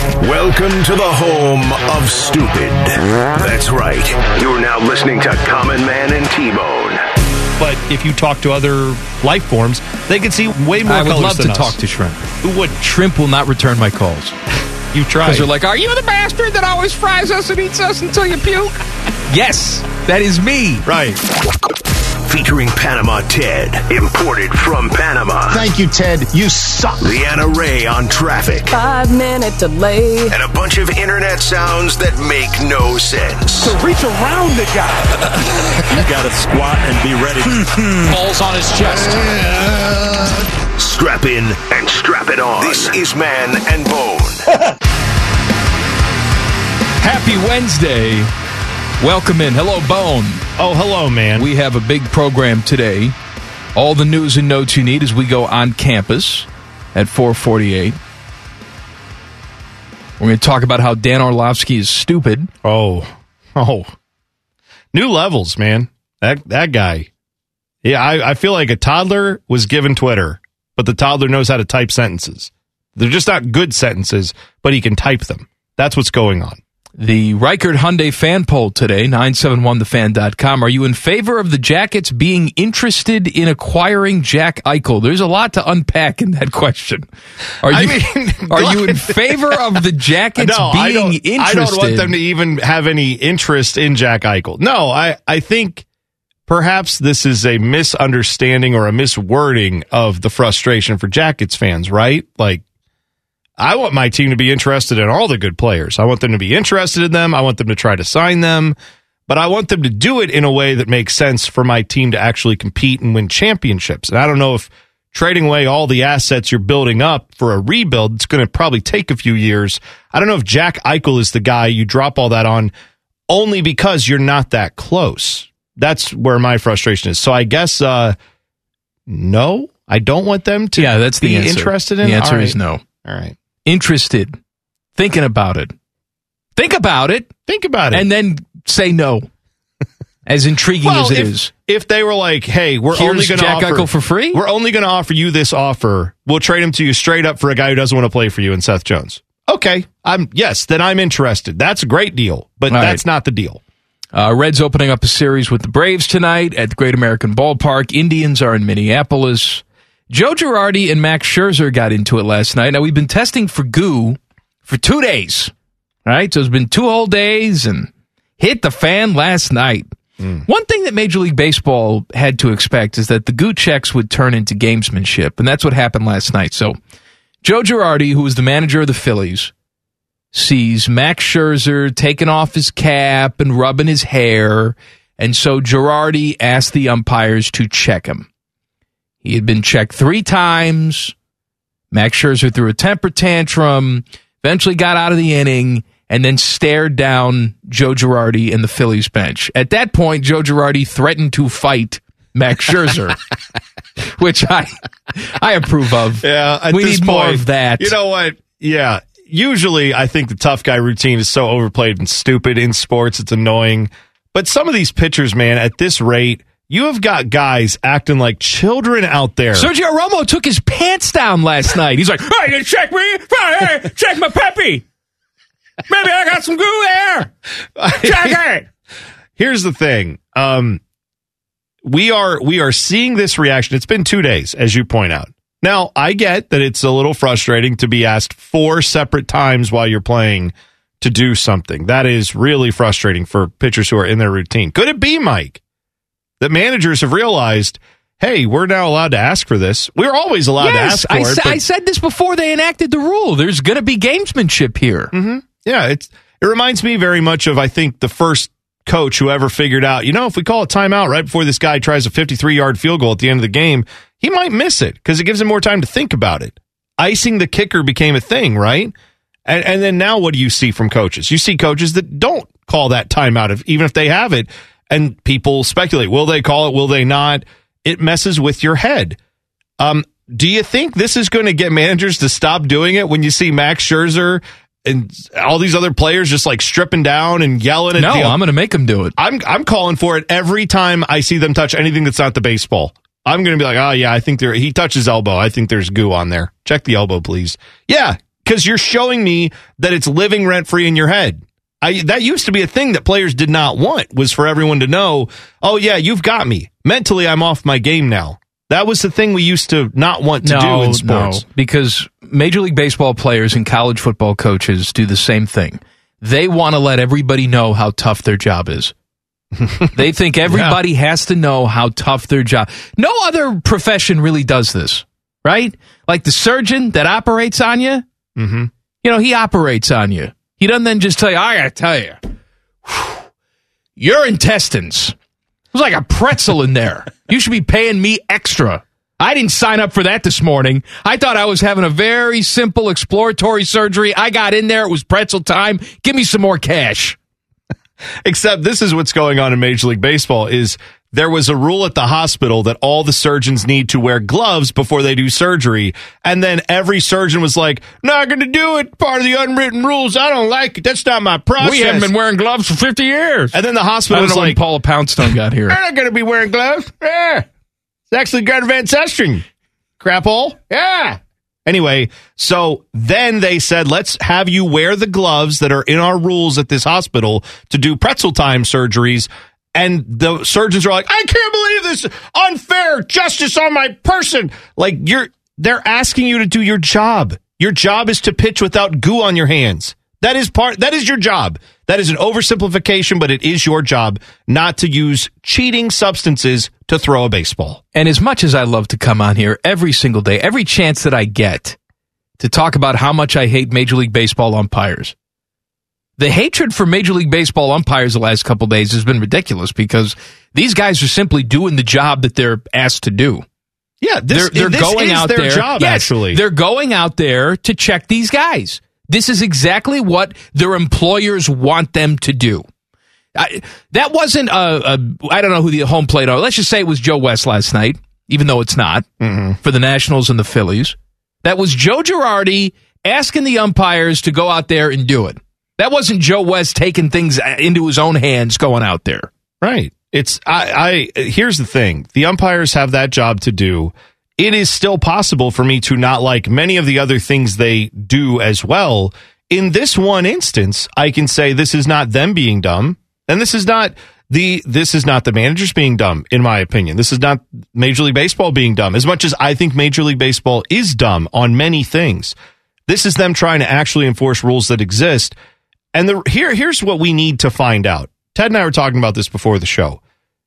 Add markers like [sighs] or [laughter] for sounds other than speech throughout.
Welcome to the home of stupid. That's right. You're now listening to Common Man and T-Bone. But if you talk to other life forms, they can see way more I would colors love than to us. talk to shrimp. Who would? Shrimp will not return my calls. [laughs] You try. Because they're like, Are you the bastard that always fries us and eats us until you puke? yes, that is me. Right. Featuring Panama Ted, imported from Panama. Thank you, Ted. You suck. Leanna Ray on traffic. Five minute delay. And a bunch of internet sounds that make no sense. To reach around the guy. [laughs] you got to squat and be ready. [laughs] Balls on his chest. Strap in and strap it on. This is Man and Bone. [laughs] Happy Wednesday. Welcome in. Hello, Bone. Oh, hello, man. We have a big program today. All the news and notes you need as we go on campus at 448. We're going to talk about how Dan Orlovsky is stupid. Oh, [laughs] oh, new levels, man. That that guy. Yeah, I, I feel like a toddler was given Twitter, but the toddler knows how to type sentences. They're just not good sentences, but he can type them. That's what's going on. The Ricart Hyundai fan poll today, 971thefan.com. Are you in favor of the Jackets being interested in acquiring Jack Eichel? There's a lot to unpack in that question. Are I you, mean, [laughs] are you in favor of the Jackets no, being I don't, interested? I don't want them to even have any interest in Jack Eichel. No, I, I think perhaps this is a misunderstanding or a miswording of the frustration for Jackets fans, right? Like, I want my team to be interested in all the good players. I want them to be interested in them. I want them to try to sign them, but I want them to do it in a way that makes sense for my team to actually compete and win championships. And I don't know if trading away all the assets you're building up for a rebuild, it's going to probably take a few years. I don't know if Jack Eichel is the guy you drop all that on only because you're not that close. That's where my frustration is. So I guess, uh, no, I don't want them to yeah, that's the be answer. interested in The answer All is no. All right. Interested. Thinking about it. Think about it. Think about it. And then say no. [laughs] As intriguing Well, as it if, is. if they were like, "Hey, we're Here's only going to Jack offer Eichel for free? We're only going to offer you this offer. We'll trade him to you straight up for a guy who doesn't want to play for you, and Seth Jones." Okay, I'm yes, then I'm interested. That's a great deal, but All right. that's not the deal. Uh, Reds opening up a series with the Braves tonight at the Great American Ballpark. Indians are in Minneapolis. Joe Girardi and Max Scherzer got into it last night. Now we've been testing for goo for two days, right? So it's been two whole days and hit the fan last night. Mm. One thing that Major League Baseball had to expect is that the goo checks would turn into gamesmanship, and that's what happened last night. So Joe Girardi, who was the manager of the Phillies, sees Max Scherzer taking off his cap and rubbing his hair, and so Girardi asked the umpires to check him. He had been checked three times. Max Scherzer threw a temper tantrum, eventually got out of the inning, and then stared down Joe Girardi in the Phillies bench. At that point, Joe Girardi threatened to fight Max Scherzer, [laughs] which I I approve of. Yeah, we need more of that. You know what? Yeah, usually I think the tough guy routine is so overplayed and stupid in sports. It's annoying. But some of these pitchers, man, at this rate, you have got guys acting like children out there. Sergio Romo took his pants down last night. He's like, "Hey, check me? Hey, check my peppy. Maybe I got some goo there. Check it." [laughs] Here's the thing. Um, we are we are seeing this reaction. It's been two days, as you point out. Now, I get that it's a little frustrating to be asked four separate times while you're playing to do something. That is really frustrating for pitchers who are in their routine. Could it be, Mike, that managers have realized, hey, we're now allowed to ask for this? We're always allowed to ask for I, it. but- I said this before they enacted the rule. There's going to be gamesmanship here. Mm-hmm. Yeah, it's it reminds me very much of I think the first coach who ever figured out, you know, if we call a timeout right before this guy tries a 53 yard field goal at the end of the game, he might miss it because it gives him more time to think about it. icing the kicker became a thing, right? And, and then now what do you see from coaches? You see coaches that don't call that timeout, if, even if they have it, and people speculate, will they call it? Will they not? It messes with your head. Um, do you think this is going to get managers to stop doing it when you see Max Scherzer and all these other players just like stripping down and yelling at No, I'm going to make them do it. I'm I'm calling for it every time I see them touch anything that's not the baseball. I'm going to be like, oh yeah, I think there. He touches elbow. I think there's goo on there. Check the elbow, please. Yeah, because you're showing me that it's living rent free in your head. I that used to be a thing that players did not want was for everyone to know. Oh yeah, you've got me mentally. I'm off my game now. That was the thing we used to not want to do in sports. No, because Major League Baseball players and college football coaches do the same thing. They want to let everybody know how tough their job is. [laughs] they think everybody yeah. has to know how tough their job. No other profession really does this, right? Like the surgeon that operates on you. Mm-hmm. You know, he operates on you. He doesn't then just tell you, I gotta tell you, your intestines there's like a pretzel in there. You should be paying me extra. I didn't sign up for that this morning. I thought I was having a very simple exploratory surgery. I got in there. It was pretzel time. Give me some more cash. Except this is what's going on in Major League Baseball is there was a rule at the hospital that all the surgeons need to wear gloves before they do surgery. And then every surgeon was like, not going to do it. Part of the unwritten rules. I don't like it. That's not my process. We haven't been wearing gloves for 50 years. And then the hospital was like, Paula Poundstone got here. [laughs] I'm not going to be wearing gloves. Yeah. It's actually Gardner Van Susteren. Crap hole. Yeah. Anyway, so then they said, let's have you wear the gloves that are in our rules at this hospital to do pretzel time surgeries and the surgeons are like, I can't believe this unfair justice on my person. Like you're, they're asking you to do your job. Your job is to pitch without goo on your hands. That is part, that is your job. That is an oversimplification, but it is your job not to use cheating substances to throw a baseball. And as much as I love to come on here every single day, every chance that I get to talk about how much I hate Major League Baseball umpires, the hatred for Major League Baseball umpires the last couple days has been ridiculous because these guys are simply doing the job that they're asked to do. Yeah, this, they're, they're this going out their there. Job, yes, actually, they're going out there to check these guys. This is exactly what their employers want them to do. I, that wasn't a, a. I don't know who the home plate are. Let's just say it was Joe West last night, even though it's not mm-hmm. for the Nationals and the Phillies. That was Joe Girardi asking the umpires to go out there and do it. That wasn't Joe West taking things uh, into his own hands going out there. Right. It's I, I here's the thing. The umpires have that job to do. It is still possible for me to not like many of the other things they do as well. In this one instance, I can say this is not them being dumb, and this is not the this is not the managers being dumb in my opinion. This is not Major League Baseball being dumb as much as I think Major League Baseball is dumb on many things. This is them trying to actually enforce rules that exist and the here here's what we need to find out. Ted and I were talking about this before the show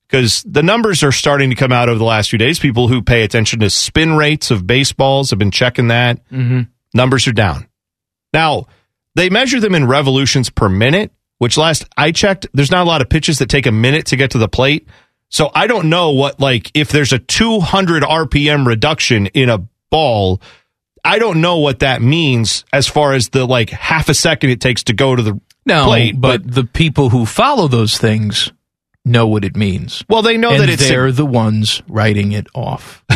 because the numbers are starting to come out over the last few days. People who pay attention to spin rates of baseballs have been checking that. Mm-hmm. Numbers are down. Now, they measure them in revolutions per minute, which last I checked, there's not a lot of pitches that take a minute to get to the plate. So I don't know what, like, if there's a 200 RPM reduction in a ball, I don't know what that means as far as the like half a second it takes to go to the no, plate. But, but the people who follow those things know what it means. Well, they know and that it's they're a- the ones writing it off. [laughs]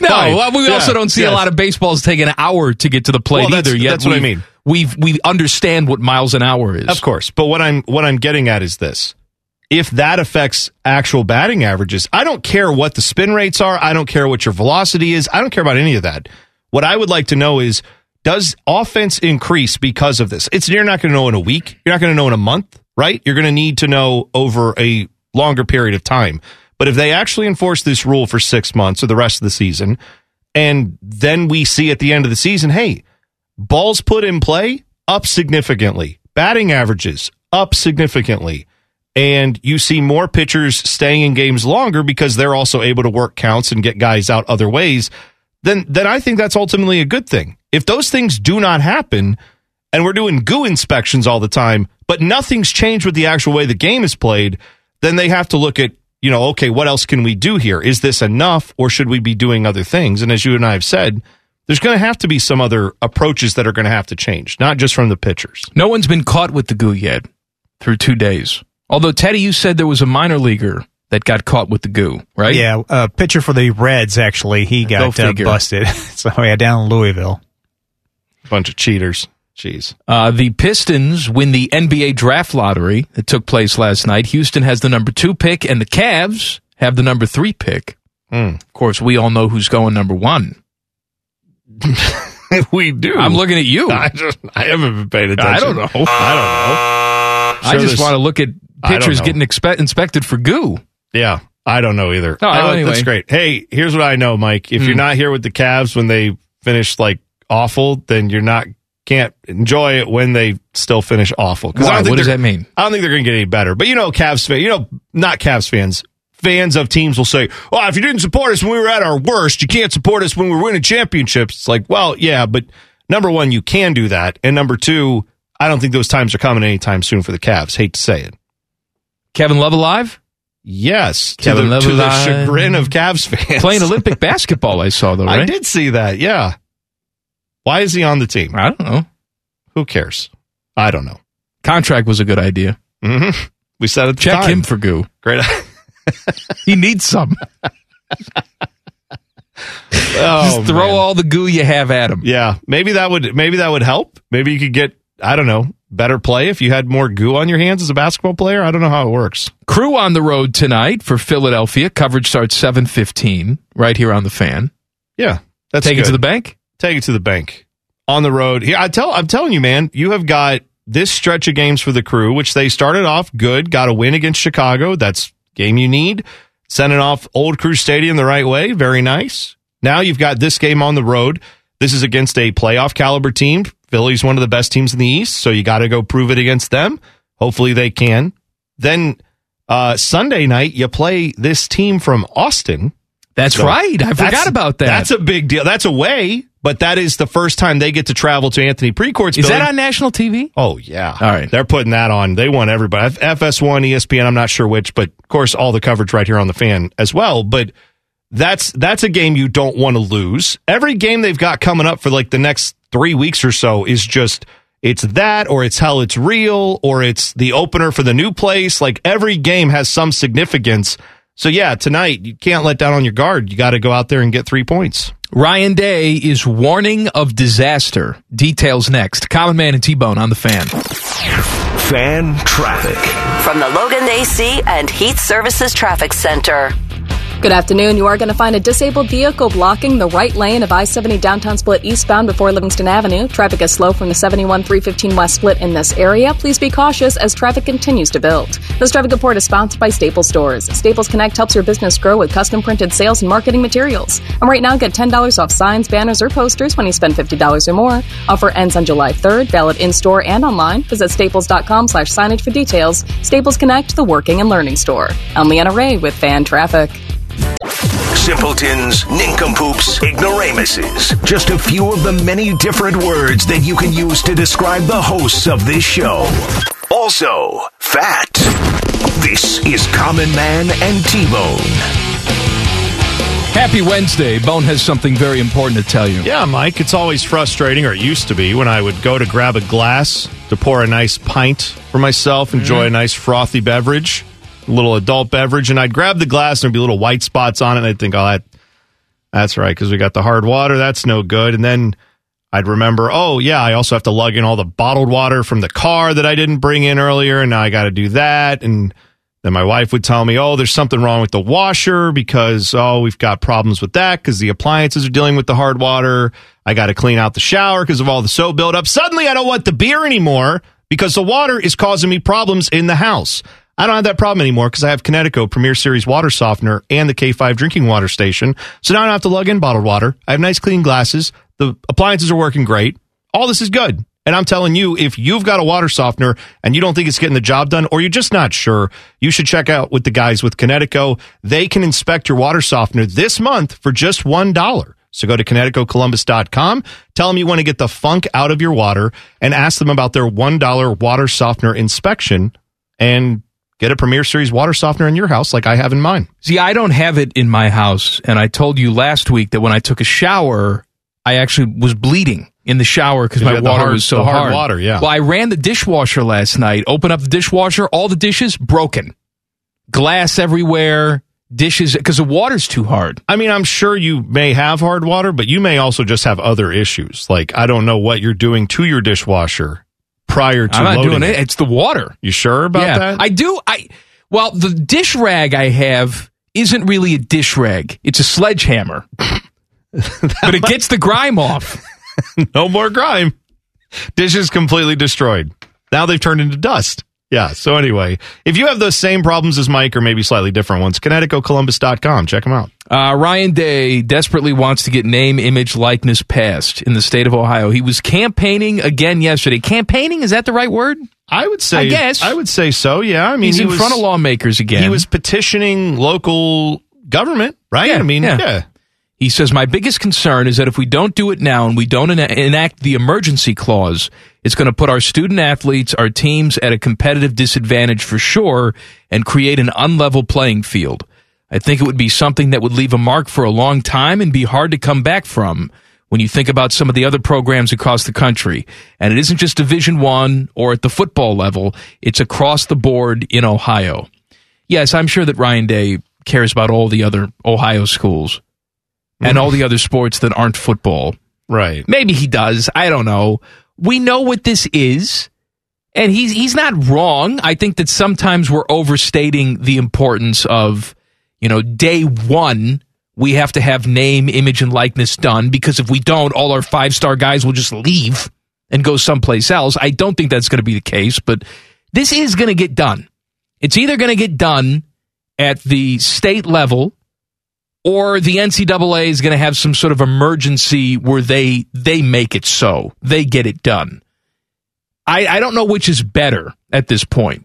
no, well, we yeah, also don't see yes. a lot of baseballs take an hour to get to the plate well, either. Yet that's what I mean. We we understand what miles an hour is, of course. But what I'm what I'm getting at is this: if that affects actual batting averages. I don't care what the spin rates are. I don't care what your velocity is. I don't care about any of that. What I would like to know is does offense increase because of this? It's you're not going to know in a week. You're not going to know in a month, right? You're going to need to know over a longer period of time. But if they actually enforce this rule for 6 months or the rest of the season and then we see at the end of the season, hey, balls put in play up significantly. Batting averages up significantly and you see more pitchers staying in games longer because they're also able to work counts and get guys out other ways, then then I think that's ultimately a good thing. If those things do not happen and we're doing goo inspections all the time, but nothing's changed with the actual way the game is played, then they have to look at you know, okay, what else can we do here? Is this enough or should we be doing other things? And as you and I have said, there's going to have to be some other approaches that are going to have to change, not just from the pitchers. No one's been caught with the goo yet through two days. Although, Teddy, you said there was a minor leaguer that got caught with the goo, right? Yeah, a pitcher for the Reds, actually, he Go got uh, busted. [laughs] so, yeah, down in Louisville. Bunch of cheaters. Jeez. Uh, the Pistons win the NBA draft lottery that took place last night. Houston has the number two pick, and the Cavs have the number three pick. Hmm. Of course, we all know who's going number one. [laughs] we do. I'm looking at you. I, just, I haven't been paying attention. I don't know. I don't know. I just want to look at pitchers getting expe- inspected for goo. Yeah, I don't know either. Oh, Uh, anyway. That's great. Hey, here's what I know, Mike. If you're Hmm. not here with the Cavs when they finish like awful, then you're not can't enjoy it when they still finish awful. Why? What does that mean? I don't think they're going to get any better. But you know, Cavs fan, you know, not Cavs fans. Fans of teams will say, "Well, if you didn't support us when we were at our worst, you can't support us when we're winning championships." It's like, well, yeah, but number one, you can do that, and number two, I don't think those times are coming anytime soon for the Cavs. Hate to say it. Kevin Love alive? Yes, to, Kevin the, Love to the chagrin of Cavs fans. Playing [laughs] Olympic basketball, I saw, though, right? I did see that. Yeah. Why is he on the team? I don't know. Who cares? I don't know. Contract was a good idea. hmm We said it. the Check time. him for goo. Great. [laughs] He needs some. [laughs] Oh, Just throw man. all the goo you have at him. Yeah, maybe that would maybe that would help. Maybe you could get I don't know better play if you had more goo on your hands as a basketball player. I don't know how it works. Crew on the road tonight for Philadelphia. Coverage starts 7.15 right here on the fan. Yeah, that's Take it to the bank. Take it to the bank on the road. Yeah, I tell I'm telling you, man, you have got this stretch of games for the crew, which they started off good, got a win against Chicago. That's game you need. Sending off Old Crew Stadium the right way, very nice. Now you've got this game on the road. This is against a playoff caliber team. Philly's one of the best teams in the East, so you got to go prove it against them. Hopefully they can. Then uh, Sunday night you play this team from Austin. That's So right. I forgot about that. That's a big deal. That's away, but that is the first time they get to travel to Anthony Precourt's Is building. that on national TV? Oh yeah. All right. They're putting that on. They want everybody. FS1, ESPN, I'm not sure which, but of course all the coverage right here on the fan as well, but that's that's a game you don't want to lose. Every game they've got coming up for like the next 3 weeks or so is just it's that or it's hell it's real or it's the opener for the new place. Like every game has some significance. So yeah, tonight you can't let down on your guard. You got to go out there and get 3 points. Ryan Day is warning of disaster. Details next. Common Man and T-Bone on the fan. Fan traffic. From the Logan AC and Heat Services Traffic Center. Good afternoon. You are going to find a disabled vehicle blocking the right lane of I 70 downtown split eastbound before Livingston Avenue. Traffic is slow from the 71 315 West split in this area. Please be cautious as traffic continues to build. This traffic report is sponsored by Staples Stores. Staples Connect helps your business grow with custom printed sales and marketing materials. And right now, get $10 off signs, banners, or posters when you spend $50 or more. Offer ends on July 3rd, valid in store and online. Visit staples.com slash signage for details. Staples Connect, the working and learning store. I'm Leanna Ray with Fan Traffic. Simpletons, nincompoops, ignoramuses. Just a few of the many different words that you can use to describe the hosts of this show. Also, fat. This is Common Man and T-Bone. Happy Wednesday. Bone has something very important to tell you. Yeah, Mike, it's always frustrating, or it used to be, when I would go to grab a glass to pour a nice pint for myself, enjoy mm-hmm. a nice frothy beverage, a little adult beverage, and I'd grab the glass and there'd be little white spots on it, and I'd think, oh, that, that's right, because we got the hard water, that's no good. And then I'd remember, oh, yeah, I also have to lug in all the bottled water from the car that I didn't bring in earlier, and now I got to do that. And then my wife would tell me, oh, there's something wrong with the washer because, oh, we've got problems with that because the appliances are dealing with the hard water. I got to clean out the shower because of all the soap buildup. Suddenly, I don't want the beer anymore because the water is causing me problems in the house. I don't have that problem anymore because I have Kinetico Premier Series water softener and the K5 drinking water station. So now I don't have to lug in bottled water. I have nice clean glasses. The appliances are working great. All this is good. And I'm telling you, if you've got a water softener and you don't think it's getting the job done, or you're just not sure, you should check out with the guys with Kinetico. They can inspect your water softener this month for just $1. So go to KineticoColumbus.com, tell them you want to get the funk out of your water, and ask them about their $1 water softener inspection and get a Premier Series water softener in your house like I have in mine. See, I don't have it in my house, and I told you last week that when I took a shower, I actually was bleeding in the shower because my water hard- was so the hard water, yeah. Well, I ran the dishwasher last night. Open up the dishwasher, all the dishes broken, glass everywhere, dishes because the water's too hard. I mean, I'm sure you may have hard water, but you may also just have other issues. Like, I don't know what you're doing to your dishwasher prior to I'm not loading doing it. It's the water. You sure about yeah, that? I do. I well, the dish rag I have isn't really a dish rag. It's a sledgehammer, [laughs] but it gets the grime off. [laughs] no more grime. Dishes completely destroyed. Now they've turned into dust. Yeah. So anyway, if you have those same problems as Mike or maybe slightly different ones, KineticoColumbus.com. Check them out. Uh, Ryan Day desperately wants to get name, image, likeness passed in the state of Ohio. He was campaigning again yesterday. Campaigning is that the right word? I would say. I guess. I would say so. Yeah. I mean, He's he in was, front of lawmakers again. He was petitioning local government, right? Yeah, I mean, yeah. yeah. He says, My biggest concern is that if we don't do it now and we don't ena- enact the emergency clause, it's going to put our student athletes, our teams at a competitive disadvantage for sure and create an unlevel playing field. I think it would be something that would leave a mark for a long time and be hard to come back from when you think about some of the other programs across the country. And it isn't just Division 1 or at the football level, it's across the board in Ohio. Yes, I'm sure that Ryan Day cares about all the other Ohio schools and all the other sports that aren't football. Right. Maybe he does. I don't know. We know what this is. And he's he's not wrong. I think that sometimes we're overstating the importance of, you know, day 1 we have to have name, image and likeness done because if we don't all our five-star guys will just leave and go someplace else. I don't think that's going to be the case, but this is going to get done. It's either going to get done at the state level or the NCAA is going to have some sort of emergency where they they make it so they get it done. I, I don't know which is better at this point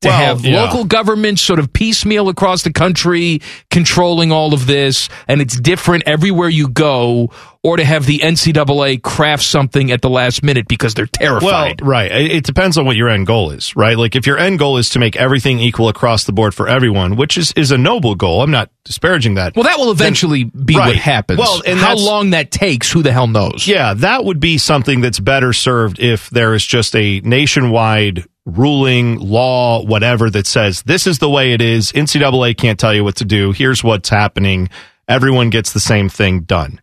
to Well, have yeah. local governments sort of piecemeal across the country controlling all of this and it's different everywhere you go or to have the NCAA craft something at the last minute because they're terrified. Well, right. It, it depends on what your end goal is, right? Like if your end goal is to make everything equal across the board for everyone, which is, is a noble goal. I'm not disparaging that. Well, that will eventually be what happens. Well, and how long that takes, who the hell knows? Yeah, that would be something that's better served if there is just a nationwide ruling, law, whatever that says this is the way it is. NCAA can't tell you what to do. Here's what's happening. Everyone gets the same thing done.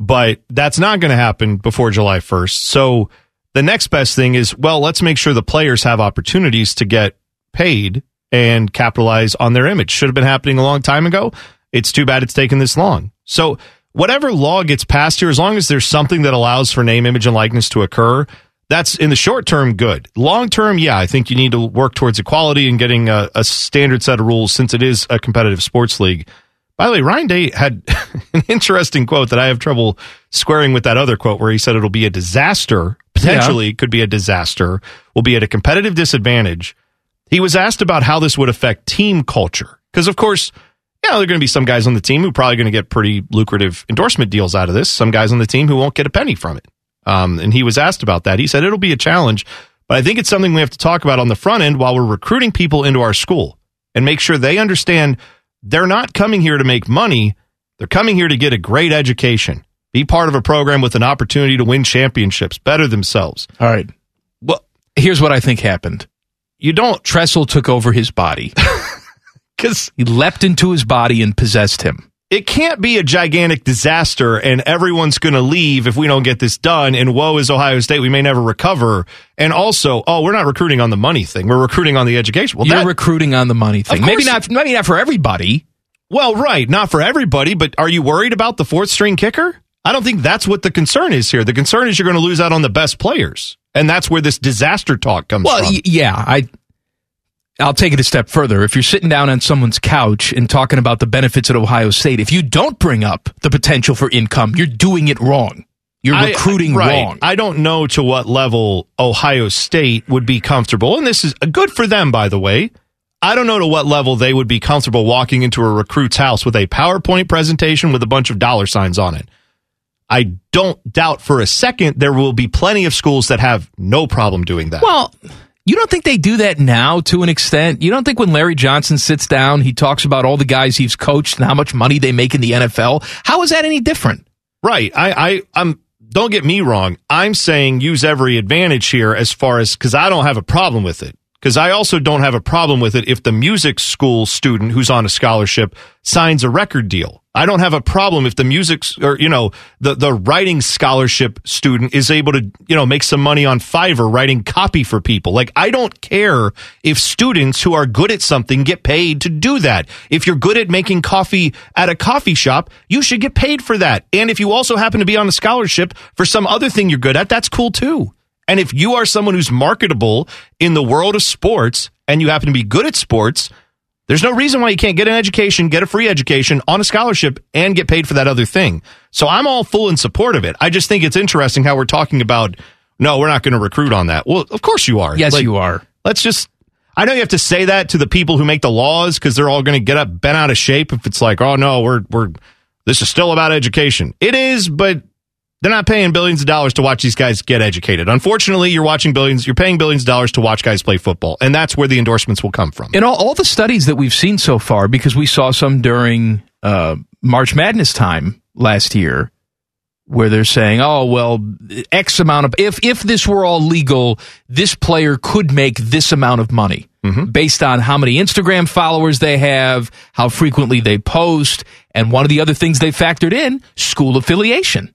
But that's not going to happen before July 1st. So the next best thing is, well, let's make sure the players have opportunities to get paid and capitalize on their image. Should have been happening a long time ago. It's too bad it's taken this long. So whatever law gets passed here, as long as there's something that allows for name, image, and likeness to occur, that's in the short term good. Long term, yeah, I think you need to work towards equality and getting a, a standard set of rules since it is a competitive sports league. By the way, Ryan Day had [laughs] an interesting quote that I have trouble squaring with that other quote where he said it'll be a disaster, potentially could be a disaster, will be at a competitive disadvantage. He was asked about how this would affect team culture. Because, of course, yeah, there are going to be some guys on the team who are probably going to get pretty lucrative endorsement deals out of this, some guys on the team who won't get a penny from it. Um, and he was asked about that. He said it'll be a challenge, but I think it's something we have to talk about on the front end while we're recruiting people into our school and make sure they understand they're not coming here to make money. They're coming here to get a great education, be part of a program with an opportunity to win championships, better themselves. All right. Well, Here's what I think happened. you don't Tressel took over his body. because [laughs] he leapt into his body and possessed him. It can't be a gigantic disaster and everyone's going to leave if we don't get this done. And woe is Ohio State. We may never recover. And also, oh, we're not recruiting on the money thing. We're recruiting on the education. Well, You're that, recruiting on the money thing. Maybe not maybe not for everybody. well, right. Not for everybody, but are you worried about the fourth string kicker? I don't think that's what the concern is here. The concern is you're going to lose out on the best players. And that's where this disaster talk comes Well, from. y- yeah, I I'll take it a step further. If you're sitting down on someone's couch and talking about the benefits at Ohio State, if you don't bring up the potential for income, you're doing it wrong. You're I- recruiting right. wrong. I don't know to what level Ohio State would be comfortable, and this is good for them, by the way. I don't know to what level they would be comfortable walking into a recruit's house with a PowerPoint presentation with a bunch of dollar signs on it. I don't doubt for a second there will be plenty of schools that have no problem doing that. Well, You don't think they do that now to an extent? You don't think when Larry Johnson sits down, he talks about all the guys he's coached and how much money they make in the NFL? How is that any different? Right. I, I, I'm, don't get me wrong. I'm saying use every advantage here as far as, cause I don't have a problem with it. Cause I also don't have a problem with it if the music school student who's on a scholarship signs a record deal. I don't have a problem if the music or, you know, the, the writing scholarship student is able to, you know, make some money on Fiverr writing copy for people. Like, I don't care if students who are good at something get paid to do that. If you're good at making coffee at a coffee shop, you should get paid for that. And if you also happen to be on a scholarship for some other thing you're good at, that's cool too. And if you are someone who's marketable in the world of sports and you happen to be good at sports, there's no reason why you can't get an education, get a free education on a scholarship and get paid for that other thing. So I'm all full in support of it. I just think it's interesting how we're talking about, no, we're not going to recruit on that. Well, of course you are. Yes, like, you are. Let's just, I know you have to say that to the people who make the laws because they're all going to get up bent out of shape if it's like, oh no, we're, we're, this is still about education. It is, but they're not paying billions of dollars to watch these guys get educated. Unfortunately, you're watching billions, you're paying billions of dollars to watch guys play football, and that's where the endorsements will come from. In all, all the studies that we've seen so far, because we saw some during uh, March Madness time last year, where they're saying, "Oh, well, X amount of if if this were all legal, this player could make this amount of money." Mm-hmm. Based on how many Instagram followers they have, how frequently they post, and one of the other things they factored in school affiliation.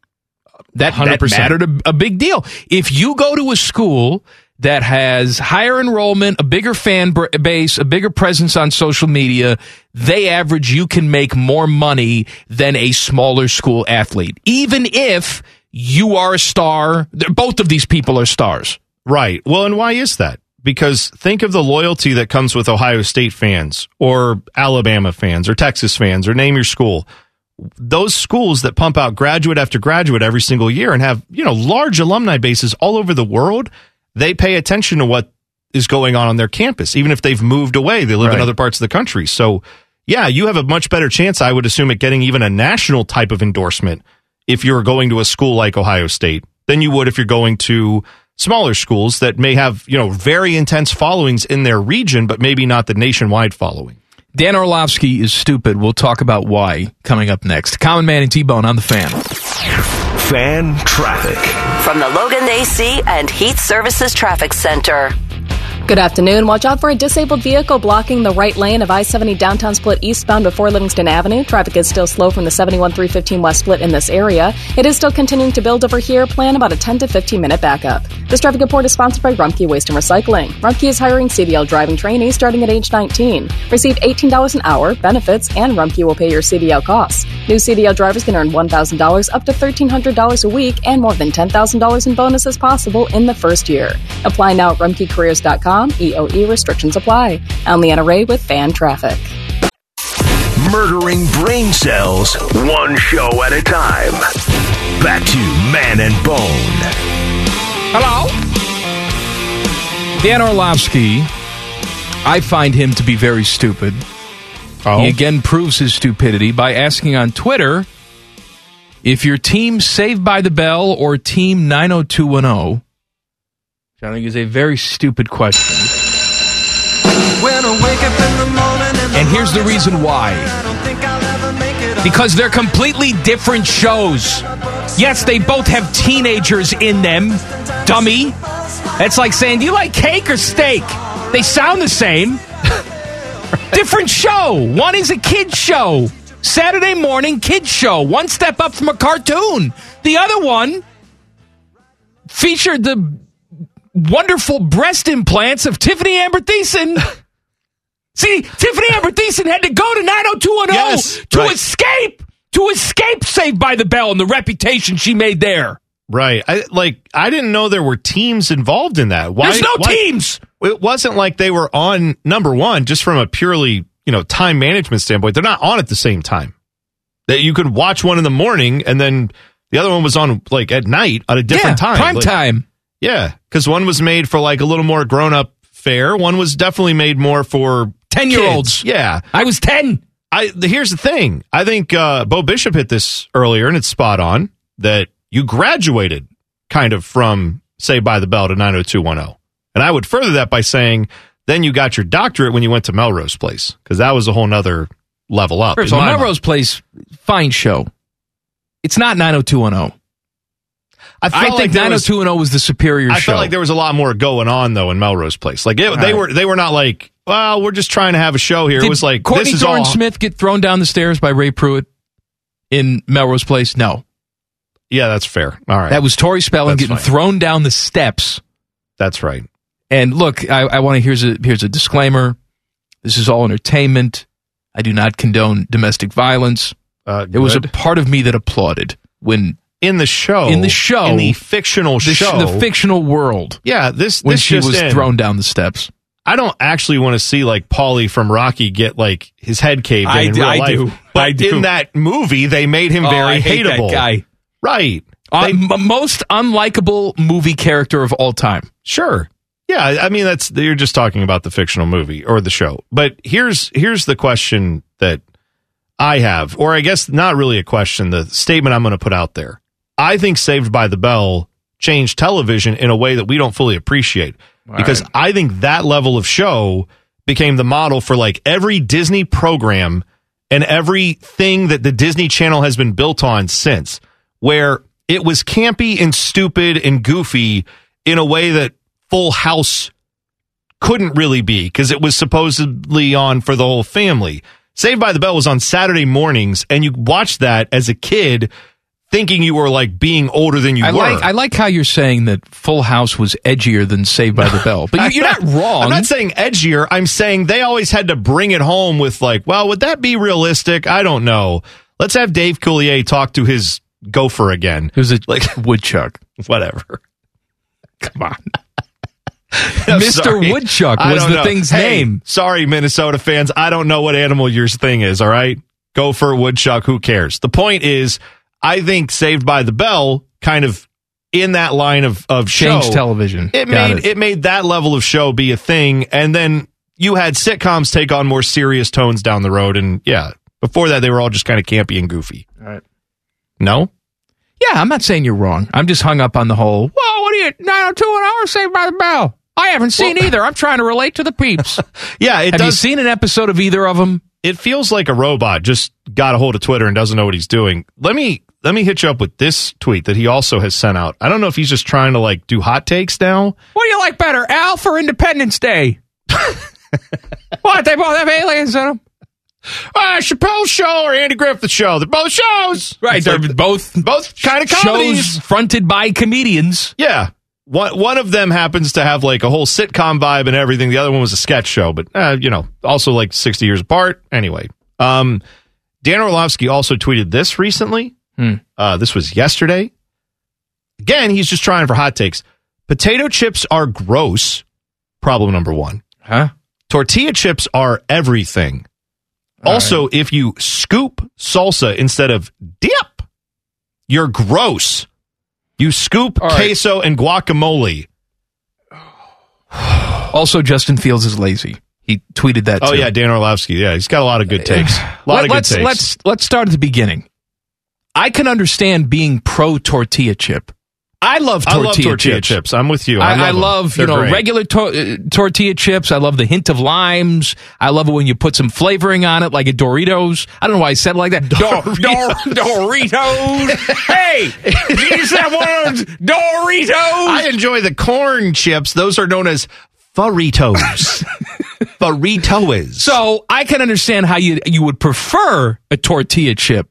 That, 100%. that mattered a, a big deal. If you go to a school that has higher enrollment, a bigger fan base, a bigger presence on social media, they average you can make more money than a smaller school athlete, even if you are a star. Both of these people are stars. Right. Well, and why is that? Because think of the loyalty that comes with Ohio State fans or Alabama fans or Texas fans or name your school those schools that pump out graduate after graduate every single year and have, you know, large alumni bases all over the world, they pay attention to what is going on on their campus. Even if they've moved away, they live right. in other parts of the country. So, yeah, you have a much better chance, I would assume, at getting even a national type of endorsement if you're going to a school like Ohio State than you would if you're going to smaller schools that may have, you know, very intense followings in their region, but maybe not the nationwide following. Dan Orlovsky is stupid. We'll talk about why coming up next. Common Man and T Bone on the fan. Fan traffic. From the Logan AC and Heat Services Traffic Center. Good afternoon. Watch out for a disabled vehicle blocking the right lane of I 70 downtown split eastbound before Livingston Avenue. Traffic is still slow from the 71 315 west split in this area. It is still continuing to build over here. Plan about a 10 to 15 minute backup. This traffic report is sponsored by Rumpke Waste and Recycling. Rumpke is hiring CDL driving trainees starting at age 19. Receive $18 an hour, benefits, and Rumpke will pay your CDL costs. New CDL drivers can earn $1,000 up to $1,300 a week and more than $10,000 in bonuses possible in the first year. Apply now at rumpkecareers.com EOE restrictions apply. I'm Leanna Ray with Fan Traffic. Murdering brain cells, one show at a time. Back to Man and Bone. Hello? Dan Orlovsky, I find him to be very stupid. Oh. He again proves his stupidity by asking on Twitter if your team Saved by the Bell or Team 90210 I think is a very stupid question. and here's the reason why. Because they're completely different shows. Yes, they both have teenagers in them. Dummy. It's like saying, do you like cake or steak? They sound the same. [laughs] different show. One is a kid's show. Saturday morning kid show. One step up from a cartoon. The other one featured the wonderful breast implants of Tiffani Amber Thiessen. [laughs] See, Tiffani Amber Thiessen had to go to 90210 yes, to right. escape, to escape Saved by the Bell and the reputation she made there. Right. I like I didn't know there were teams involved in that. Why, There's no why, teams. It wasn't like they were on number 1 just from a purely, you know, time management standpoint. They're not on at the same time. That you could watch one in the morning and then the other one was on like at night at a different yeah, time. Prime like, time. Yeah, because one was made for like a little more grown up fare. One was definitely made more for 10 year olds. Yeah. I was 10. I Here's the thing I think uh, Bo Bishop hit this earlier, and it's spot on that you graduated kind of from Say by the Bell to 90210. And I would further that by saying, then you got your doctorate when you went to Melrose Place because that was a whole nother level up. First in of all, my Melrose Place, fine show. It's not 90210. I, I felt like think there was- 90210 was the superior show. I show. felt like there was a lot more going on though in Melrose Place. Like it, they right. were they were not like, well, we're just trying to have a show here. Did it was like Courtney this is Thorne all Smith get thrown down the stairs by Ray Pruitt in Melrose Place? No. Yeah, that's fair. All right. That was Tori Spelling That's getting fine. thrown down the steps. That's right. And look, I, I want to here's a here's a disclaimer. This is all entertainment. I do not condone domestic violence. Uh, there was a part of me that applauded when in the show in the show in the fictional the, sh- show the fictional world Yeah, this when this she was in. thrown down the steps. I don't actually want to see like Paulie from Rocky get like his head caved in I in real I life. do. But I do. in that movie, they made him Oh, very I hate that hateable. guy. Right. Uh, They- m- most unlikable movie character of all time. Sure. Yeah, I mean that's you're just talking about the fictional movie or the show. But here's here's the question that I have, or I guess not really a question, the statement I'm going to put out there. I think Saved by the Bell changed television in a way that we don't fully appreciate because I think that level of show became the model for like every Disney program and everything that the Disney Channel has been built on since, where it was campy and stupid and goofy in a way that Full House couldn't really be because it was supposedly on for the whole family. Saved by the Bell was on Saturday mornings, and you watched that as a kid thinking you were like being older than you I were. like I like how you're saying that Full House was edgier than Saved by the [laughs] Bell, but you- you're not wrong. I'm not saying edgier. I'm saying they always had to bring it home with like, well, would that be realistic? I don't know. Let's have Dave Coulier talk to his gopher again. Who's a like [laughs] woodchuck. Whatever. [laughs] Come on. Mr. sorry. Woodchuck was the know. thing's Hey, name. Sorry, Minnesota fans. I don't know what animal your thing is. All right. Gopher, woodchuck, who cares? The point is, I think Saved by the Bell kind of in that line of, of Changed show, television. It Got made it. it. made that level of show be a thing. And then you had sitcoms take on more serious tones down the road. And yeah, before that, they were all just kind of campy and goofy. All right. No? Yeah, I'm not saying you're wrong. I'm just hung up on the whole. Whoa, what are you? 902 an hour Saved by the Bell. I haven't seen either. I'm trying to relate to the peeps. [laughs] Yeah, it Have you does. seen an episode of either of them? It feels like a robot just got a hold of Twitter and doesn't know what he's doing. Let me let me hit you up with this tweet that he also has sent out. I don't know if he's just trying to like do hot takes now. What do you like better, Alf or Independence Day? [laughs] what? They both have aliens in them. Uh, Chappelle's show or Andy Griffith show. They're both shows. Right, It's they're like both both kind of comedies. shows fronted by comedians. Yeah. One one of them happens to have like a whole sitcom vibe and everything. The other one was a sketch show, but uh, you know, also like 60 years apart. Anyway, um, Dan Orlovsky also tweeted this recently. Hmm. Uh, this was yesterday. Again, he's just trying for hot takes. Potato chips are gross. Problem number one. Huh? Tortilla chips are everything. also, if you scoop salsa instead of dip, you're gross. You scoop All right. queso and guacamole. [sighs] Also, Justin Fields is lazy. He tweeted that. Oh too. yeah, Dan Orlovsky. Yeah, he's got a lot of good takes. A lot Let, of good let's takes. let's let's start at the beginning. I can understand being pro tortilla chip. I love I tortilla, love tortilla chips. chips. I'm with you. I, I love, They're you know great. regular to- uh, tortilla chips. I love the hint of limes. I love it when you put some flavoring on it, like a Doritos. I don't know why I said it like that. [laughs] Dor- Dor- [laughs] Doritos. hey, is that one Doritos? I enjoy the corn chips. Those are known as Faritos. [laughs] Faritos. So I can understand how you you would prefer a tortilla chip.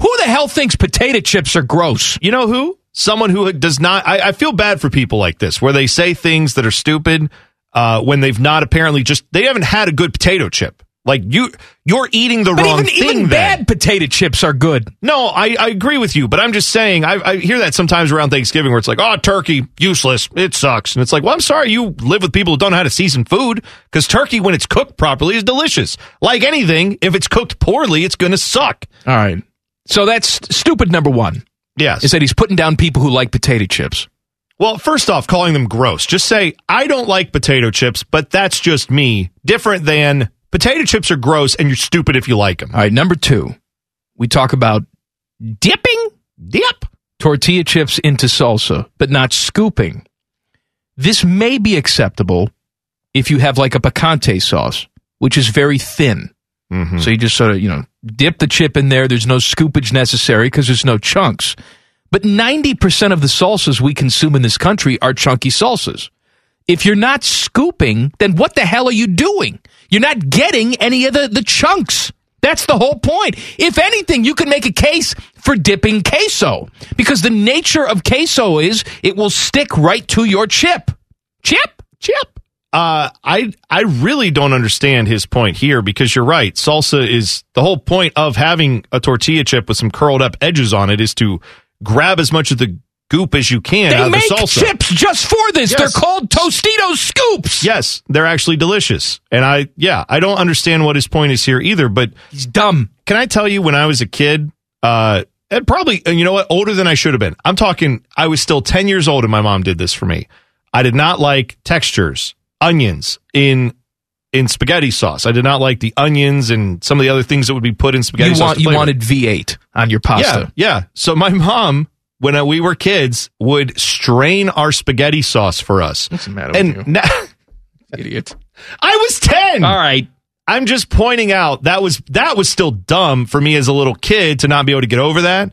Who the hell thinks potato chips are gross? You know who? Someone who does not. I, I feel bad for people like this, where they say things that are stupid uh, when they've not apparently just they haven't had a good potato chip. Like you, you're eating the But wrong even thing. even then. bad potato chips are good. No, I, I agree with you, but I'm just saying I, I hear that sometimes around Thanksgiving where it's like, oh, turkey useless, it sucks, and it's like, well, I'm sorry, you live with people who don't know how to season food because turkey, when it's cooked properly, is delicious. Like anything, if it's cooked poorly, it's going to suck. All right. So that's stupid number one. Yes. Is that he's putting down people who like potato chips. Well, first off, calling them gross. Just say, I don't like potato chips, but that's just me. Different than potato chips are gross and you're stupid if you like them. All right. Number two, we talk about dipping Dip. tortilla chips into salsa, but not scooping. This may be acceptable if you have like a picante sauce, which is very thin. Mm-hmm. So you just sort of, you know, dip the chip in there. There's no scoopage necessary because there's no chunks. But 90% of the salsas we consume in this country are chunky salsas. If you're not scooping, then what the hell are you doing? You're not getting any of the, the chunks. That's the whole point. If anything, you can make a case for dipping queso because the nature of queso is it will stick right to your chip. Chip, chip. Uh, I I really don't understand his point here because you're right. Salsa is the whole point of having a tortilla chip with some curled up edges on it is to grab as much of the goop as you can They out of make the salsa. chips just for this. Yes. They're called Tostitos scoops. Yes, they're actually delicious. And I, yeah, I don't understand what his point is here either, but he's dumb. Can I tell you when I was a kid, uh, and probably, you know what, older than I should have been. I'm talking, I was still 10 years old and my mom did this for me. I did not like textures, onions in, in spaghetti sauce. I did not like the onions and some of the other things that would be put in spaghetti You, sauce. want, to you wanted V8 on your pasta. Yeah, yeah. So my [laughs] mom, when we were kids, would strain our spaghetti sauce for us. What's the matter and with you? [laughs] na- Idiot. I was 10. All right. I'm just pointing out that was that was still dumb for me as a little kid to not be able to get over that.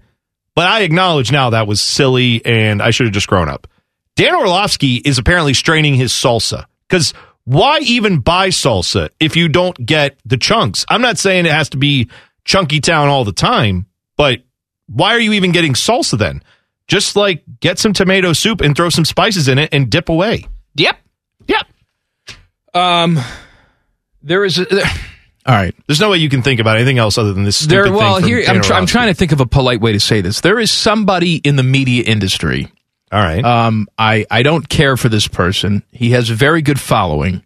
But I acknowledge now that was silly and I should have just grown up. Dan Orlovsky is apparently straining his salsa because why even buy salsa if you don't get the chunks? I'm not saying it has to be chunky town all the time, but why are you even getting salsa then? Just like get some tomato soup and throw some spices in it and dip away. Yep. Yep. Um, there is. A, there, all right. There's no way you can think about anything else other than this stupid There. thing Well, from here I'm, try, I'm trying to think of a polite way to say this. There is somebody in the media industry. All right. Um, I I don't care for this person. He has a very good following.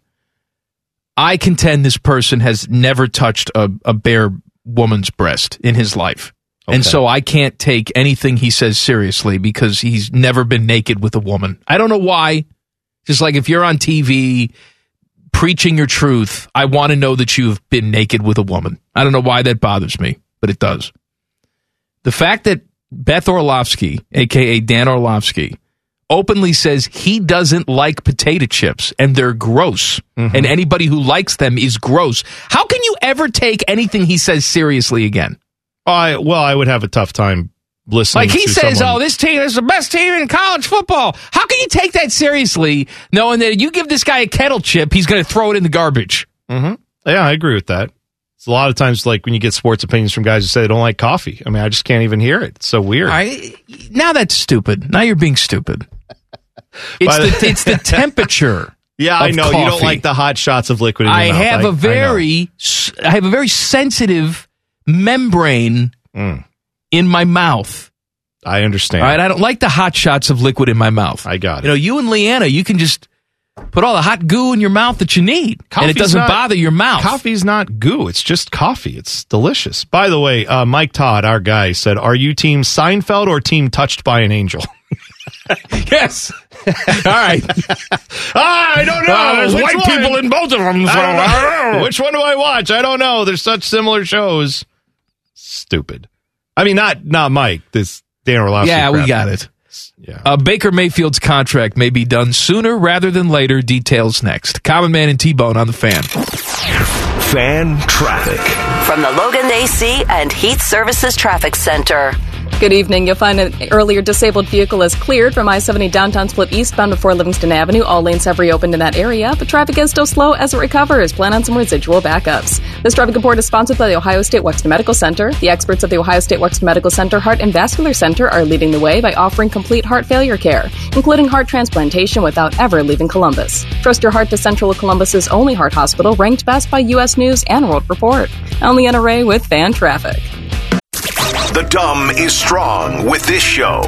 I contend this person has never touched a, a bare woman's breast in his life. And so I can't take anything he says seriously because he's never been naked with a woman. I don't know why. Just like if you're on TV preaching your truth, I want to know that you've been naked with a woman. I don't know why that bothers me, but it does. The fact that Beth Orlovsky, aka Dan Orlovsky, openly says he doesn't like potato chips and they're gross, and anybody who likes them is gross. How can you ever take anything he says seriously again? I well, I would have a tough time listening. Like he says, someone- "Oh, this team is the best team in college football." How can you take that seriously, knowing that you give this guy a kettle chip, he's going to throw it in the garbage? Mm-hmm. Yeah, I agree with that. It's a lot of times like when you get sports opinions from guys who say they don't like coffee. I mean, I just can't even hear it. It's so weird. I now that's stupid. Now you're being stupid. [laughs] It's the- the it's the [laughs] temperature. yeah, I know you don't like the hot shots of liquid. In your I mouth. have I- I a very s- I have a very sensitive membrane Mm. in my mouth. I understand. All right, I don't like the hot shots of liquid in my mouth. I got it. You know, you and Leanna, you can just put all the hot goo in your mouth that you need, and it doesn't not- bother your mouth. Coffee's not goo. It's just coffee. It's delicious. By the way, uh, Mike Todd, our guy, said, "Are you team Seinfeld or team Touched by an Angel?" [laughs] yes. [laughs] all right. ah, [laughs] I don't know. Well, there's white one? people in both of them, so I don't know. I don't know. Which one do I watch? I don't know. There's such similar shows. Stupid. I mean, not not Mike. This Dan Orlovsky. Yeah, we got it. Yeah. Uh, Baker Mayfield's contract may be done sooner rather than later. Details next. Common Man and T Bone on the fan. Fan traffic. From the Logan AC and Heat Services Traffic Center. Good evening. You'll find an earlier disabled vehicle is cleared from I 70 downtown split eastbound before Livingston Avenue. All lanes have reopened in that area, but traffic is still slow as it recovers. Plan on some residual backups. This traffic report is sponsored by the Ohio State Wexner Medical Center. The experts at the Ohio State Wexner Medical Center Heart and Vascular Center are leading the way by offering complete heart failure care, including heart transplantation without ever leaving Columbus. Trust your heart to Central Columbus's only heart hospital, ranked best by U.S. News and World Report. I'm Leanna Ray with Fan Traffic. The dumb is strong with this show.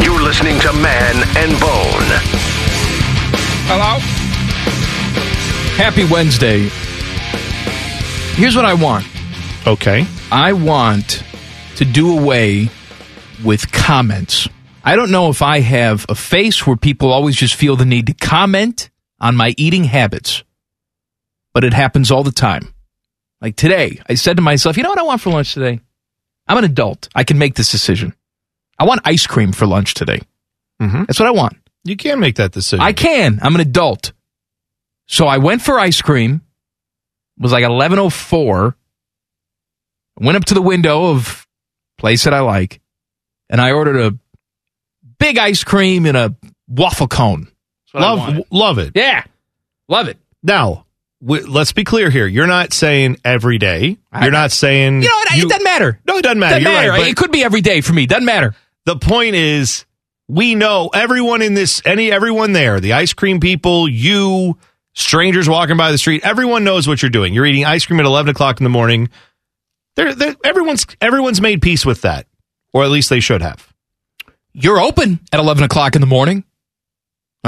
You're listening to Man and Bone. Hello. Happy Wednesday. Here's what I want. Okay. I want to do away with comments. I don't know if I have a face where people always just feel the need to comment on my eating habits, but it happens all the time. Like today, I said to myself, you know what I want for lunch today? I'm an adult. I can make this decision. I want ice cream for lunch today. Mm-hmm. That's what I want. You can make that decision. I can. I'm an adult. So I went for ice cream. It was like 11:04. Went up to the window of place that I like, and I ordered a big ice cream in a waffle cone. love love it. Yeah, love it. Now, w- let's be clear here. You're not saying every day. You're not saying You know what? it doesn't matter. No, it doesn't matter. Doesn't You're matter. right, it could be every day for me. Doesn't matter. The point is, we know everyone in this, any everyone there, the ice cream people, you, strangers walking by the street, everyone knows what you're doing. You're eating ice cream at eleven o'clock in the morning. They're, they're, everyone's everyone's made peace with that, or at least they should have. You're open at 11 o'clock in the morning.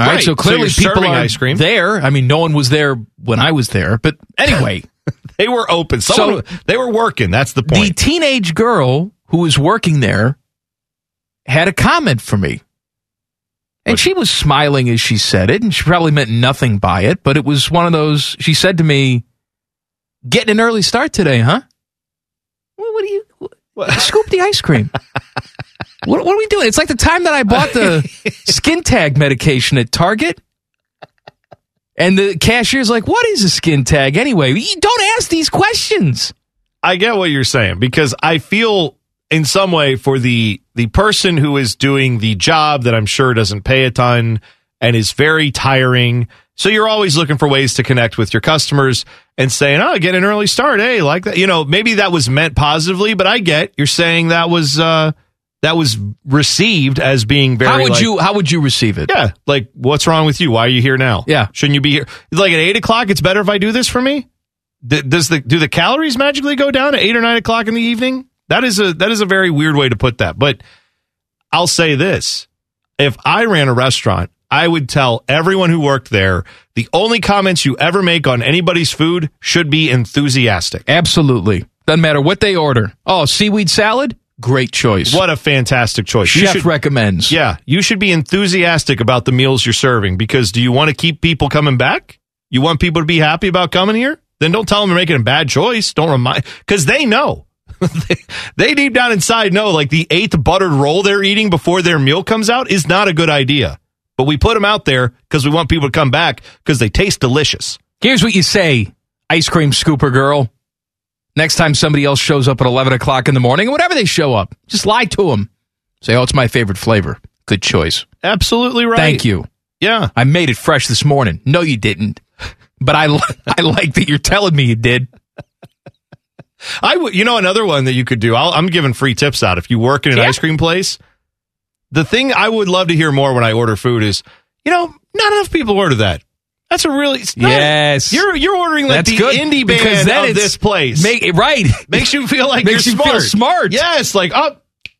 All right, Right. so So clearly you're people are ice cream. there. I mean, no one was there when I was there, but anyway, [laughs] They were open. Someone, they were working. That's the point. the teenage girl who was working there had a comment for me. And she was smiling as she said it, and she probably meant nothing by it, but it was one of those. She said to me, Getting an early start today, huh? What, what do you what, scoop the ice cream? [laughs] what, what are we doing? It's like the time that I bought the [laughs] skin tag medication at Target. And the cashier's like, What is a skin tag anyway? You don't ask these questions. I get what you're saying because I feel in some way for the the person who is doing the job that I'm sure doesn't pay a ton and is very tiring. So you're always looking for ways to connect with your customers and saying, "Oh, get an early start." Hey, like that. You know, maybe that was meant positively, but I get you're saying that was uh that was received as being very how would like- you how would you receive it? Yeah, like what's wrong with you? Why are you here now? Yeah. shouldn't you be here? Like at eight o'clock, it's better if I do this for me. D- does the do the calories magically go down at eight or nine o'clock in the evening? That is a that is a very weird way to put that. But I'll say this: if I ran a restaurant, I would tell everyone who worked there the only comments you ever make on anybody's food should be enthusiastic. Absolutely. Doesn't matter what they order. Oh, seaweed salad? Great choice. What a fantastic choice! You Chef should- recommends. Yeah, you should be enthusiastic about the meals you're serving because do you want to keep people coming back? You want people to be happy about coming here? Then don't tell them you're making a bad choice. Don't remind because they know. [laughs] they, they deep down inside know like the eighth buttered roll they're eating before their meal comes out is not a good idea. But we put them out there because we want people to come back because they taste delicious. Here's what you say, ice cream scooper girl. Next time somebody else shows up at 11 o'clock in the morning, or whatever they show up, just lie to them. Say, oh, it's my favorite flavor. Good choice. Absolutely right. Thank you. Yeah. I made it fresh this morning. No, you didn't. But I, [laughs] I like that you're telling me you did. I would, you know, another one that you could do. I'll, I'm giving free tips out if you work in an Yeah. ice cream place. The thing I would love to hear more when I order food is, you know, not enough people order that. That's a really not- Yes. You're you're ordering like That's the good, indie band of this place. Make, right. Makes you feel like [laughs] Makes you're you feel smart. smart. Yes, like oh,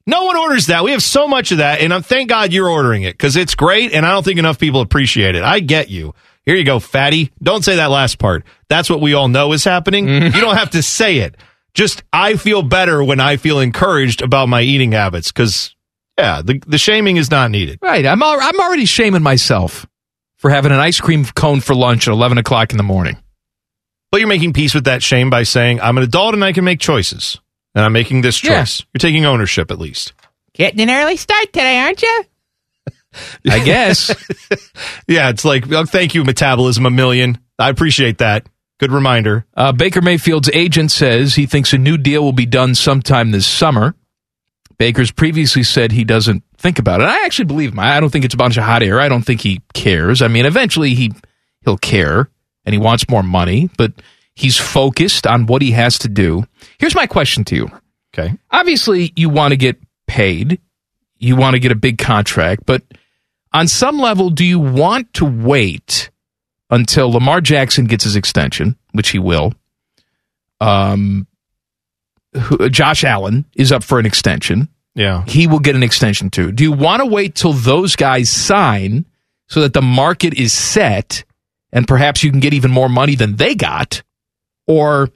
no one orders that. We have so much of that, and I'm thank God you're ordering it because it's great, and I don't think enough people appreciate it. I get you. Here you go, fatty. Don't say that last part. That's what we all know is happening. Mm-hmm. You don't have to say it. Just I feel better when I feel encouraged about my eating habits because yeah, the the shaming is not needed. Right. I'm, al- I'm already shaming myself for having an ice cream cone for lunch at 11 o'clock in the morning. But you're making peace with that shame by saying I'm an adult and I can make choices, and I'm making this Yeah. choice. You're taking ownership at least. Getting an early start today, aren't you? I guess. [laughs] Yeah, it's like oh, thank you, metabolism a million. I appreciate that. Good reminder. Uh, Baker Mayfield's agent says he thinks a new deal will be done sometime this summer. Baker's previously said he doesn't think about it. I actually believe him. I don't think it's a bunch of hot air. I don't think he cares. I mean, eventually he he'll care and he wants more money, but he's focused on what he has to do. Here's my question to you. Okay. Obviously, you want to get paid. You want to get a big contract, but on some level, do you want to wait until Lamar Jackson gets his extension, which he will? Um, Josh Allen is up for an extension. Yeah. He will get an extension too. Do you want to wait till those guys sign so that the market is set and perhaps you can get even more money than they got? Or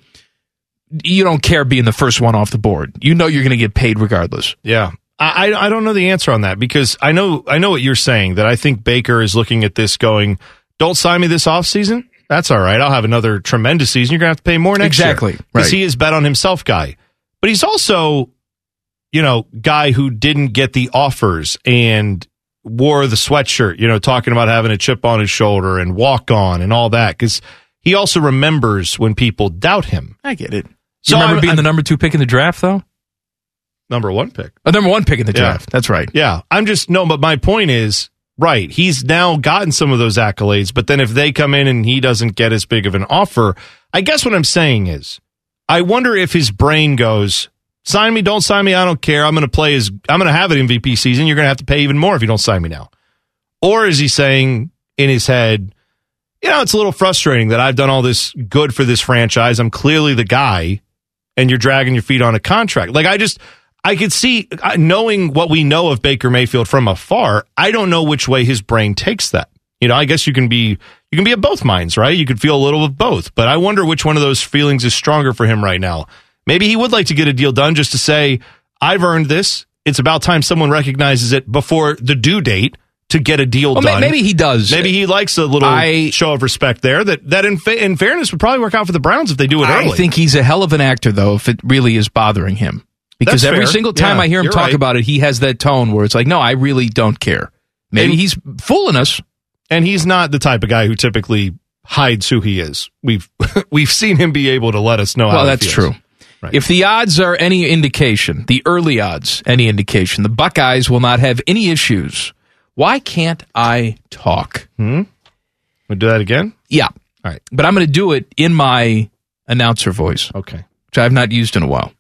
you don't care being the first one off the board? You know you're going to get paid regardless. Yeah. I, I don't know the answer on that because I know I know what you're saying that I think Baker is looking at this going, don't sign me this offseason. That's all right. I'll have another tremendous season. You're gonna have to pay more next Exactly. year. Because Right. he is bet on himself guy. But he's also, you know, guy who didn't get the offers and wore the sweatshirt, you know, talking about having a chip on his shoulder and walk on and all that because he also remembers when people doubt him. I get it. So you remember I'm- being I'm- the number two pick in the draft, though? Number one pick. Oh, number one pick in the Yeah. draft. That's right. Yeah. I'm just, no, but my point is, right. He's now gotten some of those accolades, but then if they come in and he doesn't get as big of an offer, I guess what I'm saying is, I wonder if his brain goes, sign me, don't sign me, I don't care. I'm going to play as, I'm going to have an MVP season. You're going to have to pay even more if you don't sign me now. Or is he saying in his head, you know, it's a little frustrating that I've done all this good for this franchise. I'm clearly the guy, and you're dragging your feet on a contract. Like, I just, I could see, knowing what we know of Baker Mayfield from afar, I don't know which way his brain takes that. You know, I guess you can be, you can be of both minds, right? You could feel a little of both, but I wonder which one of those feelings is stronger for him right now. Maybe he would like to get a deal done just to say, I've earned this. It's about time someone recognizes it before the due date to get a deal Well, done. maybe he does. Maybe he likes a little I- show of respect there. That that in, fa- in fairness would probably work out for the Browns if they do it I early. think he's a hell of an actor, though, if it really is bothering him. Because That's every fair. single time Yeah, I hear him talk right. about it, he has that tone where it's like, no, I really don't care. Maybe And- he's fooling us. and he's not the type of guy who typically hides who he is. We've [laughs] we've seen him be able to let us know. how Well, that's feels. True. If the odds are any indication, the early odds, any indication, the Buckeyes will not have any issues. Why can't I talk? Hmm. We'll do that again. Yeah. All right. But I'm going to do it in my announcer voice. Okay. Which I've not used in a while.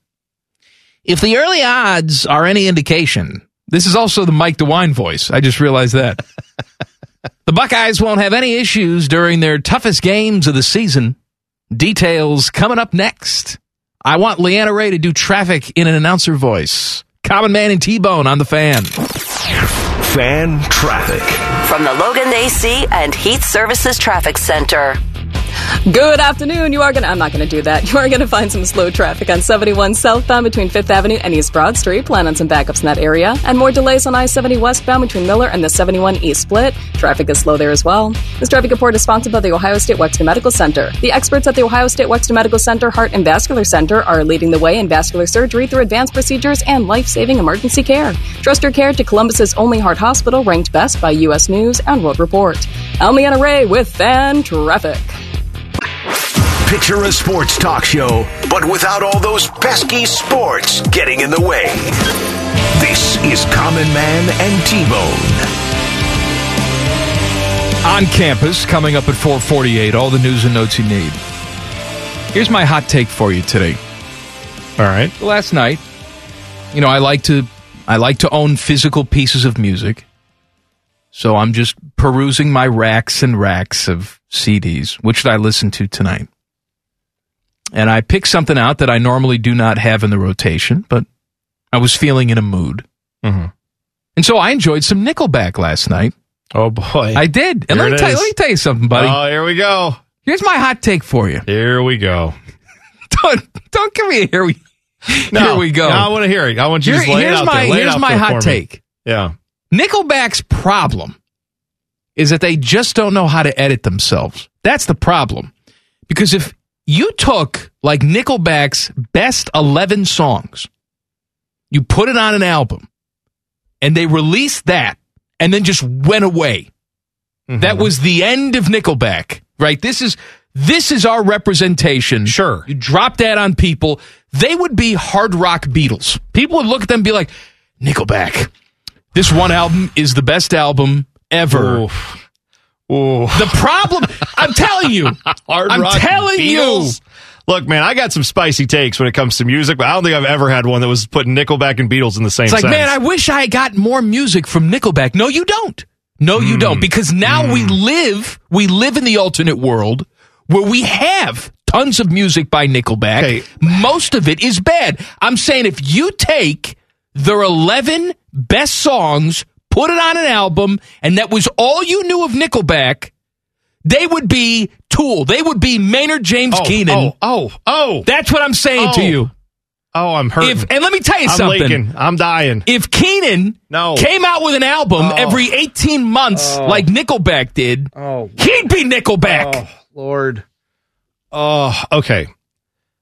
If the early odds are any indication, this is also the Mike DeWine voice. I just realized that. [laughs] the Buckeyes won't have any issues during their toughest games of the season. Details coming up next. I want Leanna Ray to do traffic in an announcer voice. Common Man and T Bone on the fan. Fan traffic. From the Logan AC and Heat Services Traffic Center. Good afternoon. You are going to, I'm not going to do that. [laughs] You are going to find some slow traffic on 71 southbound between 5th Avenue and East Broad Street. Plan on some backups in that area. And more delays on I 70 westbound between Miller and the 71 East Split. Traffic is slow there as well. This traffic report is sponsored by the Ohio State Wexner Medical Center. The experts at the Ohio State Wexner Medical Center Heart and Vascular Center are leading the way in vascular surgery through advanced procedures and life saving emergency care. Trust your care to Columbus's only heart hospital, ranked best by U.S. News and World Report. I'm Leanna Ray with Fan Traffic. Picture a sports talk show, but without all those pesky sports getting in the way. This is Common Man and T-Bone. on campus coming up at 448 all the news and notes you need. Here's my hot take for you today. All right. Last night you know i like to i like to own physical pieces of music. So i'm just perusing my racks and racks of cds which should i listen to tonight and i picked something out that i normally do not have in the rotation but i was feeling in a mood Mhm. and so i enjoyed some nickelback last night Oh boy, I did. And let me, tell you, let me tell you something, buddy. Oh, here we go. Here's my hot take for you. Here we go. [laughs] Don't don't give me a here we No, here we go. no, I want to hear it. I want you to Here- it here's out my there. Lay it here's out my hot for me. take. Yeah. Nickelback's problem is that they just don't know how to edit themselves. That's the problem. Because if you took like Nickelback's best 11 songs, you put it on an album, and they released that and then just went away. Mm-hmm. That was the end of Nickelback, right? This is this is our representation. Sure. You drop that on people, they would be hard rock Beatles. People would look at them and be like, Nickelback. This one album is the best album ever. Oof. Ooh. The problem, I'm telling you, [laughs] Hard I'm rock telling Beatles? Look, man, I got some spicy takes when it comes to music, but I don't think I've ever had one that was putting Nickelback and Beatles in the same It's like, sentence. man, I wish I got more music from Nickelback. No, you don't. No, Hmm. you don't. Because now we live, we live in the alternate world where we have tons of music by Nickelback. Okay. Most of it is bad. I'm saying if you take their 11 best songs, put it on an album, and that was all you knew of Nickelback, they would be Tool. They would be Maynard James oh, Keenan. Oh, oh, oh. That's what I'm saying to Oh. you. oh, I'm hurting. If and let me tell you I'm something. leaking. I'm dying. If Keenan No. came out with an album Oh. every 18 months oh. like Nickelback did, Oh. he'd be Nickelback. Oh, Lord. Oh, okay.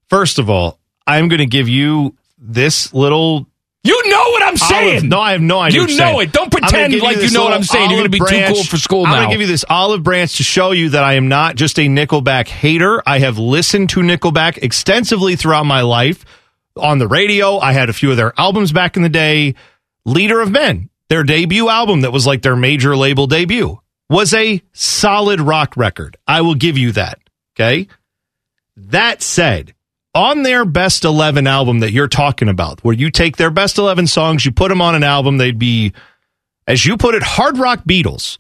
First of all, I'm going to give you this little You know what I'm saying. Olive, no, I have no idea. You know it. Don't pretend like you this know what I'm saying. You're gonna be too cool for school I'm now. going to give you this olive branch to show you that I am not just a Nickelback hater. I have listened to Nickelback extensively throughout my life on the radio. I had a few of their albums back in the day. Leader of Men, their debut album that was like their major label debut, was a solid rock record. I will give you that. Okay. That said, on their best 11 album that you're talking about, where you take their best 11 songs, you put them on an album, they'd be, as you put it, hard rock Beatles.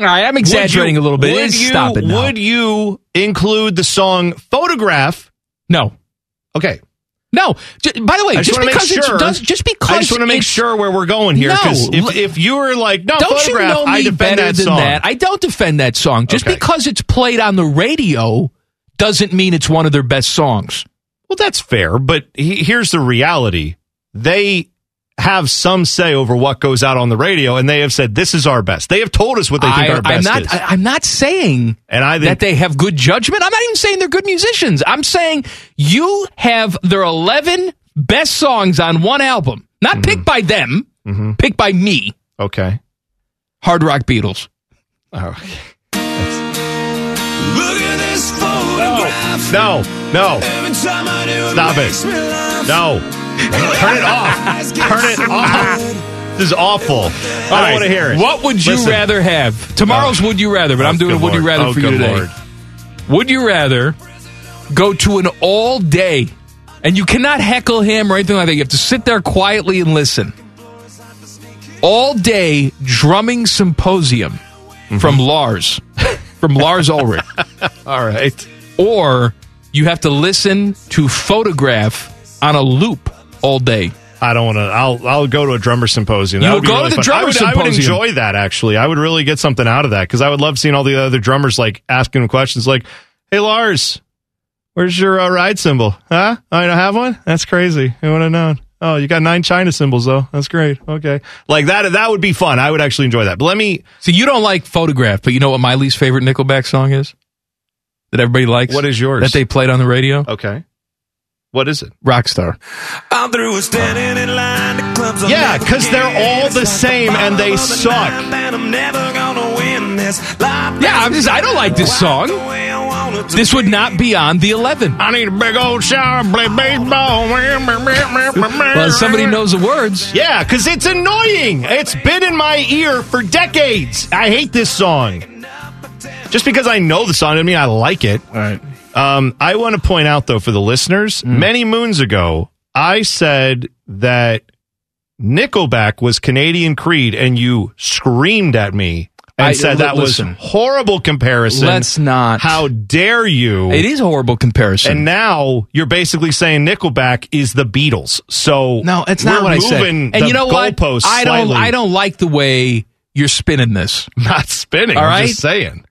All right, I'm exaggerating you- a little bit. Would you, Stop it now. Would you include the song Photograph? No. Okay. No. J- by the way, just, just, because sure. it does, just because I just want to make sure where we're going here. No. If, if you were like, no, don't you Photograph, know me I defend better that than song. that? I don't defend that song. Just Okay. because it's played on the radio doesn't mean it's one of their best songs. Well, that's fair, but he, here's the reality: they have some say over what goes out on the radio, and they have said this is our best. They have told us what they think I, our best am not. is, I, am not saying and I think that they have good judgment. I'm not even saying they're good musicians. I'm saying you have their 11 best songs on one album, not Mm-hmm. picked by them, picked by me. okay. Hard Rock Beatles. Oh, [laughs] no, no, stop it, no, turn it off, turn it off. This is awful. I don't right. want to hear it. What would you Listen. rather have? Tomorrow's Would You Rather, but I'm Oh, doing a good Would You Rather Oh, for you today. Lord. Would you rather go to an all day, and you cannot heckle him or anything like that? You have to sit there quietly and listen. All day drumming symposium Mm-hmm. from Lars, [laughs] from Lars Ulrich. [laughs] All right. Or you have to listen to photograph on a loop all day. I don't want to. I'll I'll go to a drummer symposium. That You'll would be go really to the fun. drummer I would, I would symposium. enjoy that actually. I would really get something out of that because I would love seeing all the other drummers like asking them questions like, "Hey Lars, where's your uh, ride cymbal? Huh? Oh, you don't have one? That's crazy. Who would have known? Oh, you got nine China cymbals though. That's great. Okay, like that. That would be fun. I would actually enjoy that. But let me. So you don't like photograph, but you know what my least favorite Nickelback song is? That everybody likes? What is yours? That they played on the radio? Okay. What is it? Rockstar. I'm through with standing in line to clubs. Yeah, 'cause they're all the same and they suck. I'm never gonna win this. Yeah, I'm just I don't like this song. This would not be on the 11. I need a big old shower, play baseball. Well, somebody knows the words. Yeah, because it's annoying. It's been in my ear for decades. I hate this song. Just because I know the song doesn't mean I like it. All right. Um, I want to point out, though, for the listeners, many moons ago, I said that Nickelback was Canadian Creed, and you screamed at me and I- said that was listen. horrible comparison. Let's not. How dare you? It is a horrible comparison. And now you're basically saying Nickelback is the Beatles. So no, it's not what I said. And the you know what? I don't slightly. I don't like the way you're spinning this. [laughs] not spinning. All right? I'm just saying.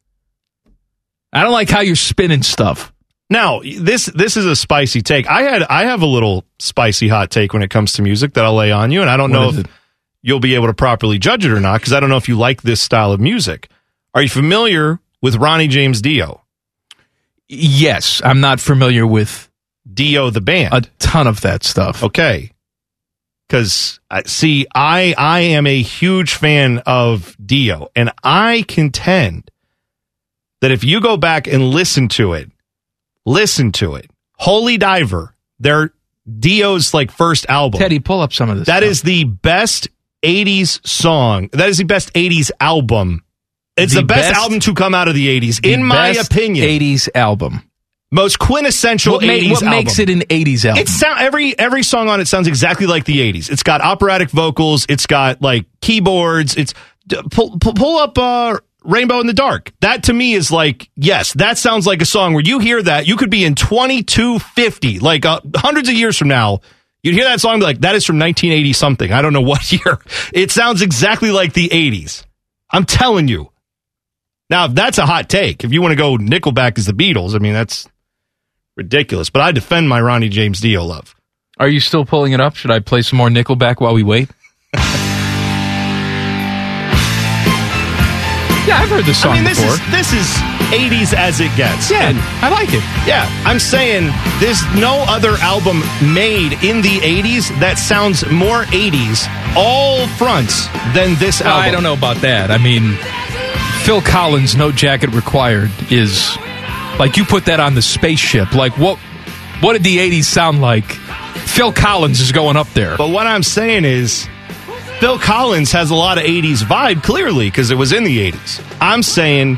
I don't like how you're spinning stuff. Now this this is a spicy take. I had I have a little spicy hot take when it comes to music that I'll lay on you, and I don't What know if it? You'll be able to properly judge it or not because I don't know if you like this style of music. Are you familiar with Ronnie James Dio? Yes, I'm not familiar with Dio the band. a ton of that stuff. Okay. Cause uh, see, I, I am a huge fan of Dio and I contend that if you go back and listen to it, listen to it, Holy Diver, their Dio's like first album. Teddy, pull up some of this. That stuff. is the best 80s song. That is the best 80s album. It's the, The best, best- album to come out of the 80s, The in my opinion. 80s album. Most quintessential What, ma- 80s what album. makes it an 80s album? It sound every every song on it sounds exactly like the '80s. It's got operatic vocals. It's got like keyboards. It's pull pull, pull up uh, "Rainbow in the Dark." That to me is like yes, that sounds like a song where you hear that you could be in 2250, like uh, hundreds of years from now. You'd hear that song be like, that is from 1980 something. I don't know what [laughs] year. It sounds exactly like the 80s. I'm telling you. Now, that's a hot take, if you want to go Nickelback as the Beatles, I mean, that's ridiculous. But I defend my Ronnie James Dio love. Are you still pulling it up? Should I play some more Nickelback while we wait? Yeah, I've heard this song I mean, this before. is this is 80s as it gets. yeah, I like it. Yeah, I'm saying there's no other album made in the 80s that sounds more 80s all fronts than this album. I don't know about that. I mean, Phil Collins, "No Jacket Required" is like you put that on the spaceship. Like what? What did the '80s sound like? Phil Collins is going up there. But what I'm saying is, Phil Collins has a lot of 80s vibe, clearly, because it was in the 80s. I'm saying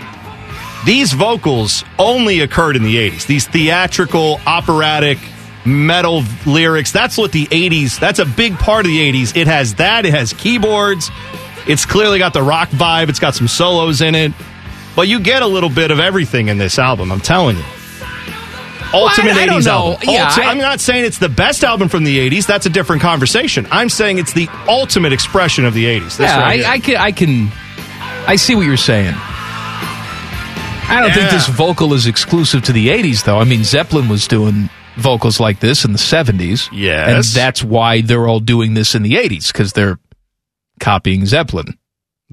these vocals only occurred in the 80s. These theatrical, operatic, metal lyrics. That's what the 80s, that's a big part of the 80s. It has that, it has keyboards. It's clearly got the rock vibe, it's got some solos in it. But you get a little bit of everything in this album, I'm telling you. Ultimate I- I don't 80s know. album. Yeah, Ulti- I- I'm not saying it's the best album from the 80s. That's a different conversation. I'm saying it's the ultimate expression of the 80s. This yeah, right. I, I can. I can. I see what you're saying. I don't think this vocal is exclusive to the '80s, though. I mean, Zeppelin was doing vocals like this in the '70s. Yes. and that's why they're all doing this in the '80s because they're copying Zeppelin.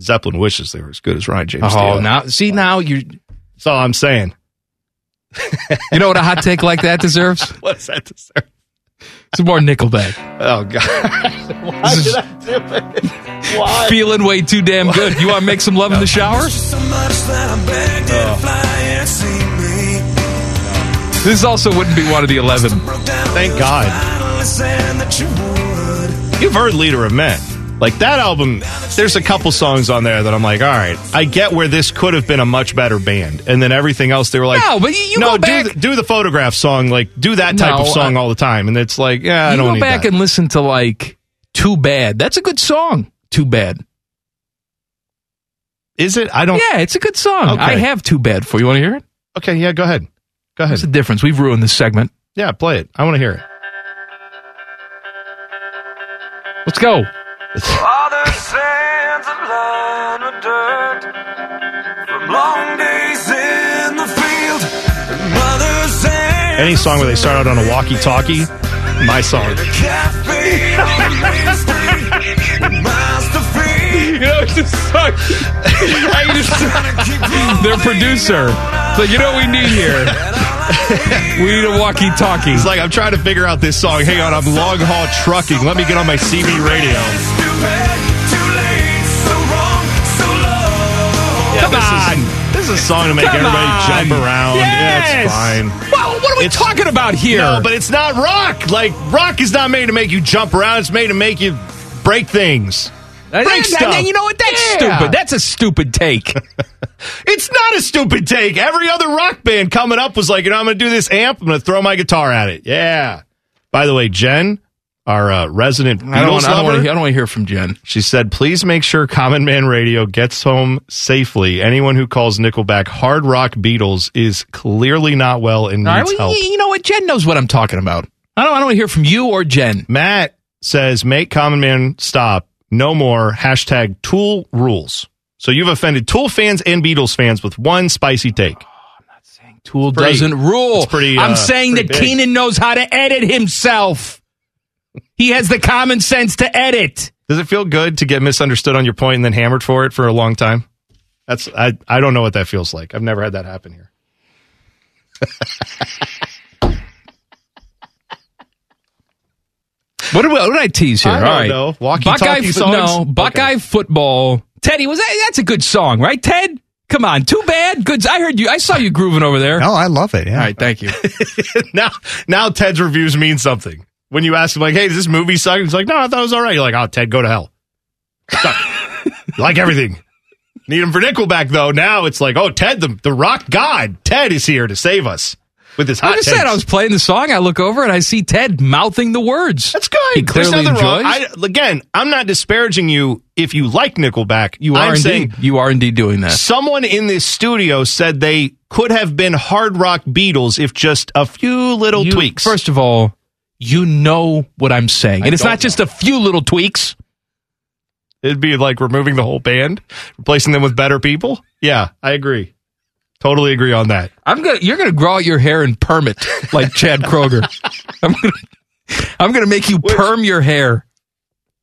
Zeppelin wishes they were as good as Ryan James. Oh, Dio. now see now you. That's all I'm saying. You know what a hot take like that deserves? [laughs] What's that deserve? Some more Nickelback. Oh God! [laughs] Why did I do it? Why? Feeling way too damn good. You want to make some love in the shower? Oh. This also wouldn't be one of the 11. Thank God. You've heard Leader of Men. Like that album, there's a couple songs on there that I'm like, all right, I get where this could have been a much better band, and then everything else they were like, No, but you- you no, go do back- the, do the photograph song, like do that type No, of song I- all the time, and it's like, yeah, I don't You go back that. and listen to like Too Bad. That's a good song. Too Bad. Is it? I don't. Yeah, it's a good song. Okay. I have Too Bad for you. Want to hear it? Okay, yeah, go ahead. Go ahead. What's the difference? We've ruined this segment. Yeah, play it. I want to hear it. Let's go. Father sands a line of dirt from long days in the field. Mother sands Any song where they start out on a walkie-talkie, my song. cafe on Main Street. Master free. You know, it's just suck. [laughs] I just, [laughs] their producer. So you know what we need here? [laughs] we need a walkie-talkie. It's like I'm trying to figure out this song. Hang on, I'm long haul trucking. Let me get on my CB radio. Too bad, too late, so wrong, so low. Yeah, Come this on. Is, this is a song to make Come everybody on. jump around. Yeah, Yes. it's fine. Well, what are we It's- talking about here? No, but it's not rock. Like rock is not made to make you jump around. It's made to make you break things. Break then- stuff. and you know what? That's Yeah. stupid. That's a stupid take. [laughs] It's not a stupid take. Every other rock band coming up was like, you know, I'm going to do this amp. I'm going to throw my guitar at it. Yeah. By the way, Jen, our uh, resident I don't Beatles want. I don't want to. I don't want to hear from Jen. She said, please make sure Common Man Radio gets home safely. Anyone who calls Nickelback hard rock Beatles is clearly not well and All right, needs well, help. you, know what? Jen knows what I'm talking about. I don't. I don't want to hear from you or Jen. Matt says, make Common Man stop. No more. Hashtag Tool rules. So you've offended Tool fans and Beatles fans with one spicy take. I'm not saying tool pretty- doesn't rule. it's pretty, I'm uh, saying that big. Keenan knows how to edit himself. He has the common sense to edit. Does it feel good to get misunderstood on your point and then hammered for it for a long time? That's I I don't know what that feels like. I've never had that happen here. [laughs] What did, what did I tease here? I don't All right. know. Walkie-talkie Buckeye, fo- songs? No, Buckeye football. Teddy was that, that's a good song, right? Ted, come on, too bad. Good. I heard you. I saw you grooving over there. Oh, I love it. Yeah. All right, thank you. [laughs] now now Ted's reviews mean something. When you ask him like, "Hey, does this movie suck?" He's like, "No, I thought it was all right." You're like, "Oh, Ted, go to hell." [laughs] Like everything. Need him for Nickelback though. Now it's like, "Oh, Ted, the the rock god, Ted is here to save us with his hot I just takes." said I was playing the song. I look over and I see Ted mouthing the words. That's good. He There's clearly enjoys. I, again, I'm not disparaging you if you like Nickelback. you are I'm indeed. saying you are indeed doing that. someone in this studio said they could have been hard rock Beatles if just a few little You- tweaks. First of all, you know what I'm saying, and it's not just a few little tweaks. It'd be like removing the whole band, replacing them with better people. Yeah, I agree. Totally agree on that. I'm gonna. You're gonna grow out your hair and perm it like Chad Kroeger. [laughs] I'm gonna. I'm gonna make you perm your hair.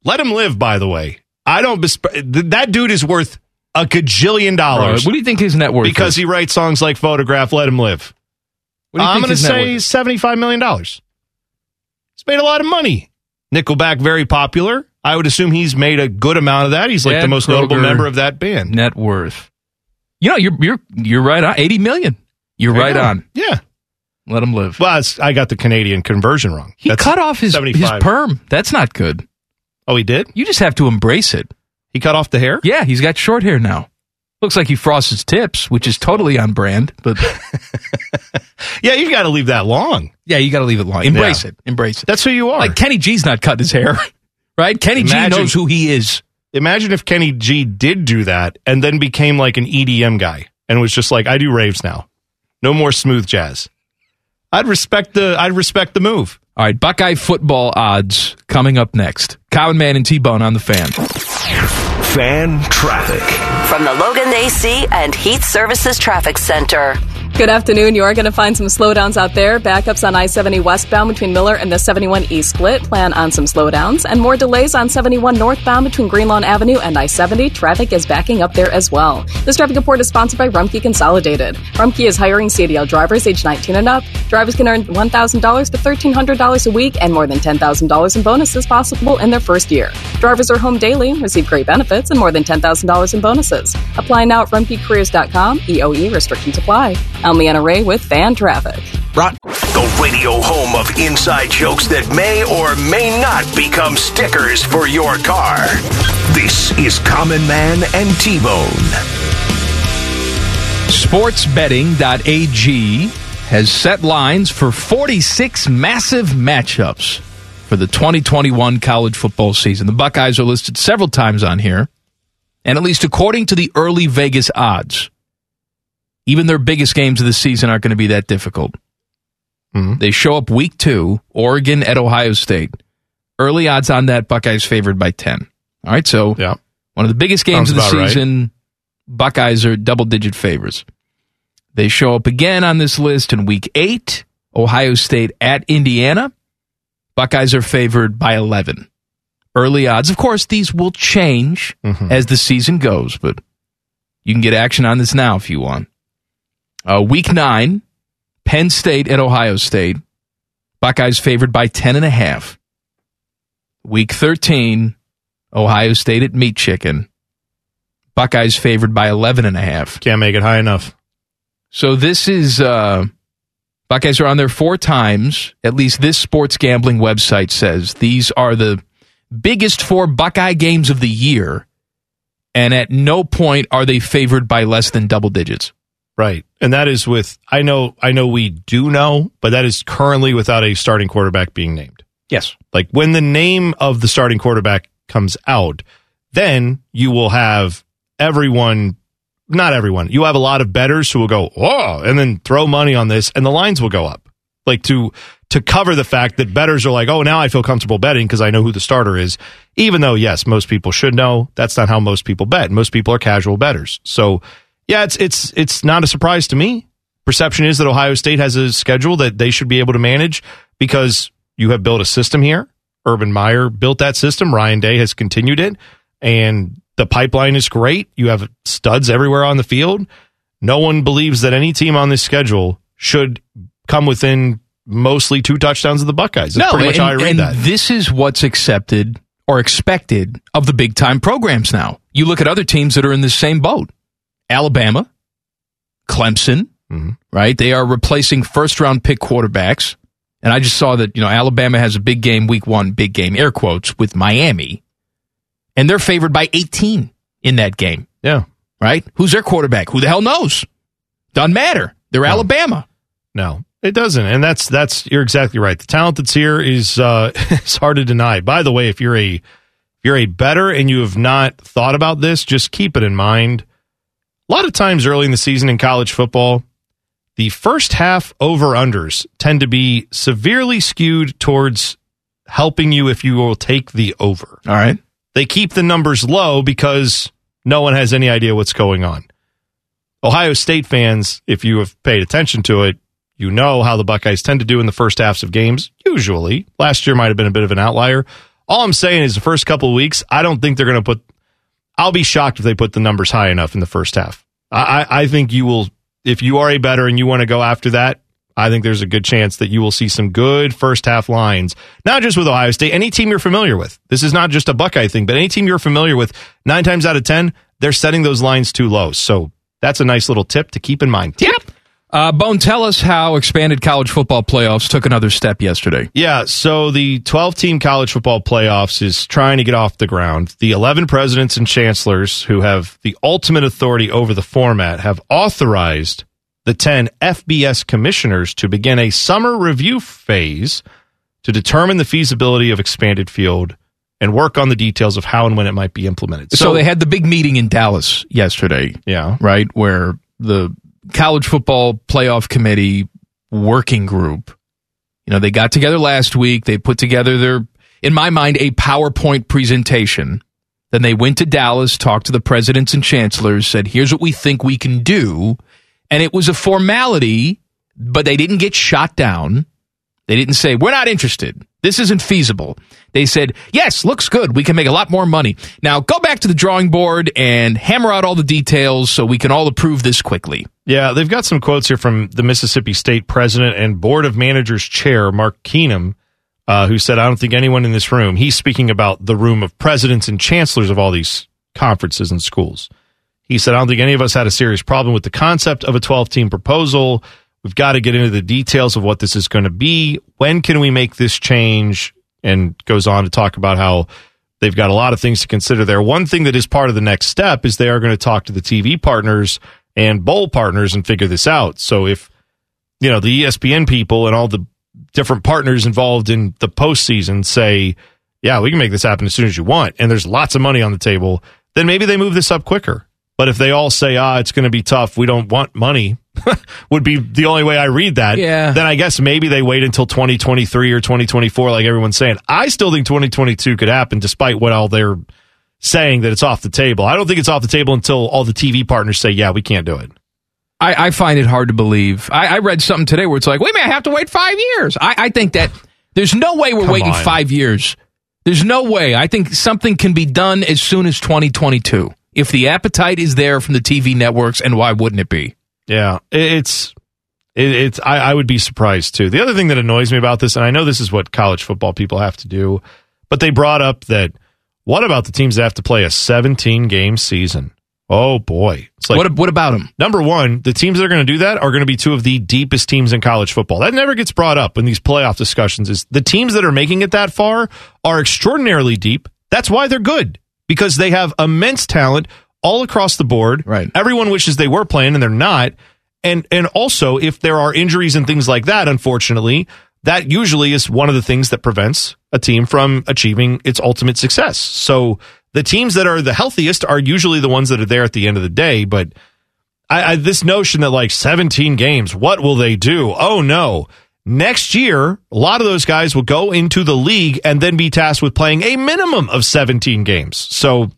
Let him live, by the way. I don't. Besp- that dude is worth a gajillion dollars. What do you think his net worth Because is? he writes songs like Photograph, Let Him Live. What do you I'm going to say $75 million. He's made a lot of money. Nickelback, very popular. I would assume he's made a good amount of that. He's like Chad the most notable member of that band. net worth. You know, you're you're you're right on. Eighty million. You're There right on. Yeah. Let him live. Well, I got the Canadian conversion wrong. He That's cut off his his perm. That's not good. Oh, he did? You just have to embrace it. He cut off the hair? Yeah, he's got short hair now. Looks like he frosts his tips, which is totally on brand. But [laughs] Yeah, you got to leave that long. yeah, you got to leave it long. Embrace Yeah. it. Embrace it. That's who you are. Like Kenny G's not cutting his hair, [laughs] right? Kenny Imagine- G knows who he is. Imagine if Kenny G did do that and then became like an EDM guy and was just like, I do raves now. No more smooth jazz. I'd respect the I'd respect the move. All right, Buckeye football odds coming up next. Common Man and T Bone on the fan. Fan traffic. From the Logan AC and Heat Services Traffic Center. Good afternoon. You are going to find some slowdowns out there. Backups on I 70 westbound between Miller and the 71 East split. Plan on some slowdowns. And more delays on 71 northbound between Greenlawn Avenue and I 70. Traffic is backing up there as well. This traffic report is sponsored by Rumpke Consolidated. Rumpke is hiring CDL drivers age 19 and up. Drivers can earn $1,000 to $1,300 a week and more than $10,000 in bonuses possible in their first year. Drivers are home daily, receive great benefits, and more than $10,000 in bonuses. Apply now at rumpkecareers.com. EOE restrictions apply. I'm Leanna Ray with Fan Traffic. Brought The radio home of inside jokes that may or may not become stickers for your car. This is Common Man and T-Bone. Sportsbetting.ag has set lines for 46 massive matchups for the 2021 college football season. The Buckeyes are listed several times on here, and at least according to the early Vegas odds, even their biggest games of the season aren't going to be that difficult. They show up week two, Oregon at Ohio State. Early odds on that, Buckeyes favored by 10. All right, so Yeah. one of the biggest games Sounds of the about right. season, Buckeyes are double digit favorites. They show up again on this list in week eight, Ohio State at Indiana. Buckeyes are favored by 11. Early odds. Of course, these will change Mm-hmm. as the season goes, but you can get action on this now if you want. Uh, week nine, Penn State at Ohio State. Buckeyes favored by 10 and a half. Week 13, Ohio State at Meat Chicken. Buckeyes favored by 11 and a half. Can't make it high enough. So this is uh Buckeyes are on there four times. At least this sports gambling website says these are the biggest four Buckeye games of the year. And at no point are they favored by less than double digits. Right. And that is with I know I know we do know, but that is currently without a starting quarterback being named. Yes. Like when the name of the starting quarterback comes out, then you will have everyone not everyone. You have a lot of betters who will go, "Oh," and then throw money on this and the lines will go up. Like to to cover the fact that betters are like, "Oh, now I feel comfortable betting because I know who the starter is." Even though yes, most people should know, that's not how most people bet. Most people are casual betters. So, yeah, it's it's it's not a surprise to me. Perception is that Ohio State has a schedule that they should be able to manage because you have built a system here. Urban Meyer built that system. Ryan Day has continued it, and the pipeline is great. You have studs everywhere on the field. No one believes that any team on this schedule should come within mostly two touchdowns of the Buckeyes. That's pretty much and, how I read and that. this is what's accepted or expected of the big time programs now. You look at other teams that are in the same boat. Alabama, Clemson, Mm-hmm. right? They are replacing first round pick quarterbacks. And I just saw that, you know, Alabama has a big game week one, big game, air quotes, with Miami. And they're favored by 18 in that game, Yeah. right? Who's their quarterback? Who the hell knows? Doesn't matter. They're Alabama. No, it doesn't. And that's that's you're exactly right. The talent that's here is uh [laughs] is hard to deny. By the way, if you're a if you're a better and you have not thought about this, just keep it in mind. A lot of times early in the season in college football, the first half over unders tend to be severely skewed towards helping you if you will take the over. All right. They keep the numbers low because no one has any idea what's going on. Ohio State fans, if you have paid attention to it, you know how the Buckeyes tend to do in the first halves of games. Usually, last year might have been a bit of an outlier. All I'm saying is the first couple of weeks, I don't think they're going to put. I'll be shocked if they put the numbers high enough in the first half. I, I, think you will, if you are a better and you want to go after that, I think there's a good chance that you will see some good first half lines, not just with Ohio State, any team you're familiar with. This is not just a Buckeye thing, but any team you're familiar with, nine times out of 10, they're setting those lines too low. So that's a nice little tip to keep in mind. Yep. Uh, Bone, tell us how expanded college football playoffs took another step yesterday. Yeah, so the 12 team college football playoffs is trying to get off the ground. The 11 presidents and chancellors who have the ultimate authority over the format have authorized the 10 FBS commissioners to begin a summer review phase to determine the feasibility of expanded field and work on the details of how and when it might be implemented. So, they had the big meeting in Dallas yesterday. Yeah. Right? Where the college football playoff committee working group, you know, they got together last week. They put together their, in my mind, a PowerPoint presentation. Then they went to Dallas, talked to the presidents and chancellors, said, here's what we think we can do. And it was a formality, but they didn't get shot down. They didn't say, we're not interested. This isn't feasible. They said, yes, looks good. We can make a lot more money. Now go back to the drawing board and hammer out all the details so we can all approve this quickly. Yeah, they've got some quotes here from the Mississippi State president and board of managers chair, Mark Keenum, uh, who said, I don't think anyone in this room, he's speaking about the room of presidents and chancellors of all these conferences and schools. He said, I don't think any of us had a serious problem with the concept of a 12 team proposal. We've got to get into the details of what this is going to be. When can we make this change? And goes on to talk about how they've got a lot of things to consider there. One thing that is part of the next step is they are going to talk to the TV partners and bowl partners and figure this out. So if, you know, the ESPN people and all the different partners involved in the postseason say, yeah, we can make this happen as soon as you want, and there's lots of money on the table, then maybe they move this up quicker. But if they all say, ah, it's going to be tough, we don't want money, [laughs] would be the only way I read that. Yeah. Then I guess maybe they wait until 2023 or 2024, like everyone's saying. I still think 2022 could happen despite what all they're saying that it's off the table. I don't think it's off the table until all the TV partners say, yeah, we can't do it. I, I find it hard to believe. I, I read something today where it's like, we may I have to wait five years. I, I think that there's no way we're Come waiting on. five years. There's no way. I think something can be done as soon as 2022 if the appetite is there from the TV networks, and why wouldn't it be? Yeah, it's it, it's. I, I would be surprised too. The other thing that annoys me about this, and I know this is what college football people have to do, but they brought up that what about the teams that have to play a 17 game season? Oh boy, it's like what, what about them? number one, the teams that are going to do that are going to be two of the deepest teams in college football. That never gets brought up in these playoff discussions. Is the teams that are making it that far are extraordinarily deep. That's why they're good because they have immense talent all across the board. Right. Everyone wishes they were playing and they're not. And and also if there are injuries and things like that, unfortunately, that usually is one of the things that prevents a team from achieving its ultimate success. So the teams that are the healthiest are usually the ones that are there at the end of the day. But I, I, this notion that like 17 games, what will they do? Oh no. Next year, a lot of those guys will go into the league and then be tasked with playing a minimum of 17 games. So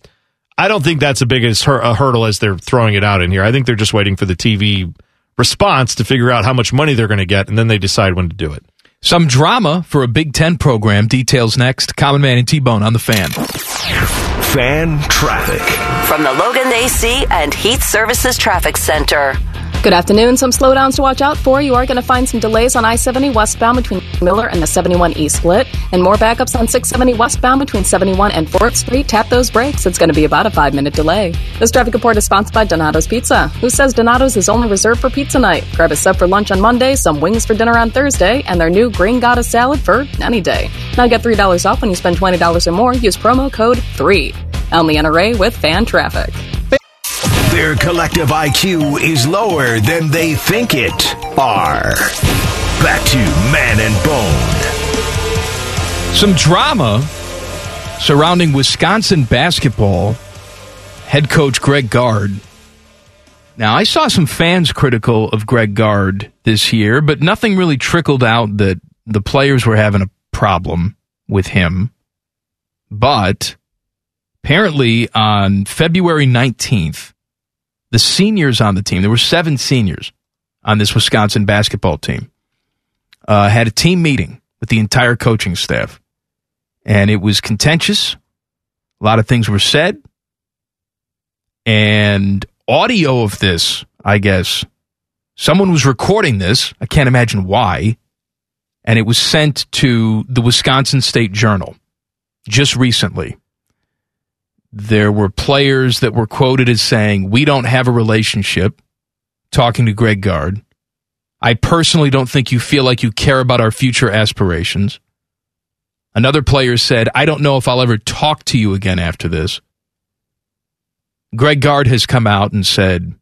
I don't think that's a big as hur- a hurdle as they're throwing it out in here. I think they're just waiting for the TV response to figure out how much money they're going to get, and then they decide when to do it. Some drama for a Big Ten program. Details next. Common Man and T Bone on the fan. Fan traffic. From the Logan AC and Heat Services Traffic Center. Good afternoon. Some slowdowns to watch out for. You are going to find some delays on I 70 westbound between Miller and the 71 E split, and more backups on 670 westbound between 71 and 4th Street. Tap those brakes. It's going to be about a five minute delay. This traffic report is sponsored by Donato's Pizza. Who says Donato's is only reserved for pizza night? Grab a sub for lunch on Monday, some wings for dinner on Thursday, and their new Green Goddess salad for any day. Now get $3 off when you spend $20 or more. Use promo code 3. I'm Leanna Ray with Fan Traffic. Their collective IQ is lower than they think it are. Back to Man and Bone. Some drama surrounding Wisconsin basketball head coach Greg Gard. Now, I saw some fans critical of Greg Gard this year, but nothing really trickled out that the players were having a problem with him. But apparently, on February 19th, the seniors on the team, there were seven seniors on this Wisconsin basketball team, uh, had a team meeting with the entire coaching staff. And it was contentious. A lot of things were said. and audio of this, I guess. Someone was recording this. I can't imagine why. And it was sent to the Wisconsin State Journal just recently. There were players that were quoted as saying, We don't have a relationship, talking to Greg Gard. I personally don't think you feel like you care about our future aspirations. Another player said, I don't know if I'll ever talk to you again after this. Greg Gard has come out and said,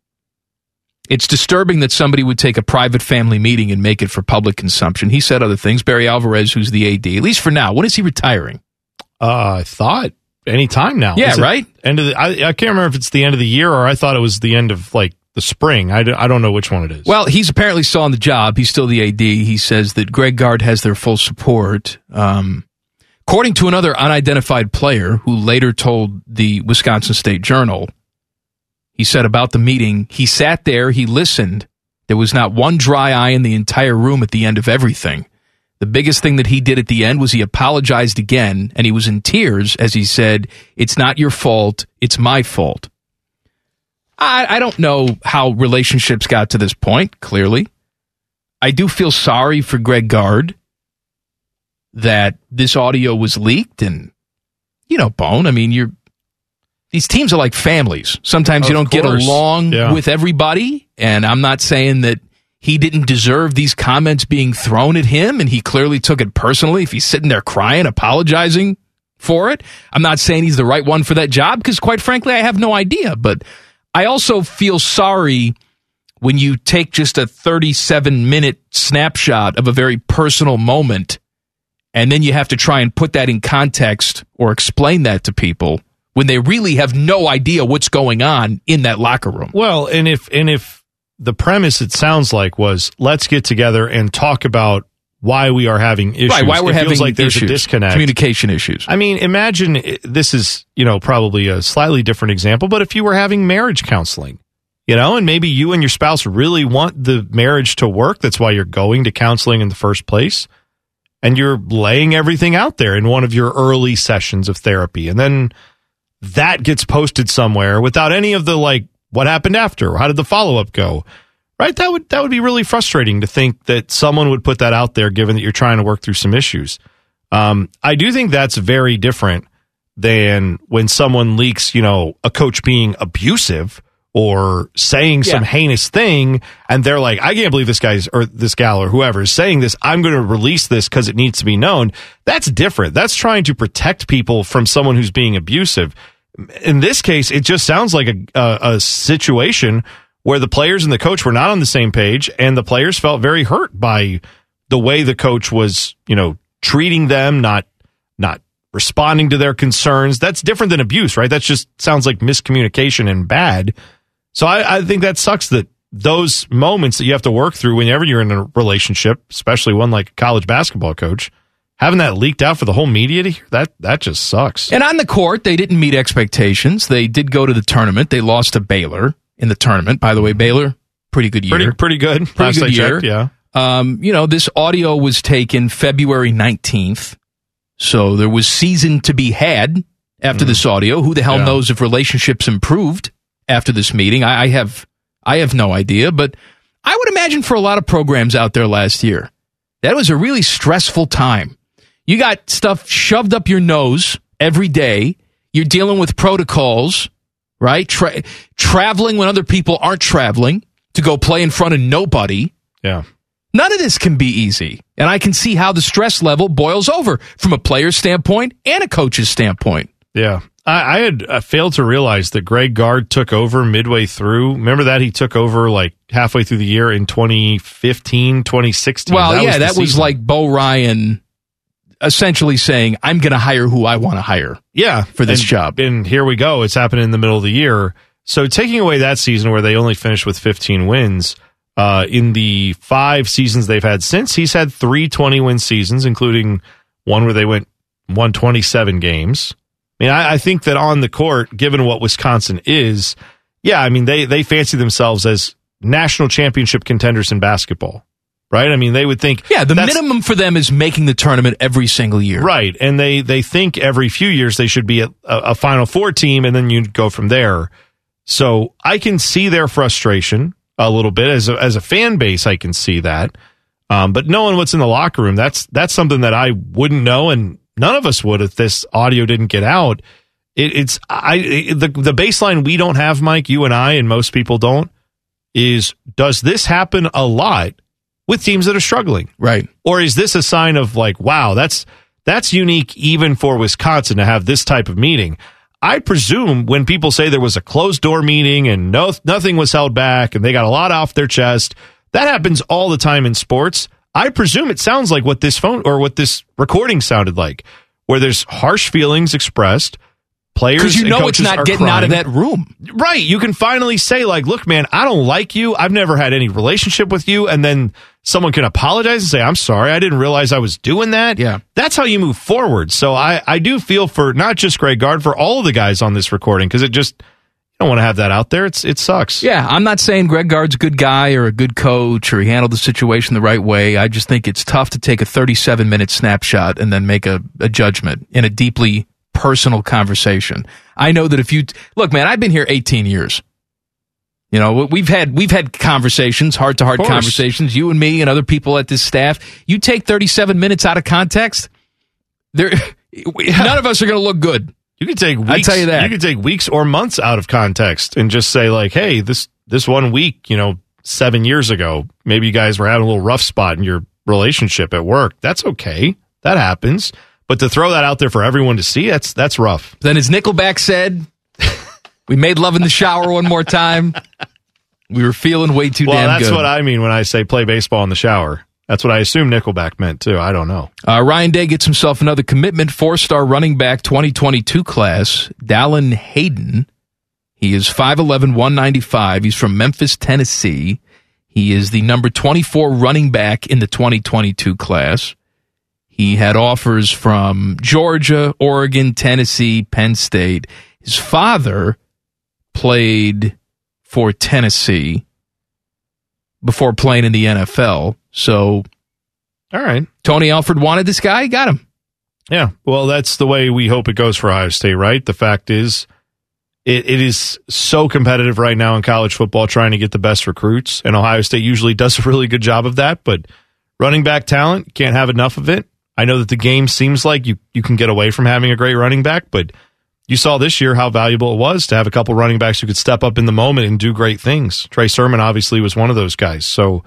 It's disturbing that somebody would take a private family meeting and make it for public consumption. He said other things. Barry Alvarez, who's the AD, at least for now, when is he retiring? Uh, I thought any time now. Yeah, Is right? End of the, I, I can't remember if it's the end of the year or I thought it was the end of like the spring. I, d- I don't know which one it is. Well, he's apparently still on the job. He's still the AD. He says that Greg Gard has their full support. Um, according to another unidentified player who later told the Wisconsin State Journal, he said about the meeting, he sat there, he listened. There was not one dry eye in the entire room at the end of everything. The biggest thing that he did at the end was he apologized again, and he was in tears as he said, It's not your fault, it's my fault. I, I don't know how relationships got to this point, clearly. I do feel sorry for Greg Gard that this audio was leaked and you know, Bone, I mean you're these teams are like families. Sometimes you don't get along Yeah. with everybody, and I'm not saying that he didn't deserve these comments being thrown at him and he clearly took it personally if he's sitting there crying, apologizing for it. I'm not saying he's the right one for that job because quite frankly I have no idea, but I also feel sorry when you take just a 37 minute snapshot of a very personal moment and then you have to try and put that in context or explain that to people when they really have no idea what's going on in that locker room. Well, and if and if the premise it sounds like was let's get together and talk about why we are having issues. Right, why we're it feels having like there's issues, a disconnect. communication issues. I mean, imagine this is, you know, probably a slightly different example, but if you were having marriage counseling, you know, and maybe you and your spouse really want the marriage to work, that's why you're going to counseling in the first place, and you're laying everything out there in one of your early sessions of therapy, and then that gets posted somewhere without any of the like what happened after, how did the follow up go? Right? That would that would be really frustrating to think that someone would put that out there given that you're trying to work through some issues. Um, I do think that's very different than when someone leaks, you know, a coach being abusive or saying some heinous thing and they're like, I can't believe this guy's or this gal or whoever is saying this. I'm going to release this because it needs to be known. That's different. That's trying to protect people from someone who's being abusive. In this case, it just sounds like a, a, a situation where the players and the coach were not on the same page and the players felt very hurt by the way the coach was, you know, treating them, not not responding to their concerns. That's different than abuse, right? That just sounds like miscommunication and bad. So I, I think that sucks that those moments that you have to work through whenever you're in a relationship, especially one like a college basketball coach, having that leaked out for the whole media to hear that that just sucks. And on the court, they didn't meet expectations. They did go to the tournament. They lost to Baylor in the tournament. By the way, Baylor, pretty good year. Pretty pretty good. Pretty Last good year. checked, yeah. Um, you know, this audio was taken February 19th. So there was season to be had after this audio. Who the hell Mm. Yeah. knows if relationships improved after this meeting? I, I have I have no idea, but I would imagine for a lot of programs out there last year, that was a really stressful time. You got stuff shoved up your nose every day. You're dealing with protocols, right? Tra- traveling when other people aren't traveling to go play in front of nobody. Yeah. None of this can be easy. And I can see how the stress level boils over from a player's standpoint and a coach's standpoint. Yeah. I, I had uh, failed to realize that Greg Gard took over midway through. Remember that he took over like halfway through the year in 2015, 2016. Well, yeah, the that was like Bo Ryan essentially saying, I'm going to hire who I want to hire. yeah for this and, job. And here we go. It's happening in the middle of the year. So taking away that season where they only finished with 15 wins, uh, in the five seasons they've had since, he's had three 20 win seasons, including one where they went 127 games. I mean, I, I think that on the court, given what Wisconsin is, yeah, I mean they they fancy themselves as national championship contenders in basketball, right? I mean, they would think Yeah, the minimum for them is making the tournament every single year. Right. And they, they think every few years they should be a, a Final Four team and then you go from there. So I can see their frustration a little bit as a, as a fan base. I can see that, um, but knowing what's in the locker room, that's that's something that I wouldn't know, and none of us would if this audio didn't get out. It, it's I it- the the baseline we don't have, Mike. You and I, and most people don't. Is does this happen a lot with teams that are struggling? Right. Or is this a sign of like, wow, that's that's unique even for Wisconsin to have this type of meeting? I presume when people say there was a closed door meeting and no nothing was held back and they got a lot off their chest, that happens all the time in sports. I presume it sounds like what this phone or what this recording sounded like, where there's harsh feelings expressed. Players Because you know it's not getting out of that room. Right. You can finally say, like, look, man, I don't like you. I've never had any relationship with you. And then someone can apologize and say, I'm sorry. I didn't realize I was doing that. Yeah. That's how you move forward. So I, I do feel for not just Greg Gard, for all of the guys on this recording, because it just, you don't want to have that out there. It's It sucks. Yeah, I'm not saying Greg Gard's a good guy or a good coach or he handled the situation the right way. I just think it's tough to take a 37 minute snapshot and then make a, a judgment in a deeply personal conversation. I know that if you look, man, I've been here 18 years. You know, we've had we've had conversations, heart to heart conversations. You and me and other people at this staff. You take 37 minutes out of context, there, [laughs] none of us are going to look good. You can take weeks. I tell you that. You could take weeks or months out of context and just say, like, hey, this, this one week, you know, seven years ago, maybe you guys were having a little rough spot in your relationship at work. That's okay. That happens. But to throw that out there for everyone to see, that's that's rough. Then, as Nickelback said, [laughs] we made love in the shower one more time. We were feeling way too well, damn that's good. what I mean when I say play baseball in the shower. That's what I assume Nickelback meant too. I don't know. Uh, Ryan Day gets himself another commitment. Four-star running back 2022 class, Dallan Hayden. He is 5'11", 195. He's from Memphis, Tennessee. He is the number 24 running back in the 2022 class. He had offers from Georgia, Oregon, Tennessee, Penn State. His father played for Tennessee before playing in the NFL. So, all right. Tony Alford wanted this guy, got him. Yeah. Well, that's the way we hope it goes for Ohio State, right? The fact is, it, it is so competitive right now in college football trying to get the best recruits, and Ohio State usually does a really good job of that. But running back talent can't have enough of it. I know that the game seems like you you can get away from having a great running back, but you saw this year how valuable it was to have a couple running backs who could step up in the moment and do great things. Trey Sermon obviously was one of those guys, so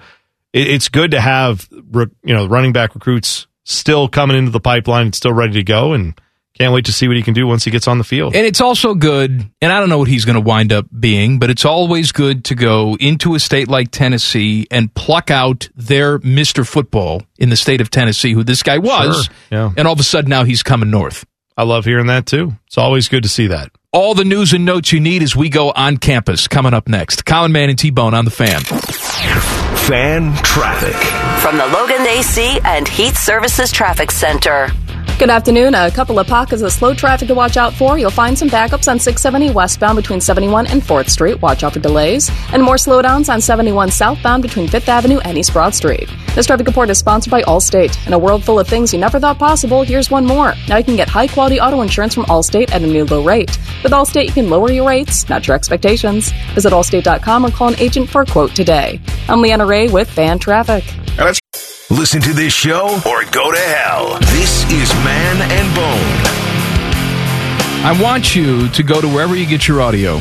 it, it's good to have you know running back recruits still coming into the pipeline and still ready to go, and can't wait to see what he can do once he gets on the field. And it's also good, and I don't know what he's going to wind up being, but it's always good to go into a state like Tennessee and pluck out their Mr. Football in the state of Tennessee, who this guy was. Sure, yeah. And all of a sudden now he's coming north. I love hearing that too. It's always good to see that. All the news and notes you need as we go on campus coming up next. Common Man and T Bone on the fan. Fan traffic. From the Logan AC and Heat Services Traffic Center. Good afternoon. A couple of pockets of slow traffic to watch out for. You'll find some backups on 670 westbound between 71 and 4th Street. Watch out for delays. And more slowdowns on 71 southbound between 5th Avenue and East Broad Street. This traffic report is sponsored by Allstate. In a world full of things you never thought possible, here's one more. Now you can get high quality auto insurance from Allstate at a new low rate. With Allstate, you can lower your rates, not your expectations. Visit allstate.com or call an agent for a quote today. I'm Leanna Ray with Fan Traffic. Listen to this show or go to hell. This is Man and Bone. I want you to go to wherever you get your audio.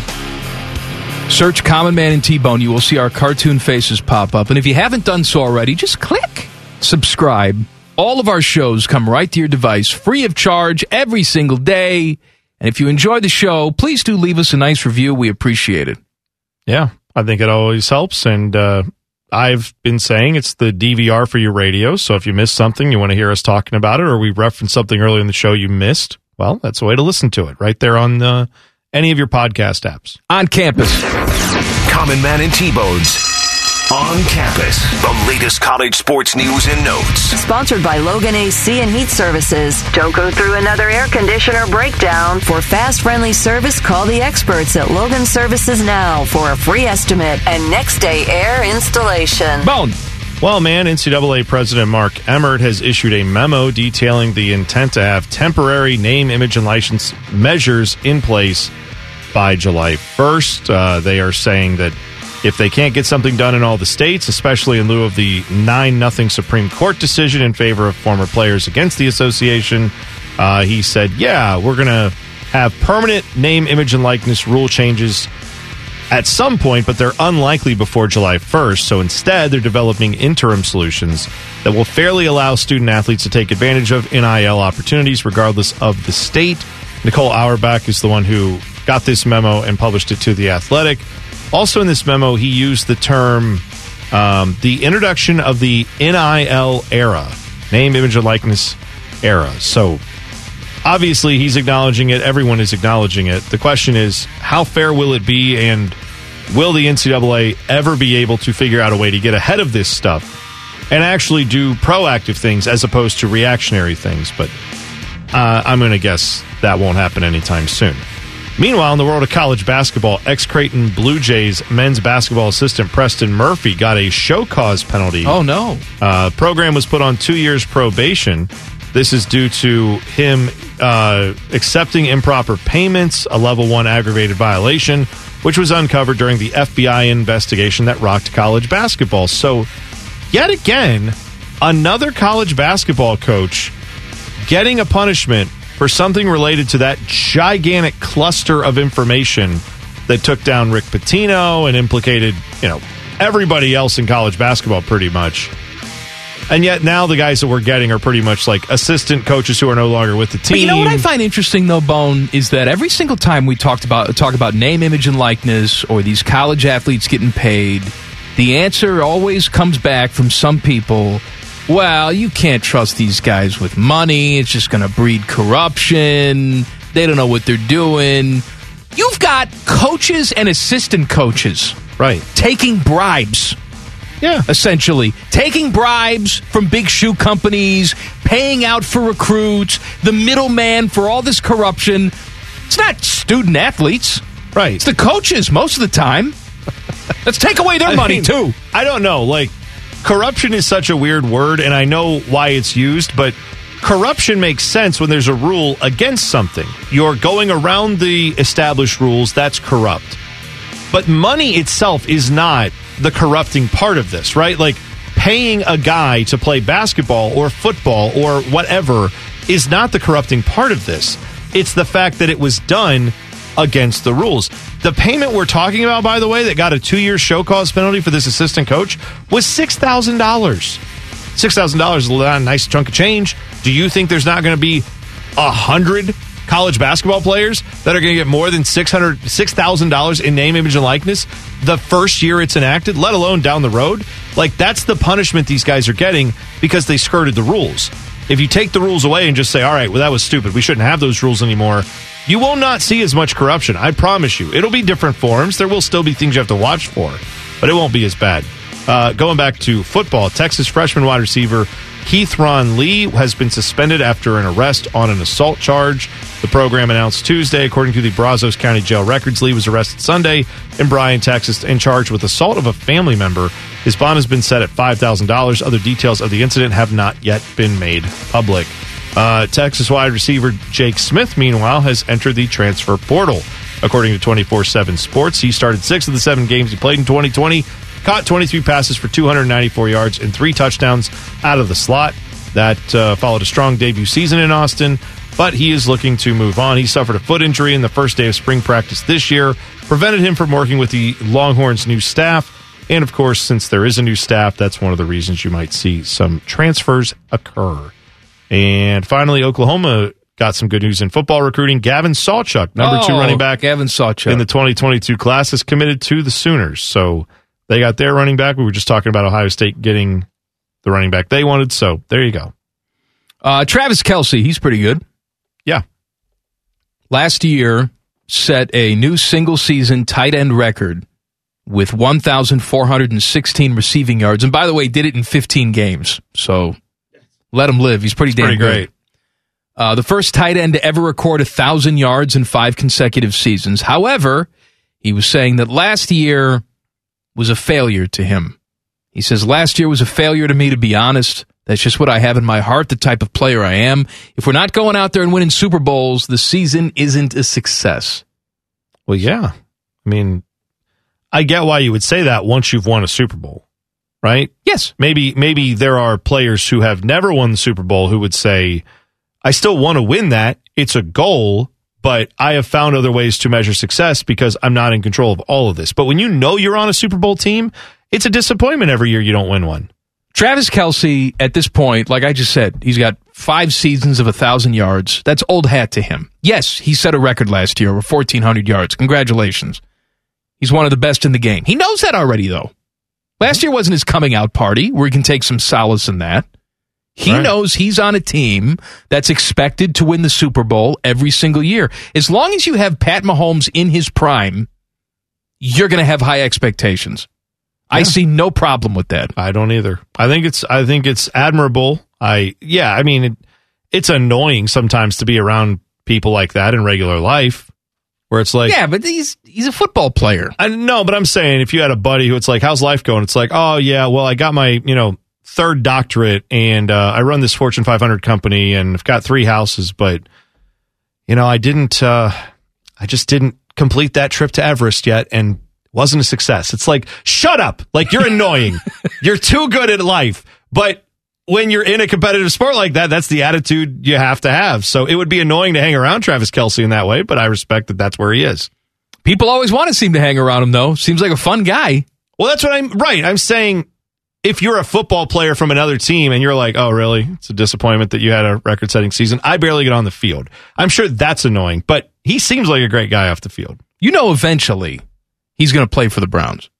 Search Common Man and T Bone. You will see our cartoon faces pop up. And if you haven't done so already, just click subscribe. All of our shows come right to your device free of charge every single day. And if you enjoy the show, please do leave us a nice review. We appreciate it. Yeah, I think it always helps. And uh, I've been saying it's the DVR for your radio. So if you missed something, you want to hear us talking about it, or we referenced something earlier in the show you missed, well, that's a way to listen to it right there on uh, any of your podcast apps. On campus. Common Man and T-Bones. On campus. The latest college sports news and notes. Sponsored by Logan AC and Heat Services. Don't go through another air conditioner breakdown. For fast, friendly service, call the experts at Logan Services now for a free estimate and next day air installation. Bone. Well, man, NCAA President Mark Emmert has issued a memo detailing the intent to have temporary name, image, and license measures in place by July 1st. Uh, they are saying that if they can't get something done in all the states, especially in lieu of the 9 nothing Supreme Court decision in favor of former players against the association, uh, he said, yeah, we're going to have permanent name, image, and likeness rule changes at some point, but they're unlikely before July 1st. So instead, they're developing interim solutions that will fairly allow student athletes to take advantage of NIL opportunities regardless of the state. Nicole Auerbach is the one who got this memo and published it to The Athletic. Also, in this memo, he used the term um, the introduction of the NIL era, name, image, and likeness era. So obviously he's acknowledging it. Everyone is acknowledging it. The question is, how fair will it be, and will the NCAA ever be able to figure out a way to get ahead of this stuff and actually do proactive things as opposed to reactionary things? But uh, I'm going to guess that won't happen anytime soon. Meanwhile, in the world of college basketball, ex Creighton Blue Jays men's basketball assistant Preston Murphy got a show cause penalty. Oh, no. Uh, program was put on two years probation. This is due to him uh, accepting improper payments, a level one aggravated violation, which was uncovered during the FBI investigation that rocked college basketball. So, yet again, another college basketball coach getting a punishment for something related to that gigantic cluster of information that took down Rick Pitino and implicated, you know, everybody else in college basketball pretty much. And yet now the guys that we're getting are pretty much like assistant coaches who are no longer with the team. But you know what I find interesting though, Bone, is that every single time we talked about talk about name, image, and likeness, or these college athletes getting paid, the answer always comes back from some people. Well, you can't trust these guys with money. It's just going to breed corruption. They don't know what they're doing. You've got coaches and assistant coaches, right, taking bribes. Yeah. Essentially, taking bribes from big shoe companies, paying out for recruits, the middleman for all this corruption. It's not student athletes. Right. It's the coaches most of the time. Let's take away their [laughs] I money mean, too. I don't know. Like, corruption is such a weird word, and I know why it's used, but corruption makes sense when there's a rule against something. You're going around the established rules, that's corrupt. But money itself is not the corrupting part of this, right? Like, paying a guy to play basketball or football or whatever is not the corrupting part of this. It's the fact that it was done against the rules. The payment we're talking about, by the way, that got a two year show cause penalty for this assistant coach was $6,000. $6,000 is a nice chunk of change. Do you think there's not going to be a hundred college basketball players that are going to get more than $600, $6,000 in name, image, and likeness the first year it's enacted, let alone down the road? Like, that's the punishment these guys are getting because they skirted the rules. If you take the rules away and just say, all right, well, that was stupid, we shouldn't have those rules anymore, you will not see as much corruption. I promise you. It'll be different forms. There will still be things you have to watch for, but it won't be as bad. Uh, going back to football, Texas freshman wide receiver Keith Ron Lee has been suspended after an arrest on an assault charge. The program announced Tuesday, according to the Brazos County Jail records, Lee was arrested Sunday in Bryan, Texas, and charged with assault of a family member. His bond has been set at $5,000. Other details of the incident have not yet been made public. Uh, Texas wide receiver Jake Smith, meanwhile, has entered the transfer portal. According to 24 7 Sports, he started six of the seven games he played in 2020, caught 23 passes for 294 yards and three touchdowns out of the slot. That uh, followed a strong debut season in Austin, but he is looking to move on. He suffered a foot injury in the first day of spring practice this year, prevented him from working with the Longhorns' new staff. And of course, since there is a new staff, that's one of the reasons you might see some transfers occur. And finally, Oklahoma got some good news in football recruiting. Gavin Sawchuk, number two Oh, running back Gavin Sawchuk. in the 2022 class, is committed to the Sooners. So they got their running back. We were just talking about Ohio State getting the running back they wanted. So there you go. Uh, Travis Kelce, he's pretty good. Yeah. Last year, set a new single season tight end record with 1,416 receiving yards. And by the way, did it in 15 games. So let him live. He's pretty damn pretty great. Uh, the first tight end to ever record a 1,000 yards in five consecutive seasons. However, he was saying that last year was a failure to him. He says, Last year was a failure to me, to be honest. That's just what I have in my heart, the type of player I am. If we're not going out there and winning Super Bowls, the season isn't a success. Well, yeah. I mean, I get why you would say that once you've won a Super Bowl, right? Yes. Maybe maybe there are players who have never won the Super Bowl who would say, "I still want to win that. It's a goal, but I have found other ways to measure success because I'm not in control of all of this." But when you know you're on a Super Bowl team, it's a disappointment every year you don't win one. Travis Kelce, at this point, like I just said, he's got five seasons of a thousand yards. That's old hat to him. Yes, he set a record last year with fourteen hundred yards. Congratulations. He's one of the best in the game. He knows that already, though. Last year wasn't his coming out party, where he can take some solace in that. He Right. knows he's on a team that's expected to win the Super Bowl every single year. As long as you have Pat Mahomes in his prime, you're going to have high expectations. I see no problem with that. I don't either. I think it's I think it's admirable. I yeah, I mean it, it's annoying sometimes to be around people like that in regular life where it's like yeah, but he's he's a football player. I know, but I'm saying if you had a buddy who it's like, "How's life going?" It's like, "Oh yeah, well, I got my you know third doctorate and uh, I run this Fortune 500 company and I've got three houses, but you know I didn't, uh, I just didn't complete that trip to Everest yet and wasn't a success." It's like, shut up! Like you're annoying. [laughs] you're too good at life, but. When you're in a competitive sport like that, that's the attitude you have to have. So it would be annoying to hang around Travis Kelce in that way, but I respect that that's where he is. People always want to seem to hang around him, though. Seems like a fun guy. Well, that's what I'm right. I'm saying if you're a football player from another team and you're like, oh, really? It's a disappointment that you had a record setting season. I barely get on the field. I'm sure that's annoying, but he seems like a great guy off the field. You know, eventually he's going to play for the Browns.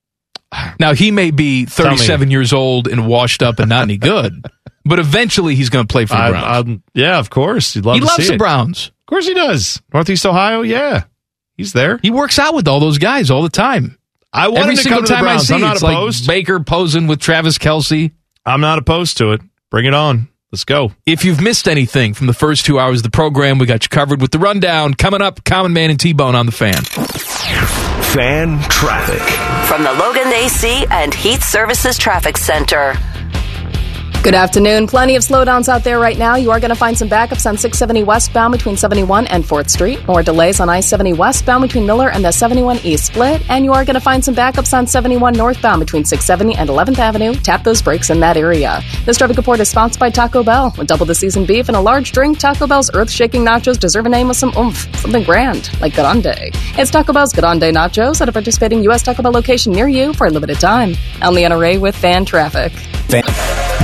[sighs] Now he may be 37 years old and washed up and not any good, [laughs] but eventually he's going to play for the I- Browns. I'm- yeah, of course. You'd love he to loves see the it. Browns. Of course he does. Northeast Ohio, yeah. He's there. He works out with all those guys all the time. I want Every him to single come to the time I Browns. see, I'm not it's opposed. like Baker posing with Travis Kelce. I'm not opposed to it. Bring it on. Let's go. If you've missed anything from the first two hours of the program, we got you covered with the rundown. Coming up, Common Man and T Bone on the fan. Fan traffic. From the Logan AC and Heat Services Traffic Center. Good afternoon. Plenty of slowdowns out there right now. You are going to find some backups on 670 westbound between 71 and 4th Street. More delays on I-70 westbound between Miller and the 71 East split. And you are going to find some backups on 71 northbound between 670 and 11th Avenue. Tap those brakes in that area. This traffic report is sponsored by Taco Bell. With double the seasoned beef and a large drink, Taco Bell's earth-shaking nachos deserve a name with some oomph. Something grand, like Grande. It's Taco Bell's Grande Nachos at a participating U.S. Taco Bell location near you for a limited time. I'm Leanna Ray with Fan Traffic.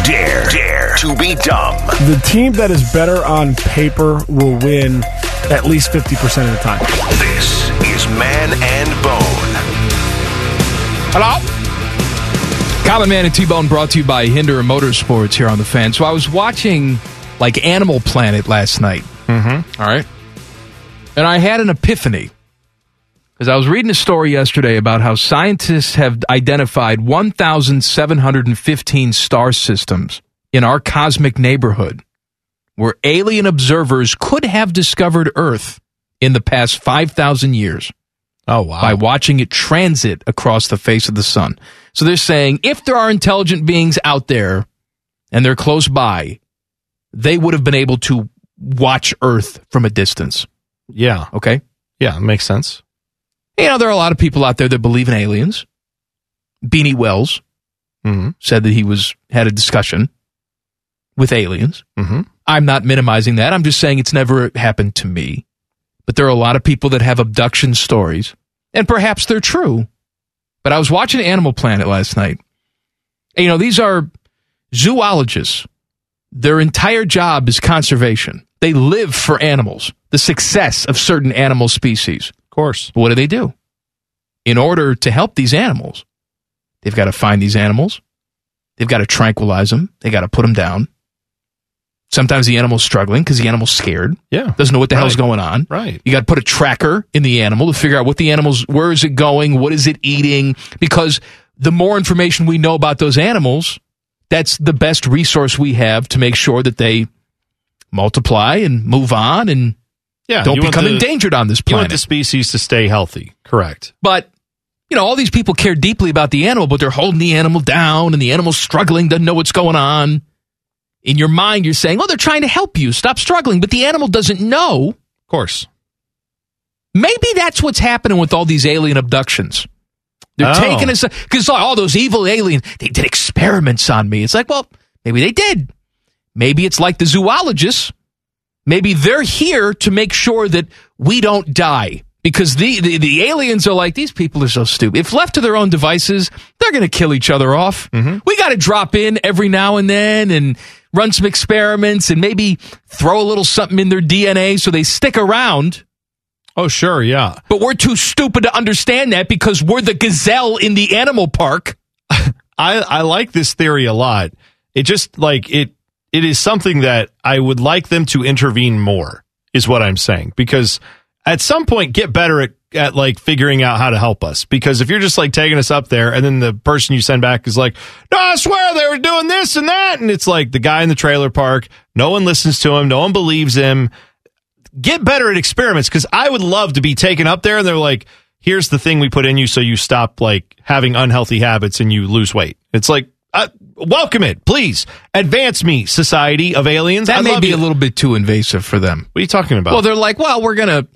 Dare, dare to be dumb. The team that is better on paper will win at least 50% of the time. This is Man and Bone. Hello? Common Man and T Bone brought to you by Hinder Motorsports here on the fan. So I was watching like Animal Planet last night. Mm-hmm. All right. And I had an epiphany. Because I was reading a story yesterday about how scientists have identified 1,715 star systems in our cosmic neighborhood where alien observers could have discovered Earth in the past 5,000 years. Oh, wow. By watching it transit across the face of the sun. So they're saying if there are intelligent beings out there and they're close by, they would have been able to watch Earth from a distance. Yeah. Okay. Yeah, makes sense. You know, there are a lot of people out there that believe in aliens. Beanie Wells Mm-hmm. said that he was had a discussion with aliens. Mm-hmm. I'm not minimizing that. I'm just saying it's never happened to me. But there are a lot of people that have abduction stories, and perhaps they're true. But I was watching Animal Planet last night. And, you know, these are zoologists. Their entire job is conservation. They live for animals, the success of certain animal species. Of course. But what do they do? In order to help these animals, they've got to find these animals. They've got to tranquilize them. They got to put them down. Sometimes the animal's struggling because the animal's scared. Yeah. Doesn't know what the Right. hell's going on. Right. You got to put a tracker in the animal to figure out what the animal's, where is it going? What is it eating? Because the more information we know about those animals, that's the best resource we have to make sure that they multiply and move on and Yeah. don't become the- endangered on this You want planet. the species to stay healthy. Correct. But you know, all these people care deeply about the animal, but they're holding the animal down, and the animal's struggling, doesn't know what's going on. In your mind, you're saying, "Oh, they're trying to help you. Stop struggling," but the animal doesn't know. Of course. Maybe that's what's happening with all these alien abductions. They're Oh. taking us because all those evil aliens they did experiments on me. It's like, well, maybe they did. Maybe it's like the zoologists. Maybe they're here to make sure that we don't die. Because the, the, the aliens are like, these people are so stupid. If left to their own devices, they're going to kill each other off. Mm-hmm. We got to drop in every now and then and run some experiments and maybe throw a little something in their DNA so they stick around. Oh, sure, yeah. But we're too stupid to understand that because we're the gazelle in the animal park. [laughs] I, I like this theory a lot. It just like it it is something that I would like them to intervene more, is what I'm saying. Because at some point get better at, at like figuring out how to help us. Because if you're just like taking us up there and then the person you send back is like, No, I swear they were doing this and that, and it's like the guy in the trailer park, no one listens to him, no one believes him. Get better at experiments because I would love to be taken up there and they're like, here's the thing we put in you so you stop like having unhealthy habits and you lose weight. It's like, welcome it, please. Advance me, society of aliens. That I may be you. a little bit too invasive for them. What are you talking about? Well, they're like, well, we're gonna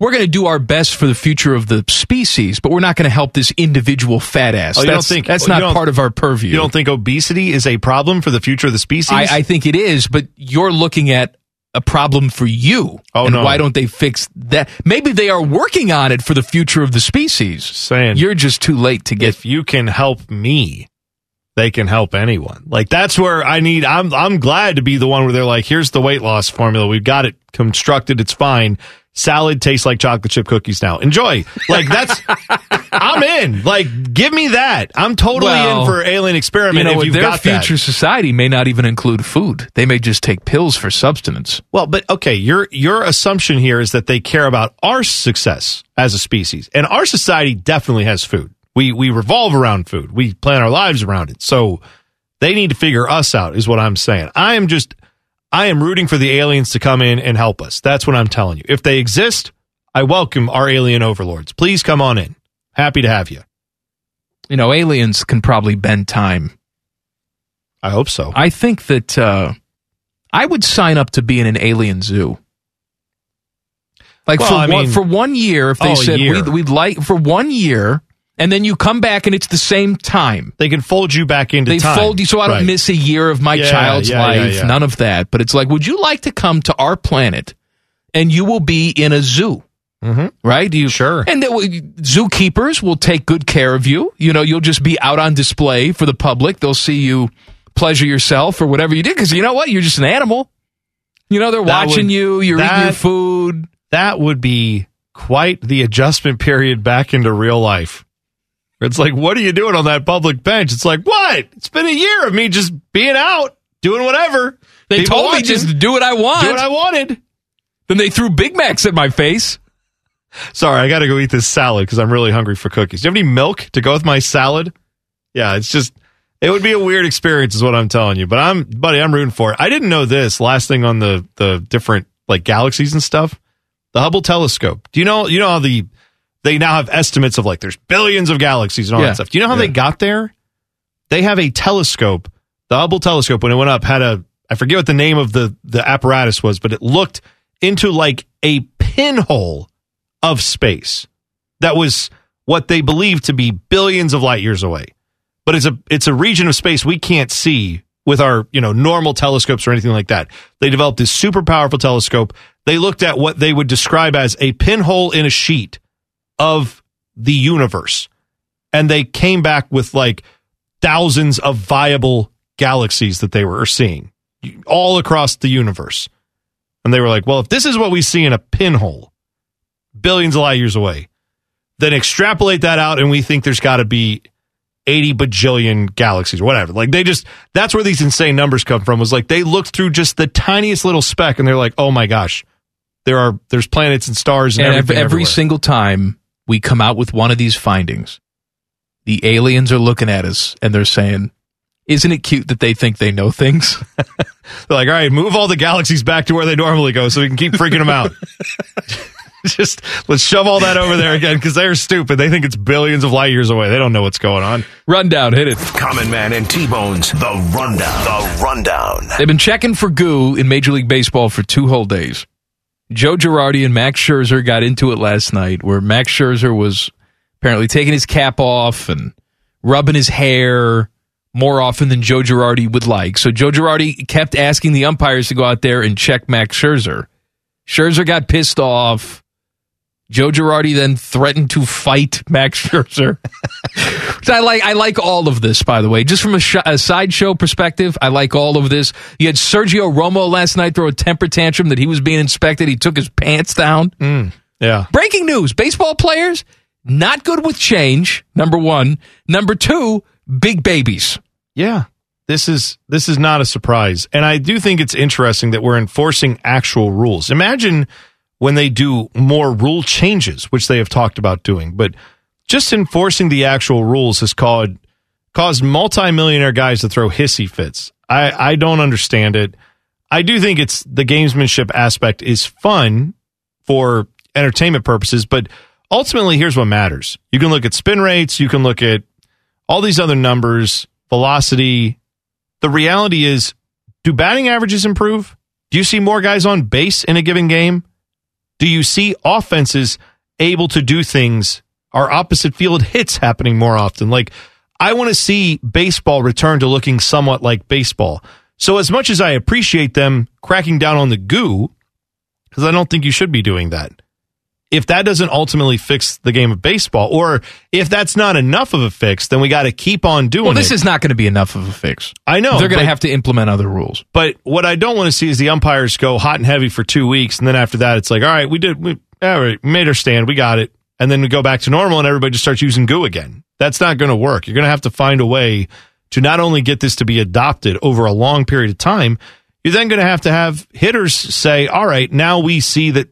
we're gonna do our best for the future of the species, but we're not gonna help this individual fat ass. Oh, you don't think- that's oh, not don't- part of our purview? you don't think obesity is a problem for the future of the species? I, I think it is, but you're looking at a problem for you. Oh, and no. why don't they fix that? Maybe they are working on it for the future of the species. saying You're just too late to get. if you can help me, they can help anyone. Like that's where I need. I'm I'm glad to be the one where they're like, here's the weight loss formula. We've got it constructed. It's fine. Salad tastes like chocolate chip cookies now. Enjoy. Like that's. [laughs] I'm in. Like give me that. I'm totally Well, in for alien experiment. you know, if you've their got that. future society may not even include food. They may just take pills for substance. Well, but okay, your your assumption here is that they care about our success as a species, and our society definitely has food. We we revolve around food. We plan our lives around it. So they need to figure us out, is what I'm saying. I am just I am rooting for the aliens to come in and help us. That's what I'm telling you. If they exist, I welcome our alien overlords. Please come on in. Happy to have you. You know, aliens can probably bend time. I hope so. I think that uh, I would sign up to be in an alien zoo. Like Well, for I one, mean- for one year, if they Oh, said we'd, we'd like for one year, and then you come back and it's the same time. They can fold you back into They time. fold you so I don't Right. miss a year of my Yeah, child's yeah, life. yeah. None of that. But it's like, would you like to come to our planet and you will be in a zoo? Mm-hmm. Right? You, Sure. And the, zookeepers will take good care of you. You know, you'll just be out on display for the public. They'll see you pleasure yourself or whatever you did because you know what? You're just an animal. You know, they're That watching would- you. You're eating your food. that would be quite the adjustment period back into real life. It's like, what are you doing on that public bench? It's like, what? It's been a year of me just being out, doing whatever. They People told me just to do what I want. do what I wanted. then they threw Big Macs at my face. Sorry, I got to go eat this salad because I'm really hungry for cookies. Do you have any milk to go with my salad? Yeah, it's just, it would be a weird experience, is what I'm telling you. But I'm, buddy, I'm rooting for it. I didn't know this. Last thing on the the different like galaxies and stuff. The Hubble telescope. Do you know? You know how the they now have estimates of like there's billions of galaxies and all Yeah. that stuff. Do you know how Yeah. they got there? They have a telescope. The Hubble telescope when it went up had a I forget what the name of the the apparatus was, but it looked into like a pinhole of space that was what they believed to be billions of light years away. But it's a it's a region of space we can't see with our, you know, normal telescopes or anything like that. They developed this super powerful telescope. They looked at what they would describe as a pinhole in a sheet of the universe. And they came back with like thousands of viable galaxies that they were seeing all across the universe. And they were like, well, if this is what we see in a pinhole, billions of light years away, then extrapolate that out and we think there's got to be 80 bajillion galaxies or whatever. Like they just, that's where these insane numbers come from was like they looked through just the tiniest little speck and they're like, oh my gosh, there are, there's planets and stars and, And everything. every, everywhere. single time we come out with one of these findings, the aliens are looking at us and they're saying, Isn't it cute that they think they know things? [laughs] They're like, all right, move all the galaxies back to where they normally go so we can keep freaking them out. [laughs] Just let's shove all that over there again because they're stupid. They think it's billions of light years away. They don't know what's going on. Rundown, hit it. Common Man and T-Bones, The Rundown. The Rundown. They've been checking for goo in Major League Baseball for two whole days. Joe Girardi and Max Scherzer got into it last night, where Max Scherzer was apparently taking his cap off and rubbing his hair more often than Joe Girardi would like. So Joe Girardi kept asking the umpires to go out there and check Max Scherzer. Scherzer got pissed off. Joe Girardi then threatened to fight Max [laughs] Scherzer. I like. I like all of this, by the way. Just from a, sh- a sideshow perspective, I like all of this. You had Sergio Romo last night throw a temper tantrum that he was being inspected. He took his pants down. Mm, yeah. Breaking news: baseball players not good with change. Number one. Number two, big babies. Yeah. This is this is not a surprise. And I do think it's interesting that we're enforcing actual rules. Imagine when they do more rule changes, which they have talked about doing, but just enforcing the actual rules has caused caused multimillionaire guys to throw hissy fits. I, I don't understand it. I do think it's the gamesmanship aspect is fun for entertainment purposes, but ultimately here's what matters. You can look at spin rates, you can look at all these other numbers, velocity. The reality is, do batting averages improve? Do you see more guys on base in a given game? Do you see offenses able to do things, Are opposite field hits happening more often? Like, I want to see baseball return to looking somewhat like baseball. So, as much as I appreciate them cracking down on the goo, because I don't think you should be doing that, if that doesn't ultimately fix the game of baseball, or if that's not enough of a fix, then we got to keep on doing Well, this it. is not going to be enough of a fix. I know they're going to have to implement other rules. But what I don't want to see is the umpires go hot and heavy for two weeks, and then after that, it's like, all right, we did, we, all right, we made our stand, we got it, and then we go back to normal, and everybody just starts using goo again. That's not going to work. You're going to have to find a way to not only get this to be adopted over a long period of time, you're then going to have to have hitters say, all right, now we see that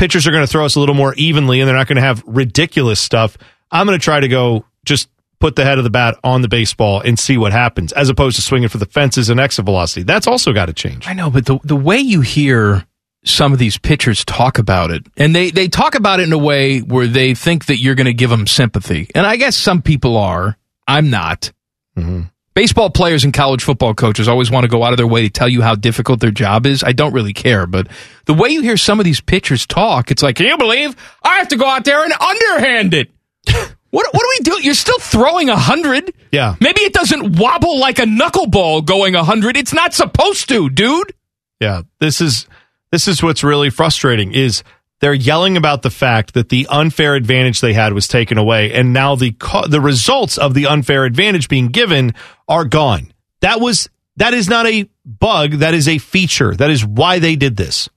pitchers are going to throw us a little more evenly, and they're not going to have ridiculous stuff. I'm going to try to go just put the head of the bat on the baseball and see what happens, as opposed to swinging for the fences and exit velocity. That's also got to change. I know, but the the way you hear some of these pitchers talk about it, and they they talk about it in a way where they think that you're going to give them sympathy, and I guess some people are. I'm not. Mm-hmm. Baseball players and college football coaches always want to go out of their way to tell you how difficult their job is. I don't really care, but the way you hear some of these pitchers talk, it's like, can you believe I have to go out there and underhand it? [laughs] What, what do we do? You're still throwing a hundred. Yeah. Maybe it doesn't wobble like a knuckleball going a hundred. It's not supposed to, dude. Yeah, this is this is what's really frustrating is they're yelling about the fact that the unfair advantage they had was taken away and now the co- the results of the unfair advantage being given are gone. That was that is not a bug, that is a feature. That is why they did this.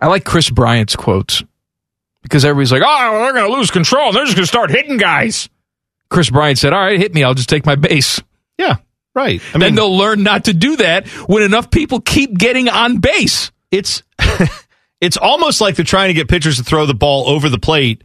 I like Kris Bryant's quotes because everybody's like, oh, they're going to lose control. They're just going to start hitting guys. Kris Bryant said, all right, hit me. I'll just take my base. Yeah, right. I mean, they'll learn not to do that when enough people keep getting on base. It's [laughs] it's almost like they're trying to get pitchers to throw the ball over the plate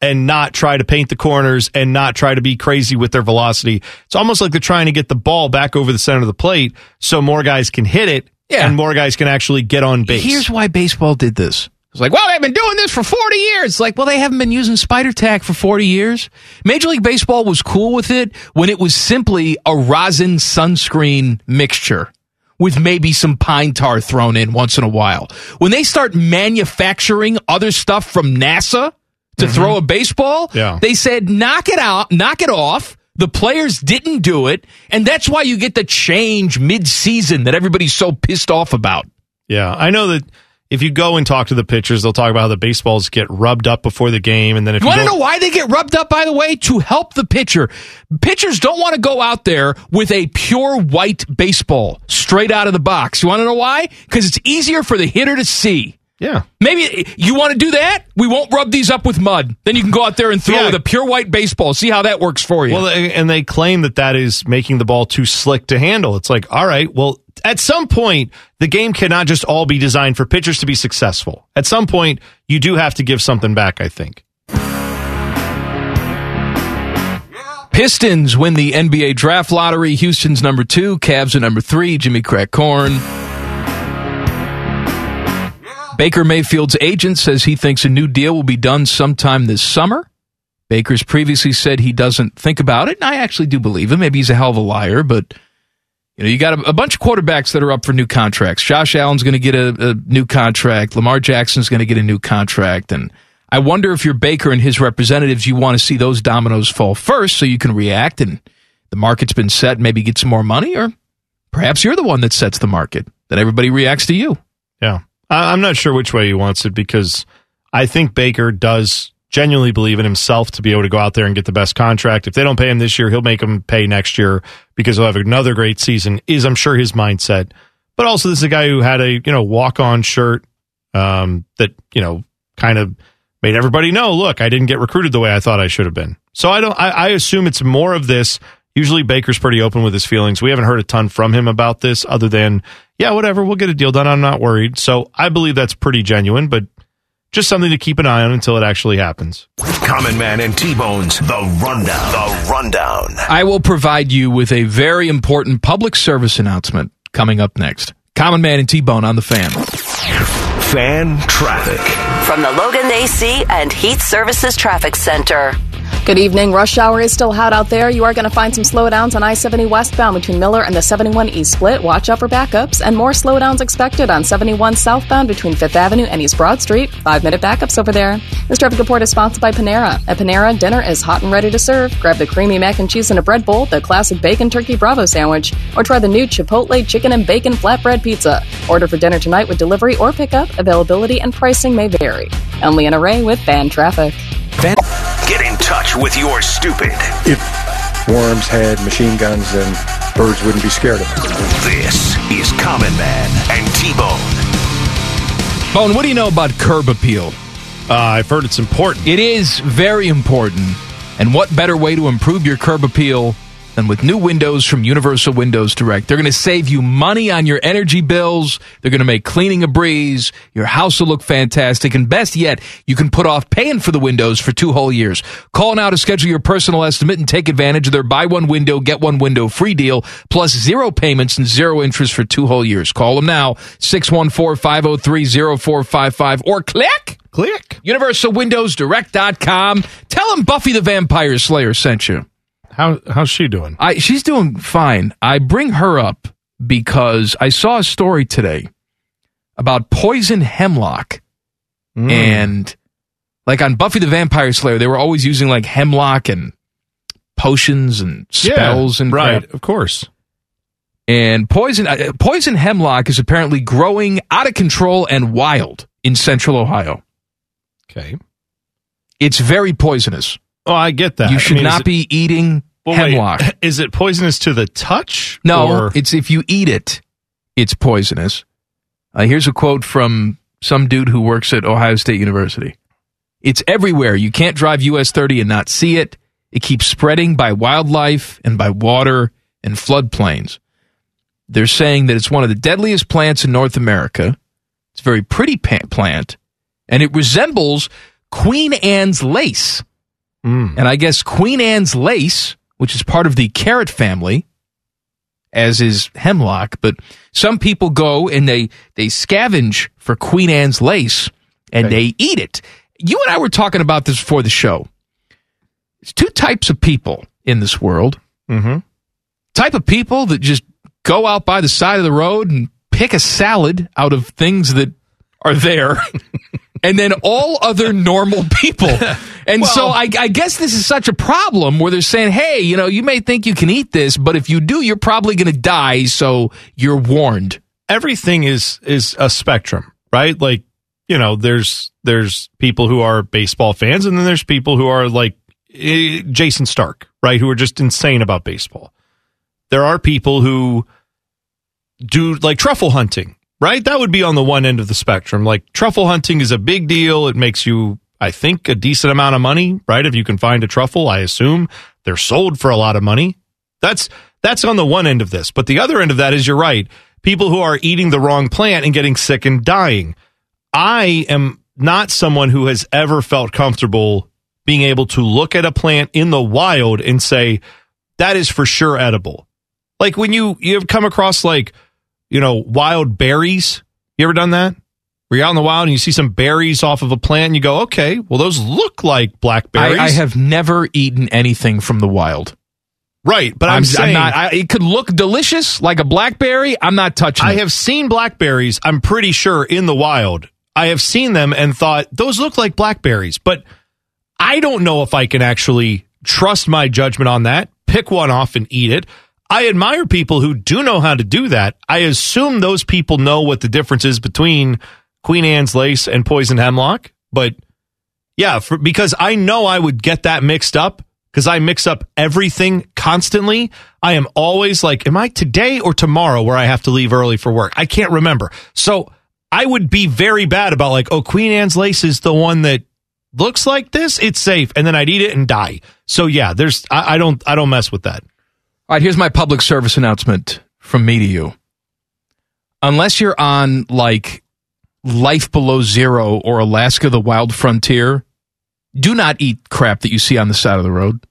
and not try to paint the corners and not try to be crazy with their velocity. It's almost like they're trying to get the ball back over the center of the plate so more guys can hit it and more guys can actually get on base. Here's why baseball did this. It's like, well, they've been doing this for 40 years. It's like, well, they haven't been using spider tack for 40 years. Major League Baseball was cool with it when it was simply a rosin sunscreen mixture with maybe some pine tar thrown in once in a while. When they start manufacturing other stuff from NASA to mm-hmm. throw a baseball, Yeah. they said, knock it out, knock it off. The players didn't do it. And that's why you get the change mid season that everybody's so pissed off about. Yeah, I know that if you go and talk to the pitchers, they'll talk about how the baseballs get rubbed up before the game, and then if You you, want to know why they get rubbed up, by the way? To help the pitcher. Pitchers don't want to go out there with a pure white baseball straight out of the box. You want to know why? Because it's easier for the hitter to see. Yeah. Maybe you want to do that? We won't rub these up with mud. Then you can go out there and throw Yeah. with a pure white baseball. See how that works for you. Well, and they claim that that is making the ball too slick to handle. It's like, all right, well, at some point, the game cannot just all be designed for pitchers to be successful. At some point, you do have to give something back, I think. Pistons win the NBA draft lottery. Houston's number two, Cavs are number three. Jimmy Crack Corn. Baker Mayfield's agent says he thinks a new deal will be done sometime this summer. Baker's previously said he doesn't think about it, and I actually do believe him. Maybe he's a hell of a liar, but You know, you got a, a bunch of quarterbacks that are up for new contracts. Josh Allen's going to get a, a new contract. Lamar Jackson's going to get a new contract. And I wonder if you're Baker and his representatives, you want to see those dominoes fall first so you can react and the market's been set, maybe get some more money, or perhaps you're the one that sets the market, that everybody reacts to you. Yeah. I'm not sure which way he wants it because I think Baker does genuinely believe in himself to be able to go out there and get the best contract. If they don't pay him this year, he'll make them pay next year because he'll have another great season, is I'm sure his mindset. But also, this is a guy who had a, you know, walk on shirt um, that, you know, kind of made everybody know, look, I didn't get recruited the way I thought I should have been. So I don't, I, I assume it's more of this. Usually Baker's pretty open with his feelings. We haven't heard a ton from him about this other than, yeah, whatever, we'll get a deal done. I'm not worried. So I believe that's pretty genuine, but just something to keep an eye on until it actually happens. Common Man and T Bones, the rundown. The rundown. I will provide you with a very important public service announcement coming up next. Common Man and T Bone on the fan. Fan traffic. From the Logan AC and Heat Services Traffic Center. Good evening. Rush hour is still hot out there. You are going to find some slowdowns on I 70 westbound between Miller and the 71 East split. Watch out for backups and more slowdowns expected on 71 southbound between 5th Avenue and East Broad Street. Five minute backups over there. This traffic report is sponsored by Panera. At Panera, dinner is hot and ready to serve. Grab the creamy mac and cheese in a bread bowl, the classic bacon turkey Bravo sandwich, or try the new Chipotle chicken and bacon flatbread pizza. Order for dinner tonight with delivery or pickup. Availability and pricing may vary. I'm Leanna Ray with Fan Traffic. Get in touch with your stupid. If worms had machine guns, then birds wouldn't be scared of them. This is Common Man and T Bone. Bone, what do you know about curb appeal? Uh, I've heard it's important. It is very important. And what better way to improve your curb appeal than with new windows from Universal Windows Direct? They're going to save you money on your energy bills. They're going to make cleaning a breeze. Your house will look fantastic. And best yet, you can put off paying for the windows for two whole years. Call now to schedule your personal estimate and take advantage of their buy one window, get one window free deal, plus zero payments and zero interest for two whole years. Call them now, 614-503-0455 or click. Click. UniversalWindowsDirect.com. Tell them Buffy the Vampire Slayer sent you. How how's she doing? I she's doing fine. I bring her up because I saw a story today about poison hemlock Mm. and like on Buffy the Vampire Slayer, they were always using like hemlock and potions and spells and right, crap. of course. And poison uh, poison hemlock is apparently growing out of control and wild in central Ohio. Okay. It's very poisonous. Oh, I get that. You I should mean, not it- be eating Well, wait, hemlock. [laughs] Is it poisonous to the touch? No, or- it's if you eat it, it's poisonous. Uh, here's a quote from some dude who works at Ohio State University. It's everywhere. You can't drive US 30 and not see it. It keeps spreading by wildlife and by water and floodplains. They're saying that it's one of the deadliest plants in North America. It's a very pretty plant, and it resembles Queen Anne's lace. Mm. And I guess Queen Anne's lace, which is part of the carrot family, as is hemlock, but some people go and they they scavenge for Queen Anne's lace and they eat it. You and I were talking about this before the show. There's two types of people in this world. Mm-hmm. Type of people that just go out by the side of the road and pick a salad out of things that are there. [laughs] and then all other normal [laughs] people. And so I, I guess this is such a problem where they're saying, hey, you know, you may think you can eat this, but if you do, you're probably going to die. So you're warned. everything is is a spectrum, right? Like, you know, there's there's people who are baseball fans, and then there's people who are like eh, Jayson Stark, right? Who are just insane about baseball. There are people who do like truffle hunting, right? That would be on the one end of the spectrum. Like truffle hunting is a big deal. It makes you, I think, a decent amount of money, right? If you can find a truffle, I assume they're sold for a lot of money. That's that's on the one end of this. But the other end of that is you're right. People who are eating the wrong plant and getting sick and dying. I am not someone who has ever felt comfortable being able to look at a plant in the wild and say that is for sure edible. Like when you you've come across like you know wild berries. You ever done that? Where you're out in the wild and you see some berries off of a plant and you go, okay, well those look like I, blackberries. I have never eaten anything from the wild. Right, but I'm, I'm, saying not. I, it could look delicious like a blackberry. I'm not touching. I it. have seen blackberries, I'm pretty sure, in the wild. I have seen them and thought those look like blackberries, but I don't know if I can actually trust my judgment on that. Pick one off and eat it. I admire people who do know how to do that. I assume those people know what the difference is between Queen Anne's lace and poison hemlock, but yeah, for, because I know I would get that mixed up because I mix up everything constantly. I am always like, am I today or tomorrow where I have to leave early for work? I can't remember. So I would be very bad about like, oh, Queen Anne's lace is the one that looks like this. It's safe. And then I'd eat it and die. So yeah, there's, I, I don't, I don't mess with that. All right, here's my public service announcement from me to you. Unless you're on like Life Below Zero or Alaska the Wild Frontier, do not eat crap that you see on the side of the road.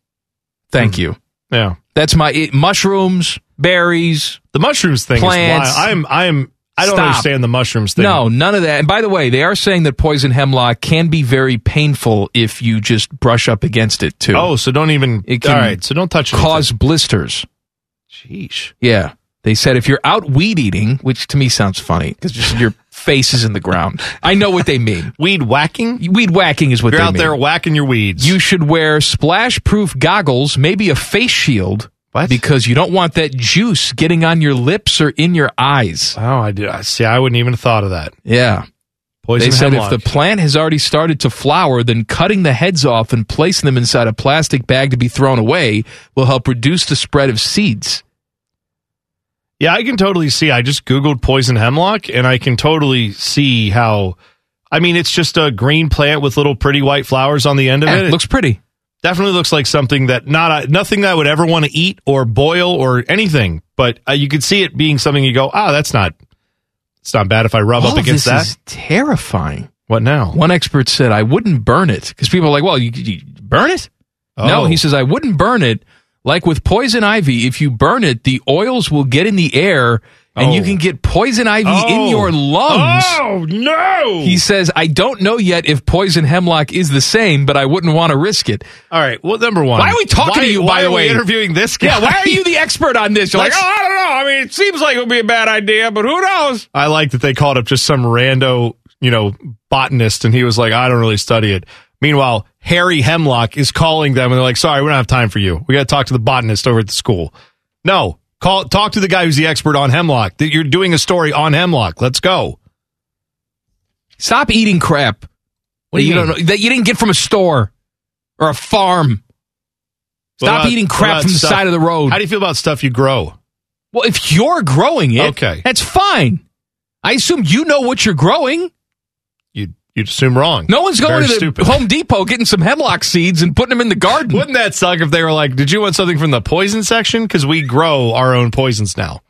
Thank hmm. you. Yeah. That's my it, mushrooms, berries, The mushrooms thing Plants. is wild. I'm, I'm, I don't Stop. understand the mushrooms thing. No, none of that. And by the way, they are saying that poison hemlock can be very painful if you just brush up against it too. Oh, so don't even, It can all right. So don't touch anything. cause blisters. Sheesh. Yeah. They said if you're out weed eating, which to me sounds funny because your face is in the ground. I know what they mean. [laughs] Weed whacking? Weed whacking is what they mean. You're out mean. there whacking your weeds. You should wear splash proof goggles, maybe a face shield. What? Because you don't want that juice getting on your lips or in your eyes. Oh, I did. See, I wouldn't even have thought of that. Yeah. Poison they said hemlock. if the plant has already started to flower, then cutting the heads off and placing them inside a plastic bag to be thrown away will help reduce the spread of seeds. Yeah, I can totally see. I just Googled poison hemlock and I can totally see how. I mean, it's just a green plant with little pretty white flowers on the end of Yeah, it. it looks pretty. Definitely looks like something that not nothing that I would ever want to eat or boil or anything. But uh, you could see it being something you go, ah, that's not. It's not bad if I rub All up against this that. is terrifying. what now? One expert said, I wouldn't burn it because people are like, well, you, you burn it? No, Oh. he says, I wouldn't burn it. Like with poison ivy, if you burn it, the oils will get in the air and you Oh. can get poison ivy in Oh. your lungs. Oh no! He says, I don't know yet if poison hemlock is the same, but I wouldn't want to risk it. All right. Well, number one. Why are we talking Why- to you, why by the are we way? interviewing this guy. Yeah, why are you the expert on this? You're [laughs] like, Let's- oh, I don't know. I mean, it seems like it would be a bad idea, but who knows? I like that they called up just some rando, you know, botanist, and he was like, I don't really study it. Meanwhile, Harry Hemlock is calling them, and they're like, Sorry, we don't have time for you. We got to talk to the botanist over at the school. No, call, talk to the guy who's the expert on hemlock. That you're doing a story on hemlock. Let's go. Stop eating crap What that do you you don't mean? know that you didn't get from a store or a farm. Stop about- eating crap from the stuff- side of the road. How do you feel about stuff you grow? well, if you're growing it, Okay. that's fine. I assume you know what you're growing. You you'd assume wrong. No one's going Very to the stupid. Home Depot getting some hemlock seeds and putting them in the garden. Wouldn't that suck if they were like, Did you want something from the poison section? Because we grow our own poisons now.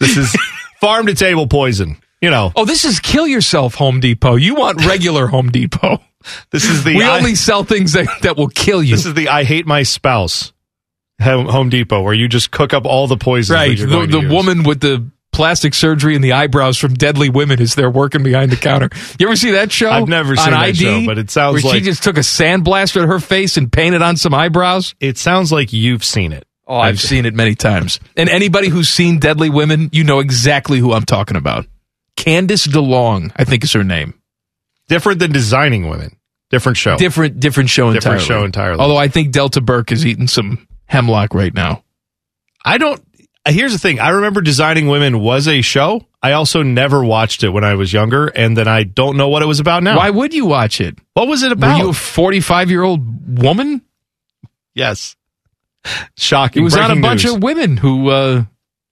This is [laughs] farm to table poison. You know, Oh, this is kill yourself, Home Depot. You want regular Home Depot. this is the we I- only sell things that, that will kill you. This is the I hate my spouse Home Depot where you just cook up all the poison. right. The, the woman with the plastic surgery and the eyebrows from Deadly Women is there working behind the counter. You ever see that show? I've never seen that ID, show, but it sounds where like- she just took a sandblaster to her face and painted on some eyebrows. It sounds like you've seen it. Oh, I've seen it many times. And anybody who's seen Deadly Women, you know exactly who I'm talking about. Candice DeLong, I think is her name. Different than designing women. Different show. Different, different show Different entirely. show entirely. Although I think Delta Burke is eating some hemlock right now. I don't. Here's the thing. I remember designing women was a show. I also never watched it when I was younger, and then I don't know what it was about now. Why would you watch it? What was it Were about? you a 45 year old woman? yes. Shocking. It was on a bunch news. of women who uh,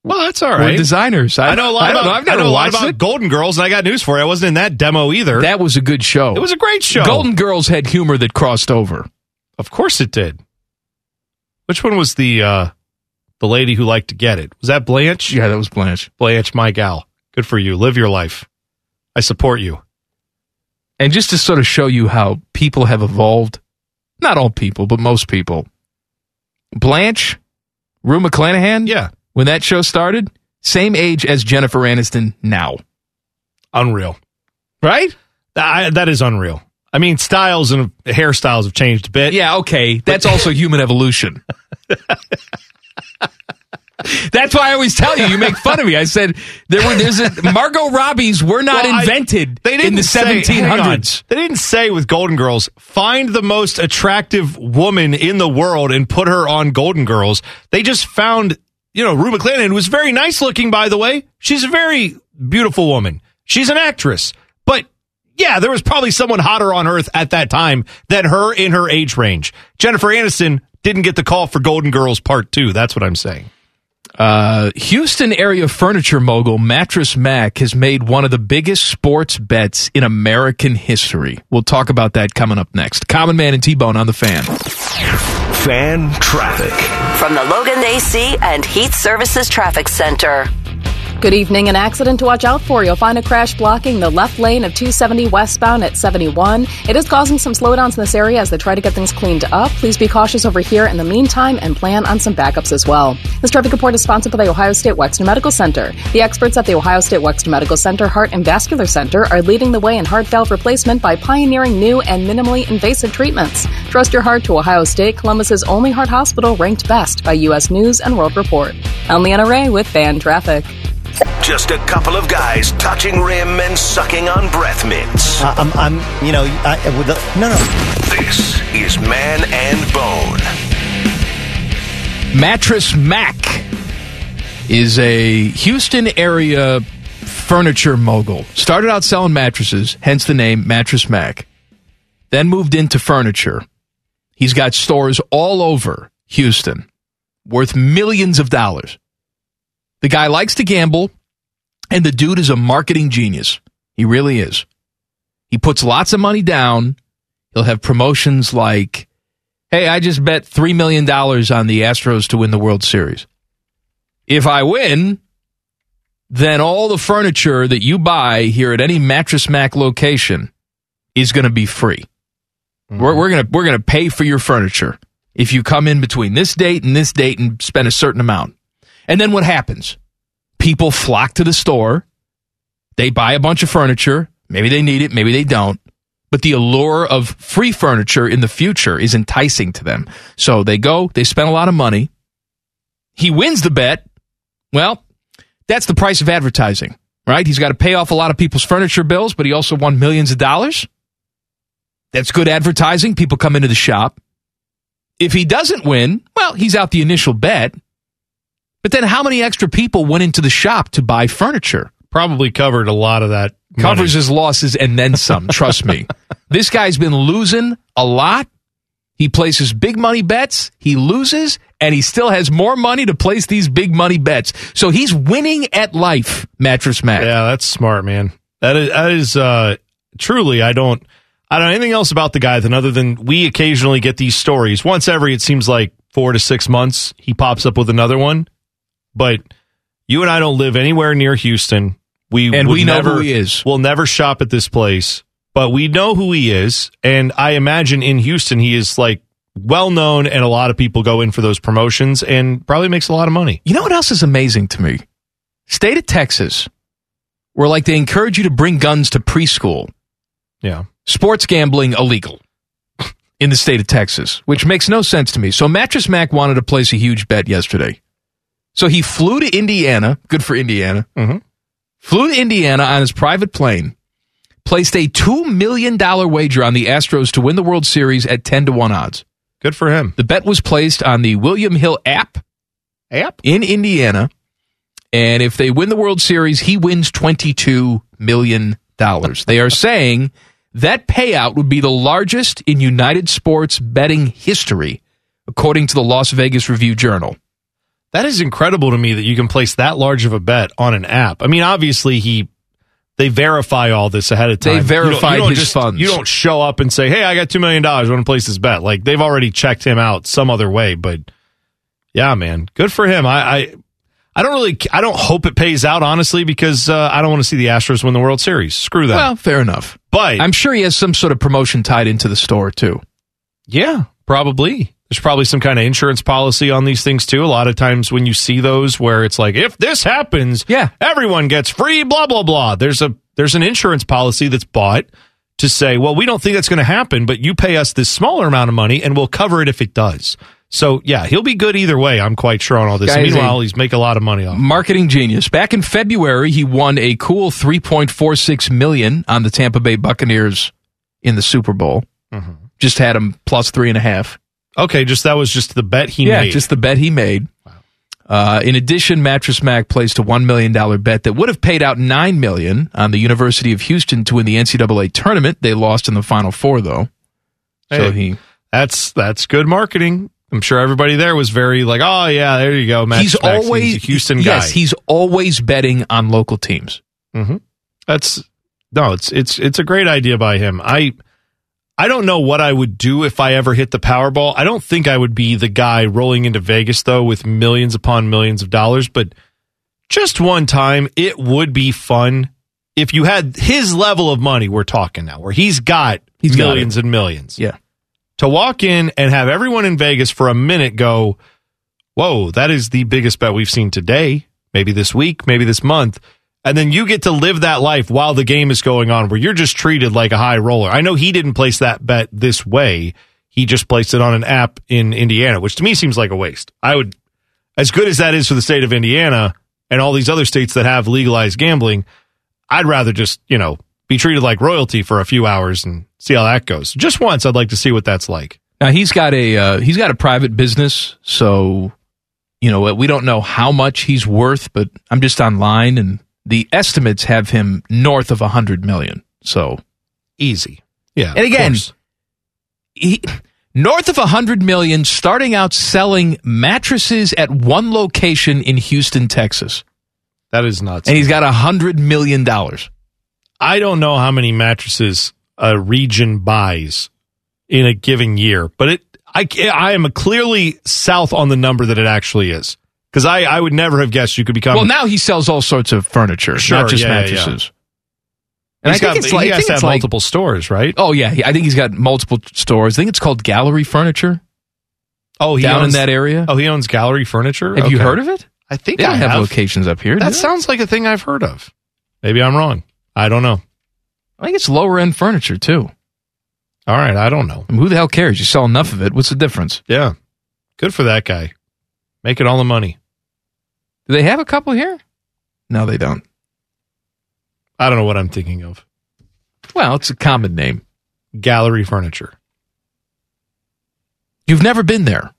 Well, that's all were right. designers. I know a lot I about. Know, I've never I know a lot watched about it. Golden Girls, and I got news for you. I wasn't in that demo either. That was a good show. it was a great show. Golden Girls had humor that crossed over. Of course it did. Which one was the uh the lady who liked to get it? Was that Blanche? Yeah, that was Blanche. Blanche, my gal. Good for you. Live your life. I support you. And just to sort of show you how people have evolved, not all people, but most people. Blanche, Rue McClanahan, Yeah. when that show started, same age as Jennifer Aniston now. Unreal. Right? I, that is unreal. I mean, styles and hairstyles have changed a bit. Yeah, okay. That's also human evolution. [laughs] That's why I always tell you. You make fun of me. I said there were there's a Margot Robbie's were not Well, I- invented they didn't in the on. 1700s. They didn't say with Golden Girls, find the most attractive woman in the world and put her on Golden Girls. They just found, you know, Rue McClanahan, who was very nice looking, by the way. She's a very beautiful woman. She's an actress. But yeah, there was probably someone hotter on earth at that time than her in her age range. Jennifer Aniston didn't get the call for Golden Girls Part 2. That's what I'm saying. Uh, Houston area furniture mogul Mattress Mac has made one of the biggest sports bets in American history. We'll talk about that coming up next. Common Man and T Bone on the fan. Fan traffic. From the Logan AC and Heat Services Traffic Center. Good evening. An accident to watch out for. You'll find a crash blocking the left lane of 270 westbound at 71. It is causing some slowdowns in this area as they try to get things cleaned up. Please be cautious over here in the meantime and plan on some backups as well. This traffic report is sponsored by the Ohio State Wexner Medical Center. The experts at the Ohio State Wexner Medical Center Heart and Vascular Center are leading the way in heart valve replacement by pioneering new and minimally invasive treatments. Trust your heart to Ohio State, Columbus's only heart hospital ranked best by U.S. News and World Report. I'm Leanna Ray with Fan Traffic. Just a couple of guys touching rim and sucking on breath mints. Uh, I'm, I'm, you know, I, with the, no, no. This is Man and Bone. Mattress Mac is a Houston area furniture mogul. Started out selling mattresses, hence the name Mattress Mac. Then moved into furniture. He's got stores all over Houston worth millions of dollars. The guy likes to gamble, and the dude is a marketing genius. He really is. He puts lots of money down. He'll have promotions like, hey, I just bet $3 million on the Astros to win the World Series. If I win, then all the furniture that you buy here at any Mattress Mac location is going to be free. Mm-hmm. We're, we're going to we're going to pay for your furniture if you come in between this date and this date and spend a certain amount. And then what happens? People flock to the store. They buy a bunch of furniture. Maybe they need it, maybe they don't. But the allure of free furniture in the future is enticing to them. So they go, they spend a lot of money. He wins the bet. Well, that's the price of advertising, right? He's got to pay off a lot of people's furniture bills, but he also won millions of dollars. That's good advertising. People come into the shop. If he doesn't win, well, he's out the initial bet. But then how many extra people went into the shop to buy furniture? Probably covered a lot of that. money. Covers his losses and then some, trust me. [laughs] This guy's been losing a lot. He places big money bets, he loses, and he still has more money to place these big money bets. So he's winning at life, Mattress Mac. Yeah, that's smart, man. That is, that is uh, truly. I don't. I don't know anything else about the guy than other than we occasionally get these stories once every. It seems like four to six months he pops up with another one. But you and I don't live anywhere near Houston. We And we know never, who he is. We'll never shop at this place, but we know who he is, and I imagine in Houston he is like well known, and a lot of people go in for those promotions, and probably makes a lot of money. You know what else is amazing to me? State of Texas, where like they encourage you to bring guns to preschool. Yeah. Sports gambling illegal [laughs] in the state of Texas, which makes no sense to me. So Mattress Mac wanted to place a huge bet yesterday. So he flew to Indiana. Good for Indiana. Mm-hmm. Flew to Indiana on his private plane. Placed a $2 million wager on the Astros to win the World Series at 10 to 1 odds. Good for him. The bet was placed on the William Hill app App? in Indiana. And if they win the World Series, he wins $22 million. They are saying that payout would be the largest in United Sports betting history, according to the Las Vegas Review Journal. That is incredible to me that you can place that large of a bet on an app. I mean, obviously he they verify all this ahead of time. They You don't- you don't his just- funds. You don't show up and say, "Hey, I got two million dollars. I want to place this bet." Like they've already checked him out some other way. But yeah, man, good for him. I I, I don't really I don't hope it pays out honestly because uh, I don't want to see the Astros win the World Series. Screw that. Well, fair enough. But I'm sure he has some sort of promotion tied into the store, too. Yeah, probably. There's probably some kind of insurance policy on these things too. A lot of times when you see those where it's like, if this happens, yeah, everyone gets free, blah blah blah. There's a there's an insurance policy that's bought to say, well, we don't think that's going to happen, but you pay us this smaller amount of money and we'll cover it if it does. So yeah, he'll be good either way. I'm quite sure on all this. Meanwhile, he's making a lot of money off. Marketing genius. Back in February, he won a cool 3.46 million on the Tampa Bay Buccaneers in the Super Bowl. Mm-hmm. Just had him plus three and a half. Okay, just that was just the bet he yeah, made. just the bet he made. Uh, in addition, Mattress Mac placed a one million dollar bet that would have paid out nine million on the University of Houston to win the NCAA tournament. They lost in the Final Four, though. So he that's that's good marketing. I'm sure everybody there was very like, oh yeah, there you go. Matt he's Max, always he's a Houston guy. Yes, he's always betting on local teams. hmm That's no, it's it's it's a great idea by him. I I don't know what I would do if I ever hit the Powerball. I don't think I would be the guy rolling into Vegas though with millions upon millions of dollars, but just one time it would be fun if you had his level of money we're talking now where he's got He's got millions and millions. Yeah. To walk in and have everyone in Vegas for a minute go, "Whoa, that is the biggest bet we've seen today, maybe this week, maybe this month." And then you get to live that life while the game is going on where you're just treated like a high roller. I know he didn't place that bet this way. He just placed it on an app in Indiana, which to me seems like a waste. I would, as good as that is for the state of Indiana and all these other states that have legalized gambling, I'd rather just, you know, be treated like royalty for a few hours and see how that goes. Just once, I'd like to see what that's like. Now he's got a uh, he's got a private business, so you know we don't know how much he's worth, but I'm just online and the estimates have him north of a hundred million. So easy, yeah. And again, he, north of a hundred million, starting out selling mattresses at one location in Houston, Texas, That is nuts. and he's got a hundred million dollars. I don't know how many mattresses a region buys in a given year, but it I I am clearly south on the number that it actually is because I I would never have guessed you could become well, now he sells all sorts of furniture, Sure, not just yeah, yeah, mattresses. And And I think got, it's like, he has to have like multiple stores, right? Oh yeah, I think he's got multiple stores. I think it's called Gallery Furniture. Oh, he down owns- in that area. Oh, he owns Gallery Furniture. Have you heard of it? I think they I have, have. locations up here. That sounds like a thing I've heard of. Maybe I'm wrong. I don't know. I think it's lower end furniture too. All right, I don't know. I mean, who the hell cares? You sell enough of it. What's the difference? Yeah, good for that guy, making all the money. Do they have a couple here? No, they don't. I don't know what I'm thinking of. Well, it's a common name. Gallery Furniture. You've never been there.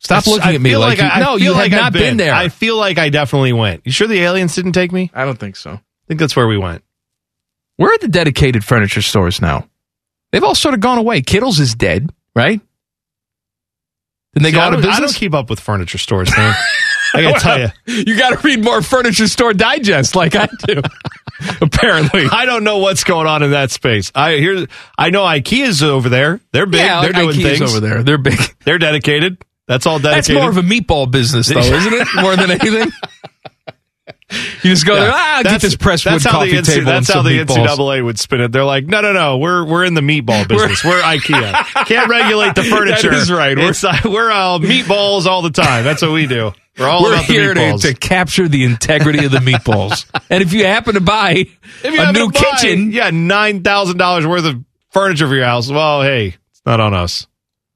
Stop I- looking I at me feel like, I- you, I no, feel you like have I've not been, there. I feel like I definitely went. You sure the aliens didn't take me? I don't think so. I think that's where we went. Where are the dedicated furniture stores now? They've all sort of gone away. Kittles is dead, right? Didn't they See, go out of don't- I business? don't keep up with furniture stores, man. [laughs] I gotta [laughs] tell you. you got to read more Furniture Store Digest like I do. [laughs] Apparently, I don't know what's going on in that space. I hear, I know IKEA's over there. They're big. Yeah, They're doing IKEA's things over there. They're big. They're dedicated. That's all dedicated. That's more of a meatball business, though, isn't it? More than anything. [laughs] You just go there. Ah, get this presswood that's how coffee the NC table. That's how the meatballs. NCAA would spin it. They're like, no, no, no. We're we're in the meatball [laughs] business. We're, IKEA. [laughs] Can't regulate the furniture. That is right. We're- uh, we're uh, [laughs] meatballs all the time. That's what we do. We're all We're here to, to capture the integrity of the meatballs. and if you happen to buy a new buy, kitchen, yeah, nine thousand dollars worth of furniture for your house. Well, hey, it's not on us.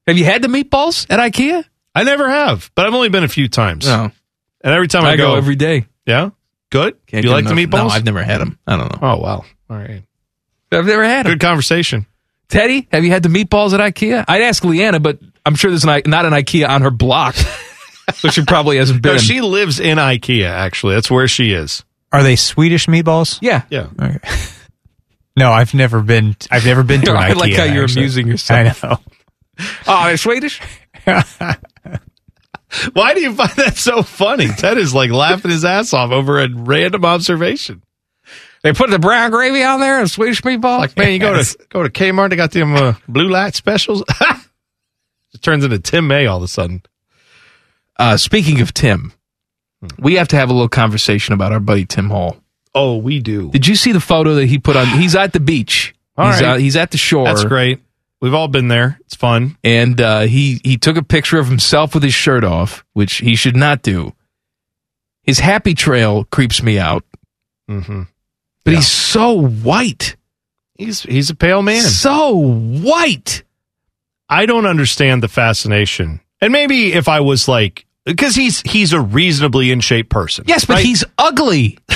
have you had the meatballs at IKEA? I never have, but I've only been a few times. No, And every time I, I go every day. Yeah, good. Can't you get like the enough- meatballs? No, I've never had them. I don't know. Oh wow. All right. I've never had them. Good conversation. Teddy, have you had the meatballs at IKEA? I'd ask Leanna, but I'm sure there's an, not an IKEA on her block, [laughs] so she probably hasn't been. No, she lives in IKEA. Actually, that's where she is. Are they Swedish meatballs? yeah, Yeah. Okay. No, I've never been. I've never been to [laughs] an I IKEA. like how you're actually. amusing yourself. I know. Oh, they're Swedish. [laughs] [laughs] Why do you find that so funny? Ted is like laughing his ass off over a random observation. They put the brown gravy on there and Swedish meatballs. Like, man, you go to go to Kmart, they got them uh, blue light specials. [laughs] it turns into Tim May all of a sudden. Uh, speaking of Tim, we have to have a little conversation about our buddy Tim Hall. Oh, we do. Did you see the photo that he put on? He's at the beach. All he's, right. he's at the shore. That's great. We've all been there. It's fun. And uh, he he took a picture of himself with his shirt off, which he should not do. His happy trail creeps me out, Mm-hmm. but he's so white, He's he's a pale man. so white. I don't understand the fascination. And maybe if I was like, because he's he's a reasonably in shape person. Yes, but right? he's ugly. [laughs]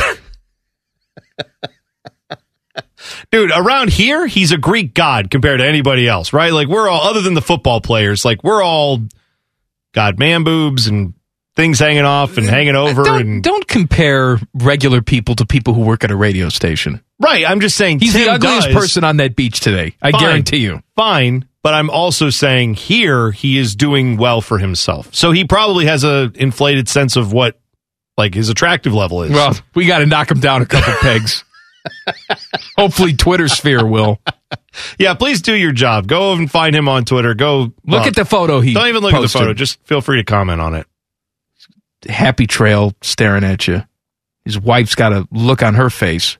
dude around here he's a greek god compared to anybody else right like we're all other than the football players like we're all god man boobs and things hanging off and hanging over Don't, and don't compare regular people to people who work at a radio station. right i'm just saying He's the Tim ugliest does- person on that beach today. I Fine. guarantee you. fine but i'm also saying here he is doing well for himself so he probably has a inflated sense of what like his attractive level is Well, we got to knock him down a couple [laughs] pegs. Hopefully, Twitter sphere will. yeah please do your job go and find him on twitter go Look well, at the photo he don't even look at the photo just feel free to comment on it Happy trail staring at you. His wife's got a look on her face.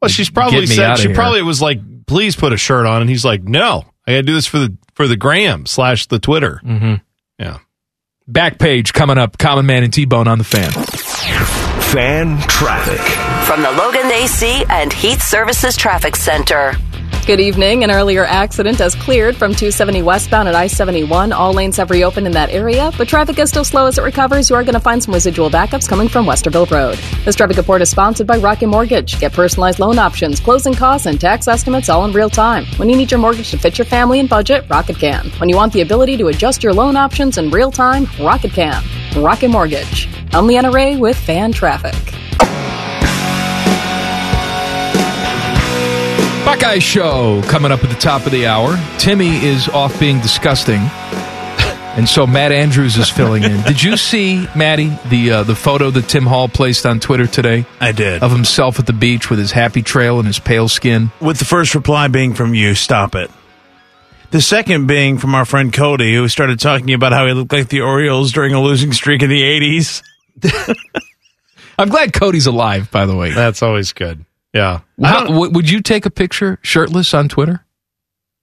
Well, she's probably said she here. probably was like, "Please put a shirt on," and he's like, "No, I got to do this for the for the gram slash the Twitter." Mm-hmm. Yeah. Back page coming up. Common Man and T Bone on the fan. Fan traffic. From the Logan AC and Heat Services Traffic Center. Good evening. An earlier accident has cleared from 270 westbound at I 71. All lanes have reopened in that area, but traffic is still slow as it recovers. You are going to find some residual backups coming from Westerville Road. This traffic report is sponsored by Rocket Mortgage. Get personalized loan options, closing costs, and tax estimates all in real time. When you need your mortgage to fit your family and budget, Rocket can. When you want the ability to adjust your loan options in real time, Rocket can. Rocket Mortgage. I'm Leanna Ray with Fan Traffic. Buckeye Show coming up at the top of the hour. Timmy is off being disgusting. [laughs] And so Matt Andrews is filling in. Did you see, Maddie, the uh, the photo that Tim Hall placed on Twitter today? I did. Of himself at the beach with his happy trail and his pale skin. With the first reply being from you, stop it. The second being from our friend Cody, who started talking about how he looked like the Orioles during a losing streak in the 80s. [laughs] I'm glad Cody's alive, by the way. That's always good. Yeah. How, w- would you take a picture shirtless on Twitter?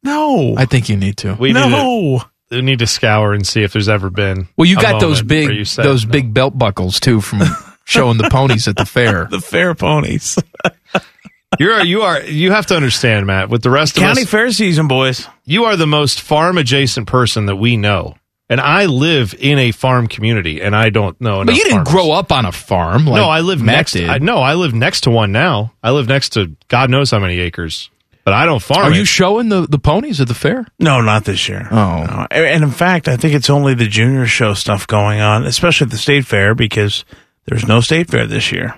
No. I think you need to. We need to, we need to scour and see if there's ever been. Well, you a got those big you said those no. big belt buckles too from [laughs] showing the ponies at the fair. [laughs] the fair ponies. [laughs] You're you are you have to understand, Matt. With the rest of County us, fair season, boys. you are the most farm adjacent person that we know, and I live in a farm community, and I don't know. But you didn't farmers. grow up on a farm. Like no, I live Matt next. did. I, no, I live next to one now. I live next to God knows how many acres, but I don't farm. Are it. you showing the, the ponies at the fair? No, not this year. Oh. No. And in fact, I think it's only the junior show stuff going on, especially at the state fair, because there's no state fair this year.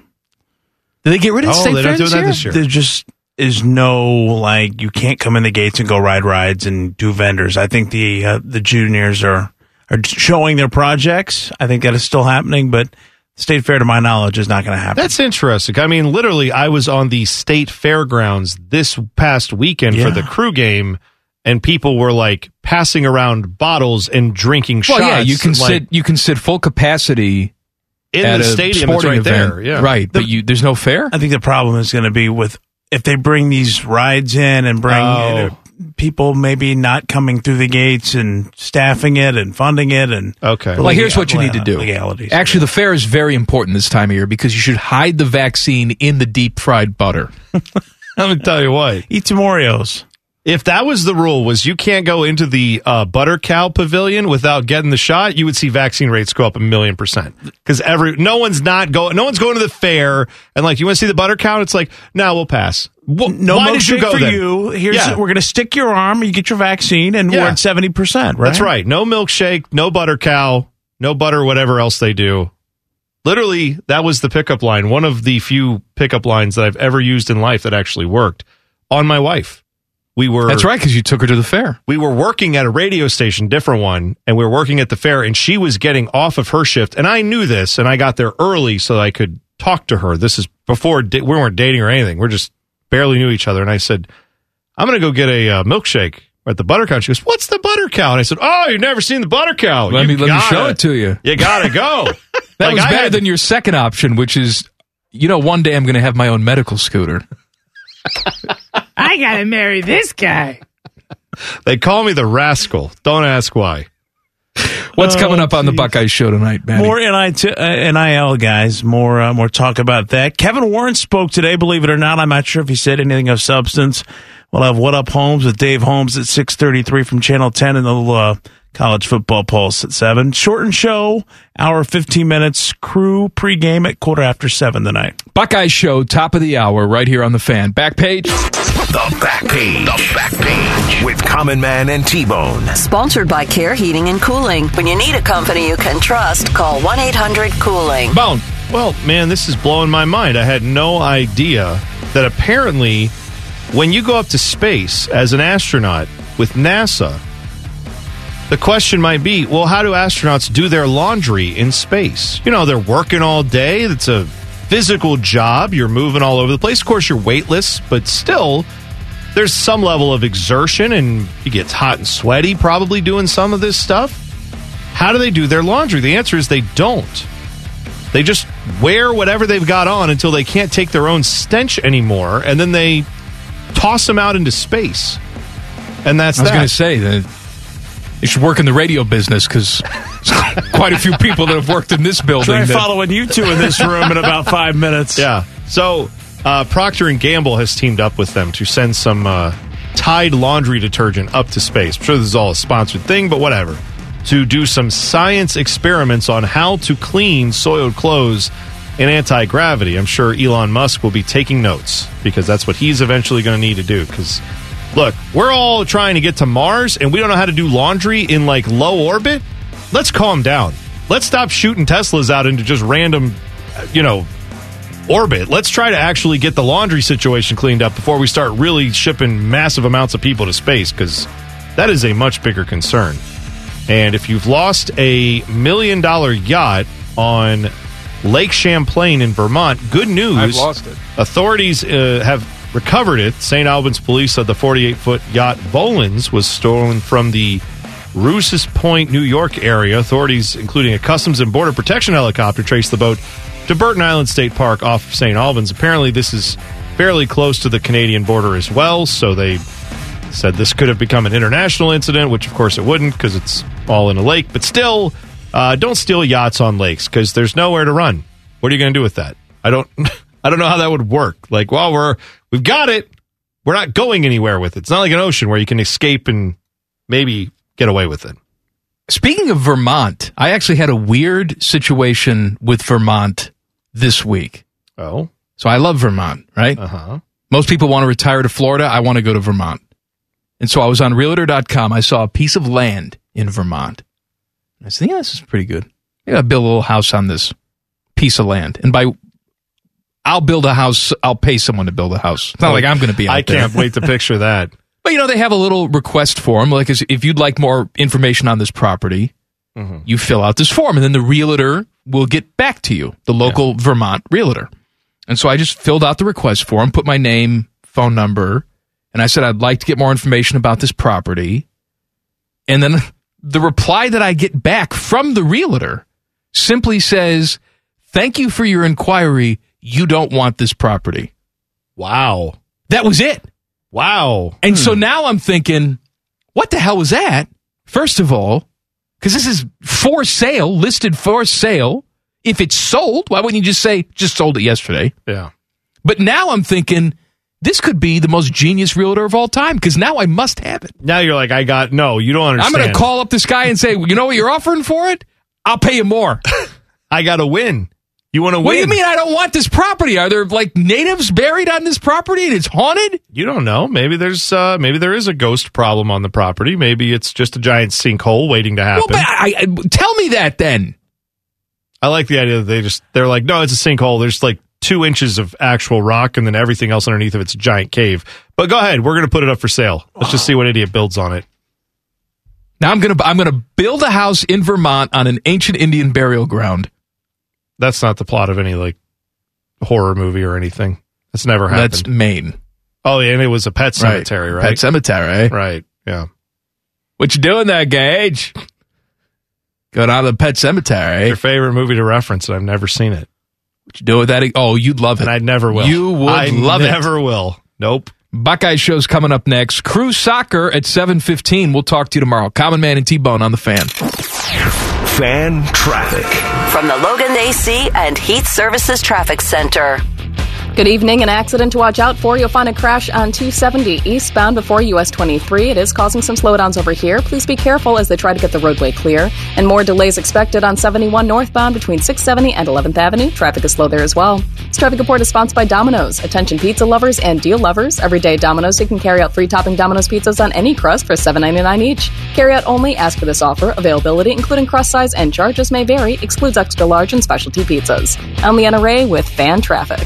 Did they get rid of the Oh, state they're fair not doing this that year? this year. There just is no like you can't come in the gates and go ride rides and do vendors. I think the uh, the juniors are are showing their projects. I think that is still happening, but state fair, to my knowledge, is not going to happen. That's interesting. I mean, literally, I was on the state fairgrounds this past weekend Yeah. for the crew game, and people were like passing around bottles and drinking Well, shots. yeah, you can like, sit you can sit full capacity in at the a stadium. It's sporting right event. there. Yeah, right. but you there's no fair. I think the problem is going to be with if they bring these rides in and bring Oh. uh, people maybe not coming through the gates and staffing it and funding it and Okay. Well, here's what you need to uh, do. Legalities. Actually, the fair is very important this time of year because you should hide the vaccine in the deep fried butter. [laughs] I'm gonna tell you what. Eat some Oreos. If that was the rule, was you can't go into the uh, butter cow pavilion without getting the shot, you would see vaccine rates go up a million percent. Because every no one's not going, no one's going to the fair and like you want to see the butter cow. It's like no, we'll pass. Wh- No Why did you go for then? you. Here's Yeah. we're going to stick your arm. You get your vaccine, and Yeah. we're at seventy percent. Right. That's right. No milkshake, no butter cow, no butter, whatever else they do. Literally, that was the pickup line. One of the few pickup lines that I've ever used in life that actually worked on my wife. We were That's right, because you took her to the fair. we were working at a radio station, different one, and we were working at the fair, and she was getting off of her shift, and I knew this, and I got there early so I could talk to her. This is before we weren't dating or anything; we're just barely knew each other. And I said, "I'm going to go get a uh, milkshake at the butter cow." She goes, "What's the butter cow?" And I said, "Oh, you've never seen the butter cow? Let You me let me show it to you. You gotta go." [laughs] That Like, was I better had- than your second option, which is, you know, one day I'm going to have my own medical scooter. [laughs] I gotta marry this guy. They call me the rascal. Don't ask why. What's Oh, coming up on the Buckeye Show tonight, Matty? More NIT, uh, NIL guys. More uh, more talk about that. Kevin Warren spoke today. Believe it or not, I'm not sure if he said anything of substance. We'll have what up Holmes with Dave Holmes at 6:33 from Channel 10, and they'll uh, college football pulse at 7. Shortened show, hour 15 minutes, crew pregame at quarter after 7 tonight. Buckeye Show, top of the hour, right here on the fan. Back page. The back page. The back page with Common Man and T Bone. Sponsored by Care Heating and Cooling. When you need a company you can trust, call 1 800 Cooling. Bone. Well, man, this is blowing my mind. I had no idea that apparently when you go up to space as an astronaut with NASA, the question might be well, how do astronauts do their laundry in space? You know, they're working all day. It's a physical job. You're moving all over the place. Of course, you're weightless, but still, there's some level of exertion and you gets hot and sweaty probably doing some of this stuff. How do they do their laundry? The answer is they don't. They just wear whatever they've got on until they can't take their own stench anymore, and then they toss them out into space. And that's I was that. going to say that you should work in the radio business because quite a few people that have worked in this building. Try that- following you two in this room in about five minutes. Yeah. So uh, Procter and Gamble has teamed up with them to send some uh, Tide laundry detergent up to space. I'm sure this is all a sponsored thing, but whatever. To do some science experiments on how to clean soiled clothes in anti gravity. I'm sure Elon Musk will be taking notes because that's what he's eventually going to need to do. Because look, we're all trying to get to Mars and we don't know how to do laundry in like low orbit. Let's calm down. Let's stop shooting Teslas out into just random, you know, orbit. Let's try to actually get the laundry situation cleaned up before we start really shipping massive amounts of people to space because that is a much bigger concern. And if you've lost a million dollar yacht on Lake Champlain in Vermont, good news. I've lost it. Authorities uh, have recovered it. St. Albans police said the 48 foot yacht Bolins was stolen from the Rouses Point, New York area. Authorities, including a Customs and Border Protection helicopter, traced the boat to Burton Island State Park off of St. Albans. Apparently, this is fairly close to the Canadian border as well, so they said this could have become an international incident, which of course it wouldn't because it's all in a lake. But still, uh, don't steal yachts on lakes because there's nowhere to run. What are you going to do with that? I don't, [laughs] I don't know how that would work. Like, well, we're we've got it. We're not going anywhere with it. It's not like an ocean where you can escape and maybe get away with it. Speaking of Vermont, I actually had a weird situation with Vermont this week. Oh. So I love Vermont, right? Uh huh. Most people want to retire to Florida. I want to go to Vermont. And so I was on realtor.com. I saw a piece of land in Vermont. I said, yeah, this is pretty good. Maybe I'll build a little house on this piece of land. And by I'll build a house, I'll pay someone to build a house. It's not like I'm going to be I there. can't wait to picture that. [laughs] But you know, they have a little request form. Like, if you'd like more information on this property, Mhm. you fill out this form, and then the realtor will get back to you, the local Vermont realtor. And so I just filled out the request form, put my name, phone number, and I said I'd like to get more information about this property. And then [laughs] the reply that I get back from the realtor simply says, "Thank you for your inquiry. You don't want this property." Wow. That was it. Wow. And so hmm. now I'm thinking, what the hell was that? First of all, because this is for sale, listed for sale. If it's sold, why wouldn't you just say, just sold it yesterday? Yeah. But now I'm thinking, this could be the most genius realtor of all time because now I must have it. Now you're like, I got no. You don't understand. I'm going to call up this guy and say, you know what you're offering for it? I'll pay you more. [laughs] I got to win. You want to? What do you mean I don't want this property? Are there like natives buried on this property and it's haunted? You don't know. Maybe there's uh, maybe there is a ghost problem on the property. Maybe it's just a giant sinkhole waiting to happen. Well, but I, I, tell me that then. I like the idea that they just they're like, no, it's a sinkhole. There's like two inches of actual rock, and then everything else underneath of it's a giant cave. But go ahead, we're gonna put it up for sale. Let's just see what idiot builds on it. Now I'm gonna I'm gonna build a house in Vermont on an ancient Indian burial ground. That's not the plot of any like horror movie or anything. That's never happened. That's Maine. oh yeah, and it was a pet cemetery, right? Pet cemetery. Eh? Right. Yeah. What you doing there, Gage? Going out to the pet cemetery. Eh? Your favorite movie to reference, and I've never seen it, What you do with that? Oh, you'd love it. and I never will. You would I love it. Never will. Nope. Buckeye show's coming up next. Crew soccer at seven fifteen. We'll talk to you tomorrow. Common Man and T Bone on the fan. Fan traffic. From the Logan AC and Heat Services Traffic Center. Good evening. An accident to watch out for. You'll find a crash on 270 eastbound before US 23. It is causing some slowdowns over here. Please be careful as they try to get the roadway clear. And more delays expected on 71 northbound between 670 and 11th Avenue. Traffic is slow there as well. This traffic report is sponsored by Domino's. Attention pizza lovers and deal lovers. Every day Domino's, you can carry out free topping Domino's pizzas on any crust for $7.99 each. Carry out only. Ask for this offer. Availability, including crust size and charges, may vary. Excludes extra large and specialty pizzas. I'm Leanna Ray with Fan Traffic.